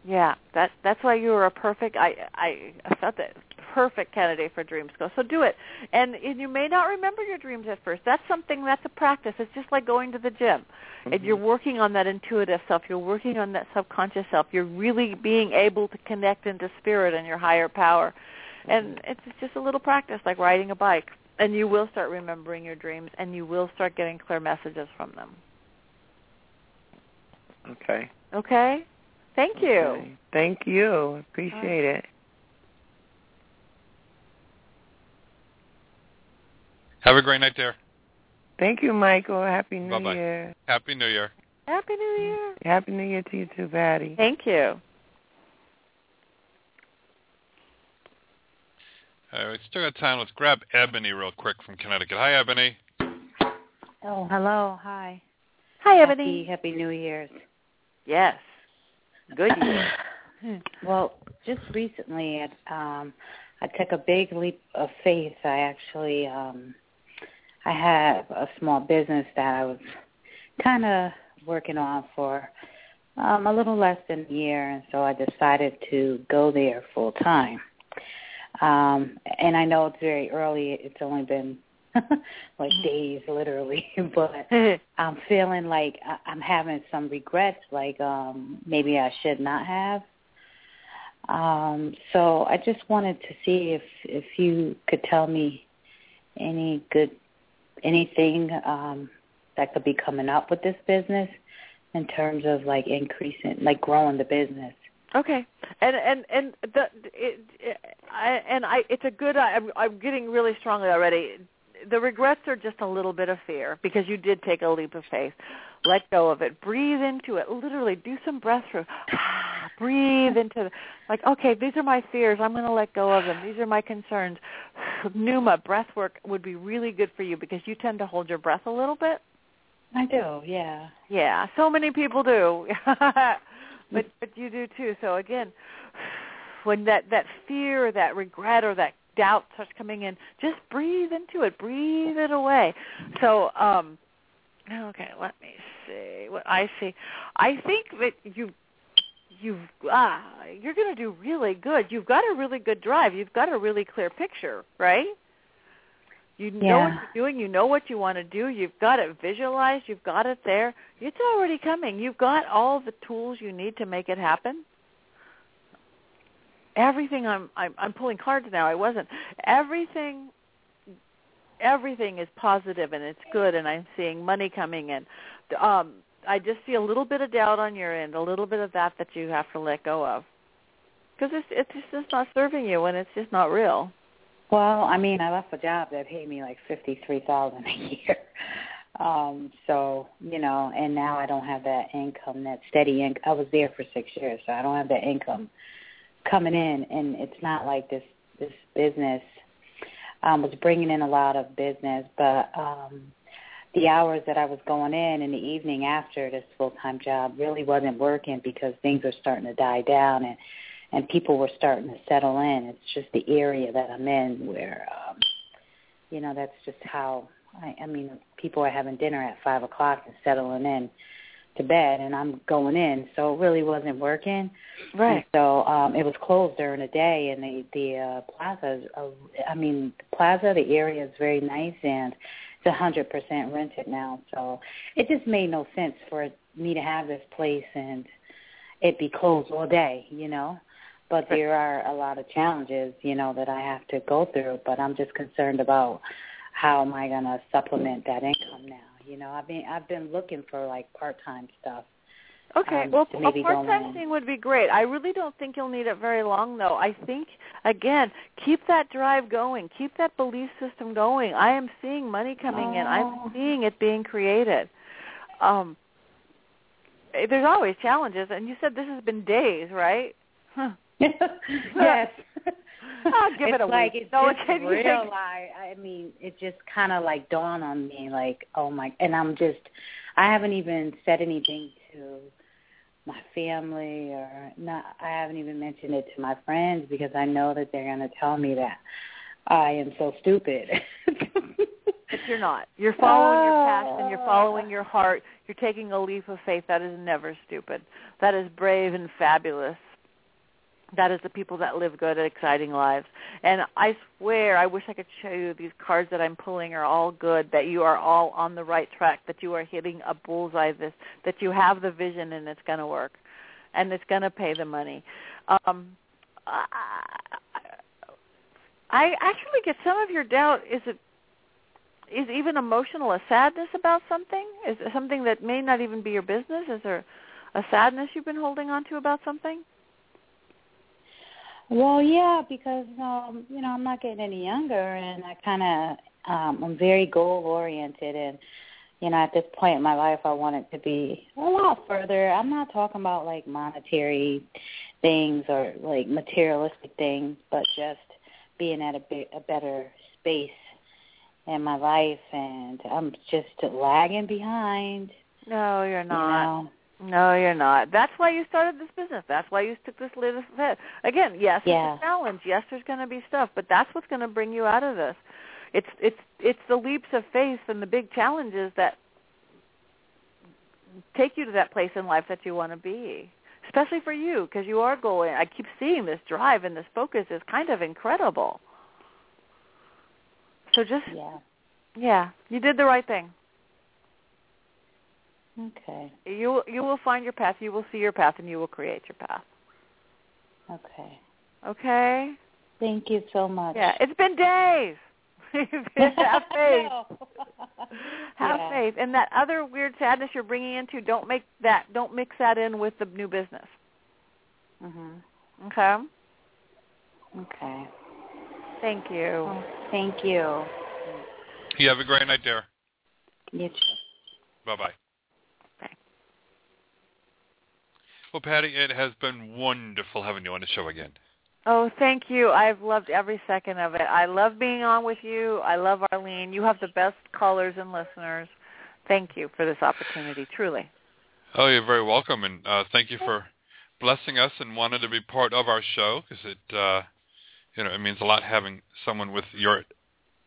S3: Yeah, that that's why you were a perfect. I I, I felt that perfect candidate for Dream School. So do it, and, and you may not remember your dreams at first. That's something that's a practice. It's just like going to the gym, mm-hmm. and you're working on that intuitive self. You're working on that subconscious self. You're really being able to connect into spirit and your higher power, and mm-hmm. it's just a little practice, like riding a bike. And you will start remembering your dreams, and you will start getting clear messages from them.
S17: Okay.
S3: Okay. Thank you.
S17: Okay. Thank you. Appreciate it.
S1: Have a great night there.
S17: Thank you, Michael. Happy New
S1: Bye-bye.
S17: Year.
S1: Happy New Year.
S3: Happy New Year.
S17: Happy New Year to you too, Patti.
S3: Thank you.
S1: Uh, we still got time. Let's grab Ebony real quick from Connecticut. Hi, Ebony.
S18: Oh, hello. Hi.
S3: Hi, Ebony.
S18: Happy, Happy New Year's.
S3: Yes. Good year. [laughs]
S18: well, just recently, um, I took a big leap of faith. I actually, um, I have a small business that I was kind of working on for um, a little less than a year, and so I decided to go there full time. Um, and I know it's very early; it's only been [laughs] like days, literally. [laughs] but I'm feeling like I'm having some regrets, like um, maybe I should not have. Um, so I just wanted to see if if you could tell me any good anything um, that could be coming up with this business in terms of like increasing, like growing the business.
S3: Okay, and and and the it, it I, and I it's a good. I'm I'm getting really strongly already. the regrets are just a little bit of fear because you did take a leap of faith. Let go of it. Breathe into it. Literally, do some breath through. [sighs] Breathe into, the, like, okay, these are my fears. I'm going to let go of them. These are my concerns. [sighs] Pneuma breath work would be really good for you because you tend to hold your breath a little bit.
S18: I do, yeah.
S3: Yeah, so many people do. [laughs] but but you do too. So again, [sighs] when that that fear, or that regret, or that doubt starts coming in, just breathe into it. Breathe it away. So um okay, let me see what I see. I think that you you've ah you're going to do really good. You've got a really good drive. You've got a really clear picture, right? You know
S18: Yeah.
S3: what you're doing. You know what you want to do. You've got it visualized. You've got it there. It's already coming. You've got all the tools you need to make it happen. Everything I'm I'm, I'm pulling cards now. I wasn't. Everything everything is positive and it's good and I'm seeing money coming in. Um I just see a little bit of doubt on your end, a little bit of that that you have to let go of. Because it's it's just not serving you and it's just not real.
S18: Well, I mean, I left a job that paid me like fifty three thousand a year. [laughs] Um, so, you know, and now I don't have that income, that steady income. I was there for six years, so I don't have that income coming in and it's not like this this business um was bringing in a lot of business, but um the hours that I was going in in the evening after this full-time job really wasn't working because things were starting to die down and and people were starting to settle in. It's just the area that I'm in where, um, you know, that's just how. I, I mean, people are having dinner at five o'clock and settling in to bed, and I'm going in, so it really wasn't working.
S3: Right.
S18: And so um, it was closed during the day, and the the uh, plaza. Is, uh, I mean, the plaza, the area is very nice, and it's a hundred percent rented now. So it just made no sense for me to have this place and it be closed all day, you know but there are a lot of challenges, you know, that I have to go through. But I'm just concerned about how am I going to supplement that income now. You know, I've been I've been looking for like part time stuff.
S3: Okay,
S18: um,
S3: well, a part-time thing would be great. I really don't think you'll need it very long, though. I think, again, keep that drive going. Keep that belief system going. I am seeing money coming in.
S18: Oh.
S3: I'm seeing it being created. Um, eh, there's always challenges, and you said this has been days, right? Huh. [laughs]
S18: yes. [laughs]
S3: I'll give
S18: it's
S3: it a
S18: like
S3: week.
S18: it's
S3: No,
S18: just
S3: you [laughs]
S18: real. I I mean, it just kind of like dawned on me, like, oh my, and I'm just, I haven't even said anything to my family or not. I haven't even mentioned it to my friends because I know that they're going to tell me that I am so stupid.
S3: But you're not. You're following your passion. You're following your heart. You're taking a leap of faith. That is never stupid. That is brave and fabulous. That is the people that live good, and exciting lives. And I swear, I wish I could show you these cards that I'm pulling are all good. That you are all on the right track. That you are hitting a bullseye. This. That you have the vision and it's going to work, and it's going to pay the money. Um, I, actually get some of your doubt. Is it is even emotional a sadness about something? Is it something that may not even be your business? Is there a sadness you've been holding on to about something?
S18: Well, yeah, because um, you know I'm not getting any younger, and I kind of um, I'm very goal oriented, and you know at this point in my life I want it to be a lot further. I'm not talking about like monetary things or like materialistic things, but just being at a bit a better space in my life, and I'm just lagging behind.
S3: No, you're
S18: You
S3: not.
S18: know?
S3: No, you're not. That's why you started this business. That's why you took this latest step. Again, yes,
S18: Yeah.
S3: it's a challenge. Yes, there's going to be stuff, but that's what's going to bring you out of this. It's it's it's the leaps of faith and the big challenges that take you to that place in life that you want to be. Especially for you, because you are going. I keep seeing this drive and this focus is kind of incredible. So just
S18: Yeah.
S3: yeah, you did the right thing.
S18: Okay.
S3: You you will find your path. You will see your path, and you will create your path.
S18: Okay.
S3: Okay.
S18: Thank you so much.
S3: Yeah, it's been days. [laughs] [laughs] Have faith. Have
S18: Yeah.
S3: faith. And that other weird sadness you're bringing into, don't make that. Don't mix that in with the new business.
S18: Mhm.
S3: Okay.
S18: Okay.
S3: Thank you.
S18: Thank you.
S1: You have a great night, dear.
S18: You too.
S1: Bye-bye. Well, Patti, it has been wonderful having you on the show again.
S3: Oh, thank you. I've loved every second of it. I love being on with you. I love Arlene. You have the best callers and listeners. Thank you for this opportunity, truly.
S1: Oh, you're very welcome, and uh, thank you for blessing us and wanting to be part of our show because it, uh, you know, it means a lot having someone with your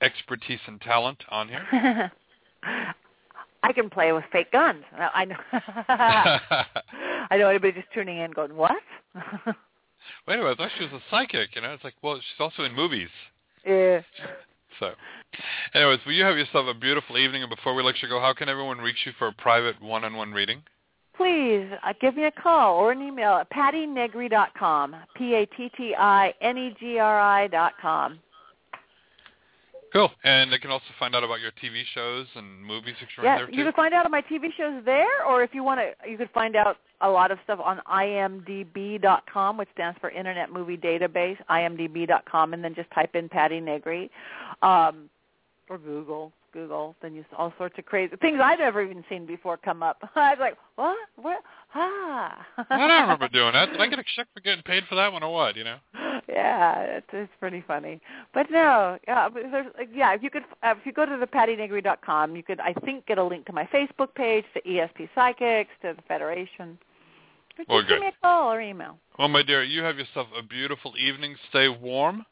S1: expertise and talent on here. [laughs]
S3: I can play with fake guns. [laughs] I know. [laughs] I know anybody just tuning in going, "What?"
S1: Wait a minute, I thought she was a psychic. You know, it's like, well, she's also in movies.
S3: Yeah. [laughs]
S1: So, anyways, will you have yourself a beautiful evening? And before we let you go, how can everyone reach you for a private one-on-one reading?
S3: Please uh, give me a call or an email at pattinegri.com. P-A-T-T-I-N-E-G-R-I dot com.
S1: Cool. And they can also find out about your TV shows and movies that you're
S3: Yeah,
S1: there too.
S3: you can find out on my TV shows there, or if you want to, you could find out a lot of stuff on imdb.com, which stands for Internet Movie Database, imdb.com, and then just type in Patti Negri, um, or Google, Google. Then you all sorts of crazy things I've never even seen before come up. [laughs] I was like, what? What? Ah.
S1: I don't remember [laughs] doing that. Did I get a check for getting paid for that one or what? You know.
S3: Yeah, it's, it's pretty funny. But no, yeah, but there's, yeah. If you could, uh, if you go to the pattinegri.com, you could, I think, get a link to my Facebook page, to ESP Psychics, to the Federation. But
S1: Well,
S3: just give me a call or email.
S1: Well, my dear, you have yourself a beautiful evening. Stay warm,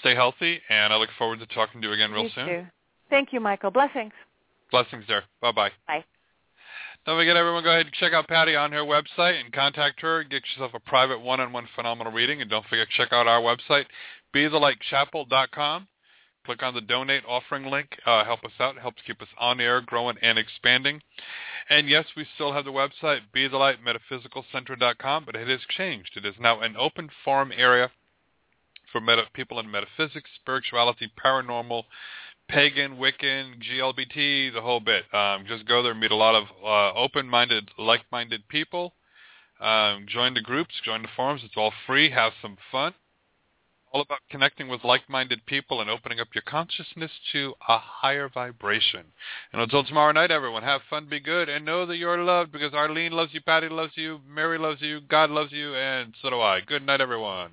S1: stay healthy, and I look forward to talking to you again real
S3: You
S1: soon.
S3: too. Thank you, Michael. Blessings.
S1: Blessings there. Bye-bye.
S3: Bye.
S1: Don't forget, everyone, go ahead and check out Patti on her website and contact her. Get yourself a private one-on-one phenomenal reading. And don't forget, check out our website, BeTheLightChapel.com. Click on the donate offering link. Uh, help us out. It helps keep us on air, growing, and expanding. And yes, we still have the website, BeTheLightMetaphysicalCenter.com, but it has changed. It is now an open forum area for meta- people in metaphysics, spirituality, paranormal, pagan, Wiccan, GLBT, the whole bit. Um, just go there, meet a lot of uh, open-minded, like-minded people. Um, join the groups, join the forums. It's all free. Have some fun. All about connecting with like-minded people and opening up your consciousness to a higher vibration. And until tomorrow night, everyone, have fun, be good, and know that you're loved because Arlene loves you, Patti loves you, Mary loves you, God loves you, and so do I. Good night, everyone.